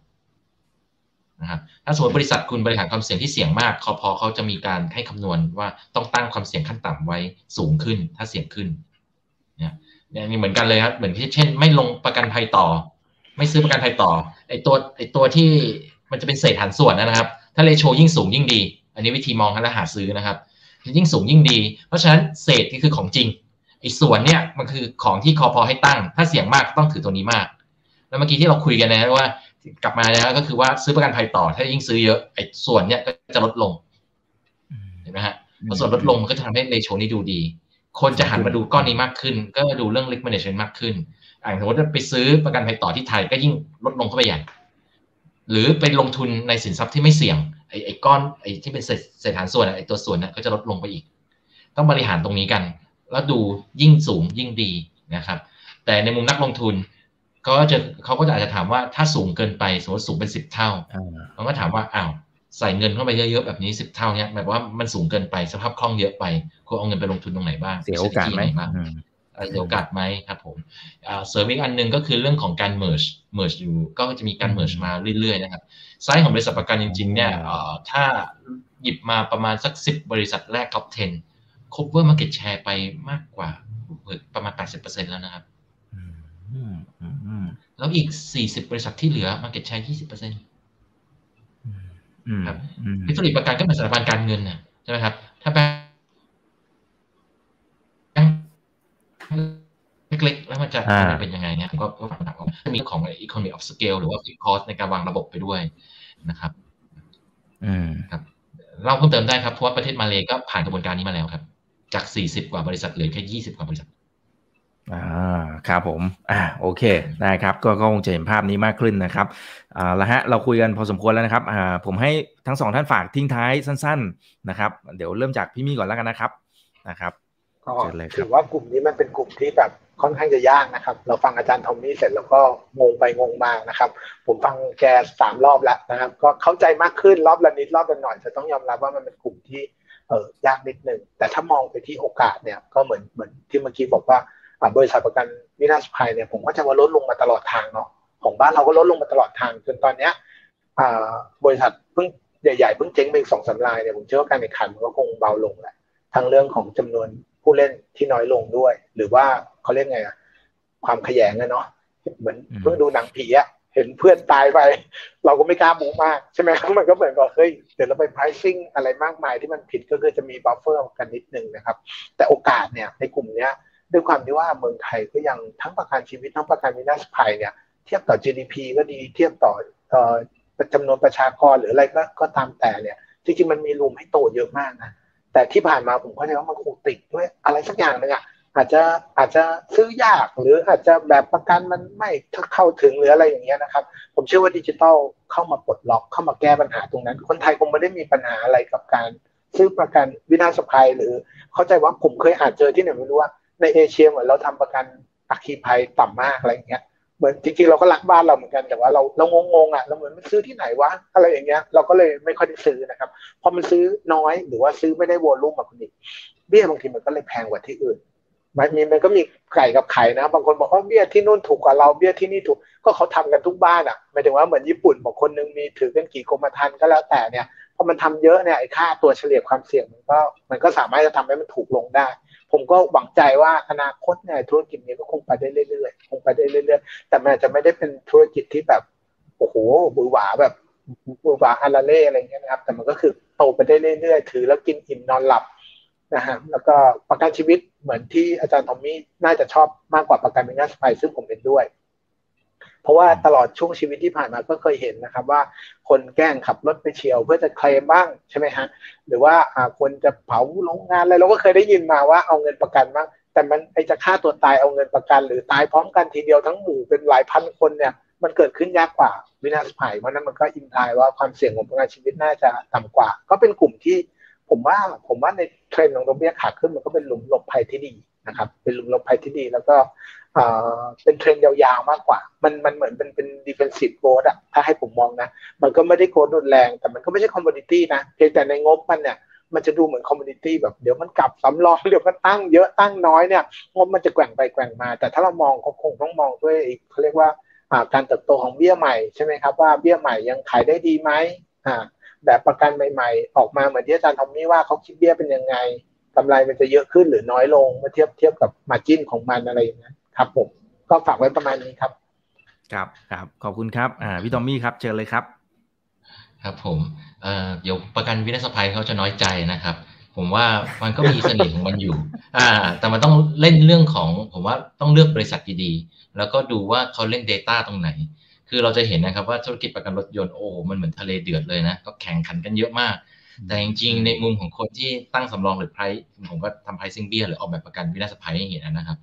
นะครับถ้าสมมติบริษัทคุณบริหารความเสี่ยงที่เสี่ยงมากคอพอเขาจะมีการให้คำนวณว่าต้องตั้งความเสี่ยงขั้นต่ำไว้สูงขึ้น ถ้าเสี่ยงขึ้นเนี่ยนี่เหมือนกันเลยครับเหมือนที่เช่น ไม่ลงประกันภัยต่อ ไม่ซื้อประกันภัยต่อไอตัวไอตัวที่มันจะเป็นเศษฐานส่วนนะครับ ถ้าเลโชยิ่งสูงยิ่งดี อันนี้วิธีมองและหาซื้อนะครับยิ่งสูงยิ่งดี เพราะฉะนั้นเศษที่คือของจริงไอ้ส่วนเนี่ยมันคือของที่คอพอให้ตั้ง ถ้าเสี่ยงมากต้องถือตัวนี้มาก แล้วเมื่อกี้ที่เราคุยกันนะว่า กลับมาแล้วก็คือว่าซื้อประกันภัยต่อ ถ้ายิ่งซื้อเยอะไอ้ส่วนเนี้ยก็จะลดลงเห็นไหมฮะพอส่วนลดลงมันก็จะทำให้เลโชนี้ดูดี คนจะหันมาดูก้อนนี้มากขึ้น ก็ดูเรื่อง risk management มากขึ้นอ่างสมมติว่าไปซื้อประกันภัยต่อที่ไทยก็ยิ่งลดลงเข้าไปใหญ่หรือไปลงทุนในสินทรัพย์ที่ไม่เสี่ยงไอ้ไอ้ก้อนไอ้ที่เป็นเศษฐานส่วนไอ้ตัวส่วนนั้นก็จะลดลงไปอีก ต้องบริหารตรงนี้กัน แล้วดูยิ่งสูงยิ่งดีนะครับ แต่ในมุมนักลงทุน ก็จะเขาก็จะอาจจะถามว่าถ้าสูงเกินไปสมมติสูงเป็นสิบเท่าเขาก็ถามว่าอ้าวใส่เงินเข้าไปเยอะๆแบบนี้สิบเท่าเนี้ยหมายว่ามันสูงเกินไปสภาพคล่องเยอะไปควรเอาเงินไปลงทุนตรงไหนบ้างเสียโอกาสไหมเสียโอกาสไหมครับผมเสริมอีกอันหนึ่งก็คือเรื่องของการ merge merge อยู่ก็จะมีการ merge มาเรื่อยๆนะครับไซส์ของบริษัทประกันจริง ๆ เนี่ยถ้าหยิบมาประมาณสักสิบบริษัทแรก top 10 cover market share ไปมากกว่าประมาณ 80%แล้วนะครับ แล้วอีก40บริษัทที่เหลือ market share 20%ครับพิสริประกันก็เป็นสถาบันการเงินนะใช่ไหมครับ ถ้าแบงเล็กๆแล้วมันจะเป็นยังไงเนี่ยก็ก็ฟังออกมีของ economy of scale หรือว่า fixed cost ในการวางระบบไปด้วยนะครับอืมครับเล่าเพิ่มเติมได้ครับเพราะว่าประเทศมาเลยก็ผ่านกระบวนการนี้มาแล้วครับ จาก 40 กว่าบริษัทเหลือแค่ 20 กว่าบริษัท อ่าครับผมอ่าโอเคได้ครับก็ก็คงจะเห็นภาพนี้มากขึ้นนะครับอ่าแล้วฮะเราคุยกันพอสมควรแล้วนะครับอ่าผมให้ทั้งสองท่านฝากทิ้งท้ายสั้น ๆนะครับ เดี๋ยวเริ่มจากพี่มี่ก่อนแล้วกันนะครับนะครับก็ถือว่ากลุ่มนี้มันเป็นกลุ่มที่แบบค่อนข้างจะยากนะครับ เราฟังอาจารย์ทอมมี่เสร็จแล้วก็งงไปงงมานะครับ ผมฟังแกสามรอบแล้วนะครับ ก็เข้าใจมากขึ้นรอบละนิดรอบละหน่อยจะต้องยอมรับว่ามันเป็นกลุ่มที่เออยากนิดหนึ่งแต่ถ้ามองไปที่โอกาสเนี่ยก็เหมือนเหมือนที่เมื่อกี้บอกว่า บริษัทประกันวินาศภัยเนี่ยผมก็จะว่าลดลงมาตลอดทางเนาะของบ้านเราก็ลดลงมาตลอดทางจนตอนเนี้ยบริษัทเพิ่งใหญ่ๆเพิ่งเจ๊งไปสองสารายเนี่ยผมเชื่อว่าการแข่งขันมันก็คงเบาลงแหละทั้งเรื่องของจำนวนผู้เล่นที่น้อยลงด้วย หรือว่าเขาเรียกไงอะความขยาดเนาะเหมือนเพิ่งดูหนังผีอะเห็นเพื่อนตายไป เราก็ไม่กล้าบู๊มากใช่ไหมมันก็เหมือนกับเฮ้ยเดี๋ยวเราไป pricing อะไรมากมายที่มันผิดก็คือจะมี buffer กันนิดนึงนะครับ แต่โอกาสเนี่ยในกลุ่มเนี้ย ด้วยความที่ว่าเมืองไทยก็ยังทั้งประกันชีวิตทั้งประกันวินาศภัยเนี่ยเทียบต่อ GDP ก็ดีเทียบต่อจำนวนประชากรหรืออะไรก็ก็ตามแต่เนี่ยจริงๆมันมีรูมให้โตเยอะมากนะแต่ที่ผ่านมาผมเข้าใจว่ามันคงติดด้วยอะไรสักอย่างนึงอะอาจจะอาจจะซื้อยากหรืออาจจะแบบประกันมันไม่เข้าถึงหรืออะไรอย่างเงี้ยนะครับ ผมเชื่อว่าดิจิทัลเข้ามาปลดล็อกเข้ามาแก้ปัญหาตรงนั้น คนไทยคงไม่ได้มีปัญหาอะไรกับการซื้อประกันวินาศภัยหรือเข้าใจว่าผมเคยอ่านเจอที่ไหนไม่รู้ว่า ในเอเชียเหมือนเราทำประกันอัคคีภัยต่ำมากอะไรอย่างเงี้ยเหมือนจริงๆเราก็รักบ้านเราเหมือนกันแต่ว่าเราเรางงๆอะเราเหมือนมันซื้อที่ไหนวะอะไรอย่างเงี้ยเราก็เลยไม่ค่อยได้ซื้อนะครับพอมันซื้อน้อยหรือว่าซื้อไม่ได้วอลลุ่มแบบนี้เบี้ยบางทีมันก็เลยแพงกว่าที่อื่นมันมีมันก็มีไก่กับไข่นะ บางคนบอกว่าเบี้ยที่นู่นถูกกว่าเราเบี้ยที่นี่ถูกก็เขาทำกันทุกบ้านอะหมายถึงว่าเหมือนญี่ปุ่นบอกคนนึงมีถือกันกี่กรมธรรม์ก็แล้วแต่เนี่ยพอมันทำเยอะเนี่ยไอ้ค่าตัวเฉลี่ยความเสี่ยงมันก็มันก็สามารถจะทำให้มันถูกลงได้ ผมก็หวังใจว่าอนาคตเนี่ยธุรกิจนี้ก็คงไปได้เรื่อยๆคงไปได้เรื่อยๆ แต่มันอาจจะไม่ได้เป็นธุรกิจที่แบบโอ้โหบือหวาแบบบือหวาฮาราเล่อะไรเงี้ยนะครับ แต่มันก็คือโตไปได้เรื่อยๆ ถือแล้วกินอิ่มนอนหลับนะฮะแล้วก็ประกันชีวิตเหมือนที่อาจารย์ทอมมี่น่าจะชอบมากกว่าประกันวินาศภัยซึ่งผมเป็นด้วย เพราะว่าตลอดช่วงชีวิตที่ผ่านมาก็เคยเห็นนะครับ ว่าคนแกล้งขับรถไปเฉียว เพื่อจะเคลมบ้างใช่ไหมฮะหรือว่าคนจะเผาโรงงานอะไรเราก็เคยได้ยินมาว่าเอาเงินประกันบ้างแต่มันไอจะฆ่าตัวตายเอาเงินประกัน หรือตายพร้อมกันทีเดียวทั้งหมู่เป็นหลายพันคนเนี่ยมันเกิดขึ้นยากกว่าวินาศภัยเพราะนั้นมันก็อินทายว่าความเสี่ยงของประกันชีวิตน่าจะต่ำกว่า ก็เป็นกลุ่มที่ผมว่าผมว่าในเทรนด์ของดอกเบี้ยขาขึ้นมันก็เป็นหลุมหลบภัยที่ดีนะครับ เป็นหลุมหลบภัยที่ดี แล้วก็ เป็นเทรนด์ยาวๆมากกว่า มันมันเหมือนเป็นเป็น defensive growth อะถ้าให้ผมมองนะ มันก็ไม่ได้ growth รุนแรง แต่มันก็ไม่ใช่ commodity นะ เพียงแต่ในงบมันเนี่ยมันจะดูเหมือน commodity แบบเดี๋ยวมันกลับสำรองเดี๋ยวมันตั้งเยอะตั้งน้อยเนี่ยงบมันจะแกว่งไปแกว่งมา แต่ถ้าเรามองคงต้องมองด้วยเขาเรียกว่าการเติบโตของเบี้ยใหม่ใช่ไหมครับว่าเบี้ยใหม่ยังขายได้ดีไหมแบบประกันใหม่ๆ ออกมาเหมือนที่อาจารย์ทอมมี่ว่าเขาคิดเบี้ยเป็นยังไงกำไรมันจะเยอะขึ้นหรือน้อยลงเมื่อเทียบเทียบกับมาจิ้นของมันอะไรอย่างนี้ ครับผมก็ฝากไว้ประมาณนี้ครับ ครับครับขอบคุณครับอ่าพี่ทอมมี่ครับเชิญเลยครับ ครับผมเอ่อเดี๋ยวประกันวินาศภัยเขาจะน้อยใจนะครับ ผมว่ามันก็มีเสน่ห์ของมันอยู่ อ่า แต่มันต้องเล่นเรื่องของ ผมว่าต้องเลือกบริษัทดีๆแล้วก็ดูว่าเขาเล่น Data ตรงไหน คือเราจะเห็นนะครับว่าธุรกิจประกันรถยนต์โอ้มันเหมือนทะเลเดือดเลยนะก็แข่งขันกันเยอะมากแต่จริงๆ ในมุมของคนที่ตั้งสำรองหรือไพรผมก็ทำไพรซิ่งเบียหรือออกแบบประกันวินาศภัยให้เห็นนะครับ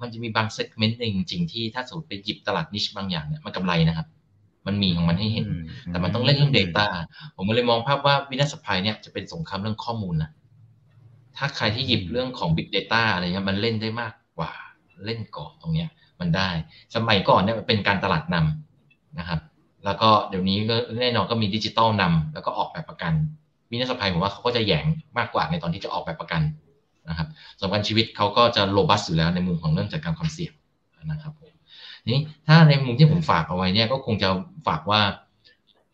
มันจะมีบางเซกเมนต์จริงๆที่ถ้าสมมติไปหยิบตลาดนิชบางอย่างเนี่ยมันกำไรนะครับ มันมีของมันให้เห็น แต่มันต้องเล่นเรื่อง Data ผมก็เลยมองภาพว่าวินาศภัยเนี่ยจะเป็นสงครามเรื่องข้อมูลนะถ้าใครที่หยิบเรื่องของ Big Data อะไรเงี้ยมันเล่นได้มากกว่าเล่นก่อนตรงเนี้ย มันได้ สมัยก่อนเนี่ยเป็นการตลาดนำนะครับ แล้วก็เดี๋ยวนี้ก็แน่นอนก็มีดิจิตอลนำแล้วก็ออกแบบประกันวินาศภัยผมว่าเขาก็จะแยงมากกว่าในตอนที่จะออกแบบประกัน นะครับสำคัญชีวิตเขาก็จะโรบัสอยู่แล้วในมุมของเรื่องจัดการความเสี่ยงนะครับผมนี้ถ้าในมุมที่ผมฝากเอาไว้เนี่ยก็คงจะฝากว่า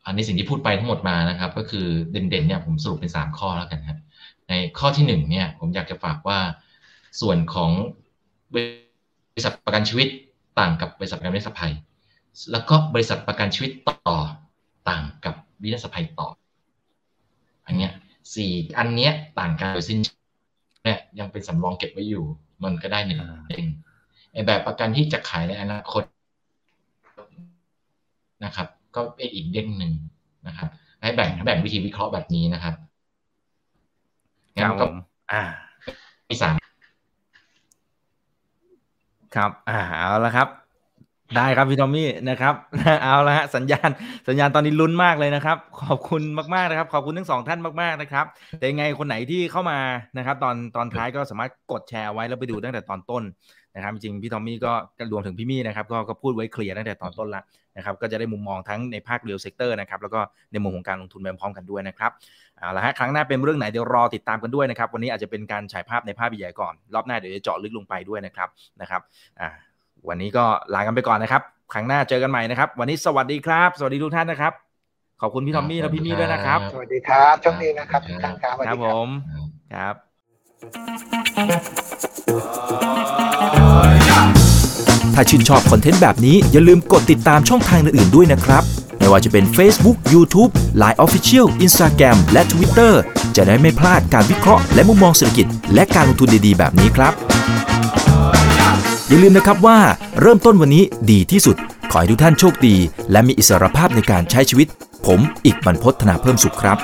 อันในสิ่งที่พูดไปทั้งหมดมานะครับ ก็คือเด่นๆเนี่ยผมสรุปเป็น 3 ข้อแล้วกันครับในข้อที่ 1เนี่ยผมอยากจะฝากว่าส่วนของบริษัทประกันชีวิตต่างกับบริษัทประกันวินาศภัย แล้วก็บริษัทประกันชีวิตต่อต่างกับวินาศภัยต่อ อันเนี้ยสี่อันเนี้ยต่างกันโดยสิ้นเชิง นี่ยยังเป็นสำรองเก็บไว้อยู่ มันก็ได้หนึ่งเองไอแบบประกันที่จะขายในอนาคตนะครับ ก็เป็นอีกเด้งหนึ่งนะครับ ให้แบ่งแบ่งวิธีวิเคราะห์แบบนี้นะครับงั้นก็อ่าที่สามครับ อ่าเอาละครับ ได้ครับพี่ทอมมี่นะครับเอาละฮะสัญญาณสัญญาณตอนนี้ลุ้นมากเลยนะครับ ขอบคุณมากๆนะครับ ขอบคุณทั้งสองท่านมากๆนะครับแต่ยังไงคนไหนที่เข้ามานะครับ ตอนตอนท้ายก็สามารถกดแชร์ไว้แล้วไปดูตั้งแต่ตอนต้นนะครับ จริงพี่ทอมมี่ก็รวมถึงพี่มี่นะครับก็ก็พูดไว้เคลียร์ตั้งแต่ตอนต้นละนะครับก็จะได้มุมมองทั้งในภาค real sector นะครับแล้วก็ในมุมของการลงทุนไปพร้อมกันด้วยนะครับเอาละฮะครั้งหน้าเป็นเรื่องไหนเดี๋ยวรอติดตามกันด้วยนะครับ วันนี้อาจจะเป็นการฉายภาพในภาพใหญ่ก่อน รอบหน้าเดี๋ยวจะเจาะลึกลงไปด้วยนะครับนะครับอ่า วันนี้ก็ลากันไปก่อนนะครับ ครั้งหน้าเจอกันใหม่นะครับ วันนี้สวัสดีครับ สวัสดีทุกท่านนะครับ ขอบคุณพี่ทอมมี่และพี่มี่ด้วยนะครับ สวัสดีครับช่วงนี้นะครับทุกท่านครับครับผมครับ ถ้าชื่นชอบคอนเทนต์แบบนี้อย่าลืมกดติดตามช่องทางอื่นๆด้วยนะครับ ไม่ว่าจะเป็น Facebook, YouTube, Line Official, Instagram และ Twitter จะได้ไม่พลาดการวิเคราะห์และมุมมองเศรษฐกิจ และการลงทุนดีๆ แบบนี้ครับ อย่าลืมนะครับว่าเริ่มต้นวันนี้ดีที่สุด ขอให้ทุกท่านโชคดี และมีอิสรภาพในการใช้ชีวิต ผม อีกบรรพธนาเพิ่มสุขครับ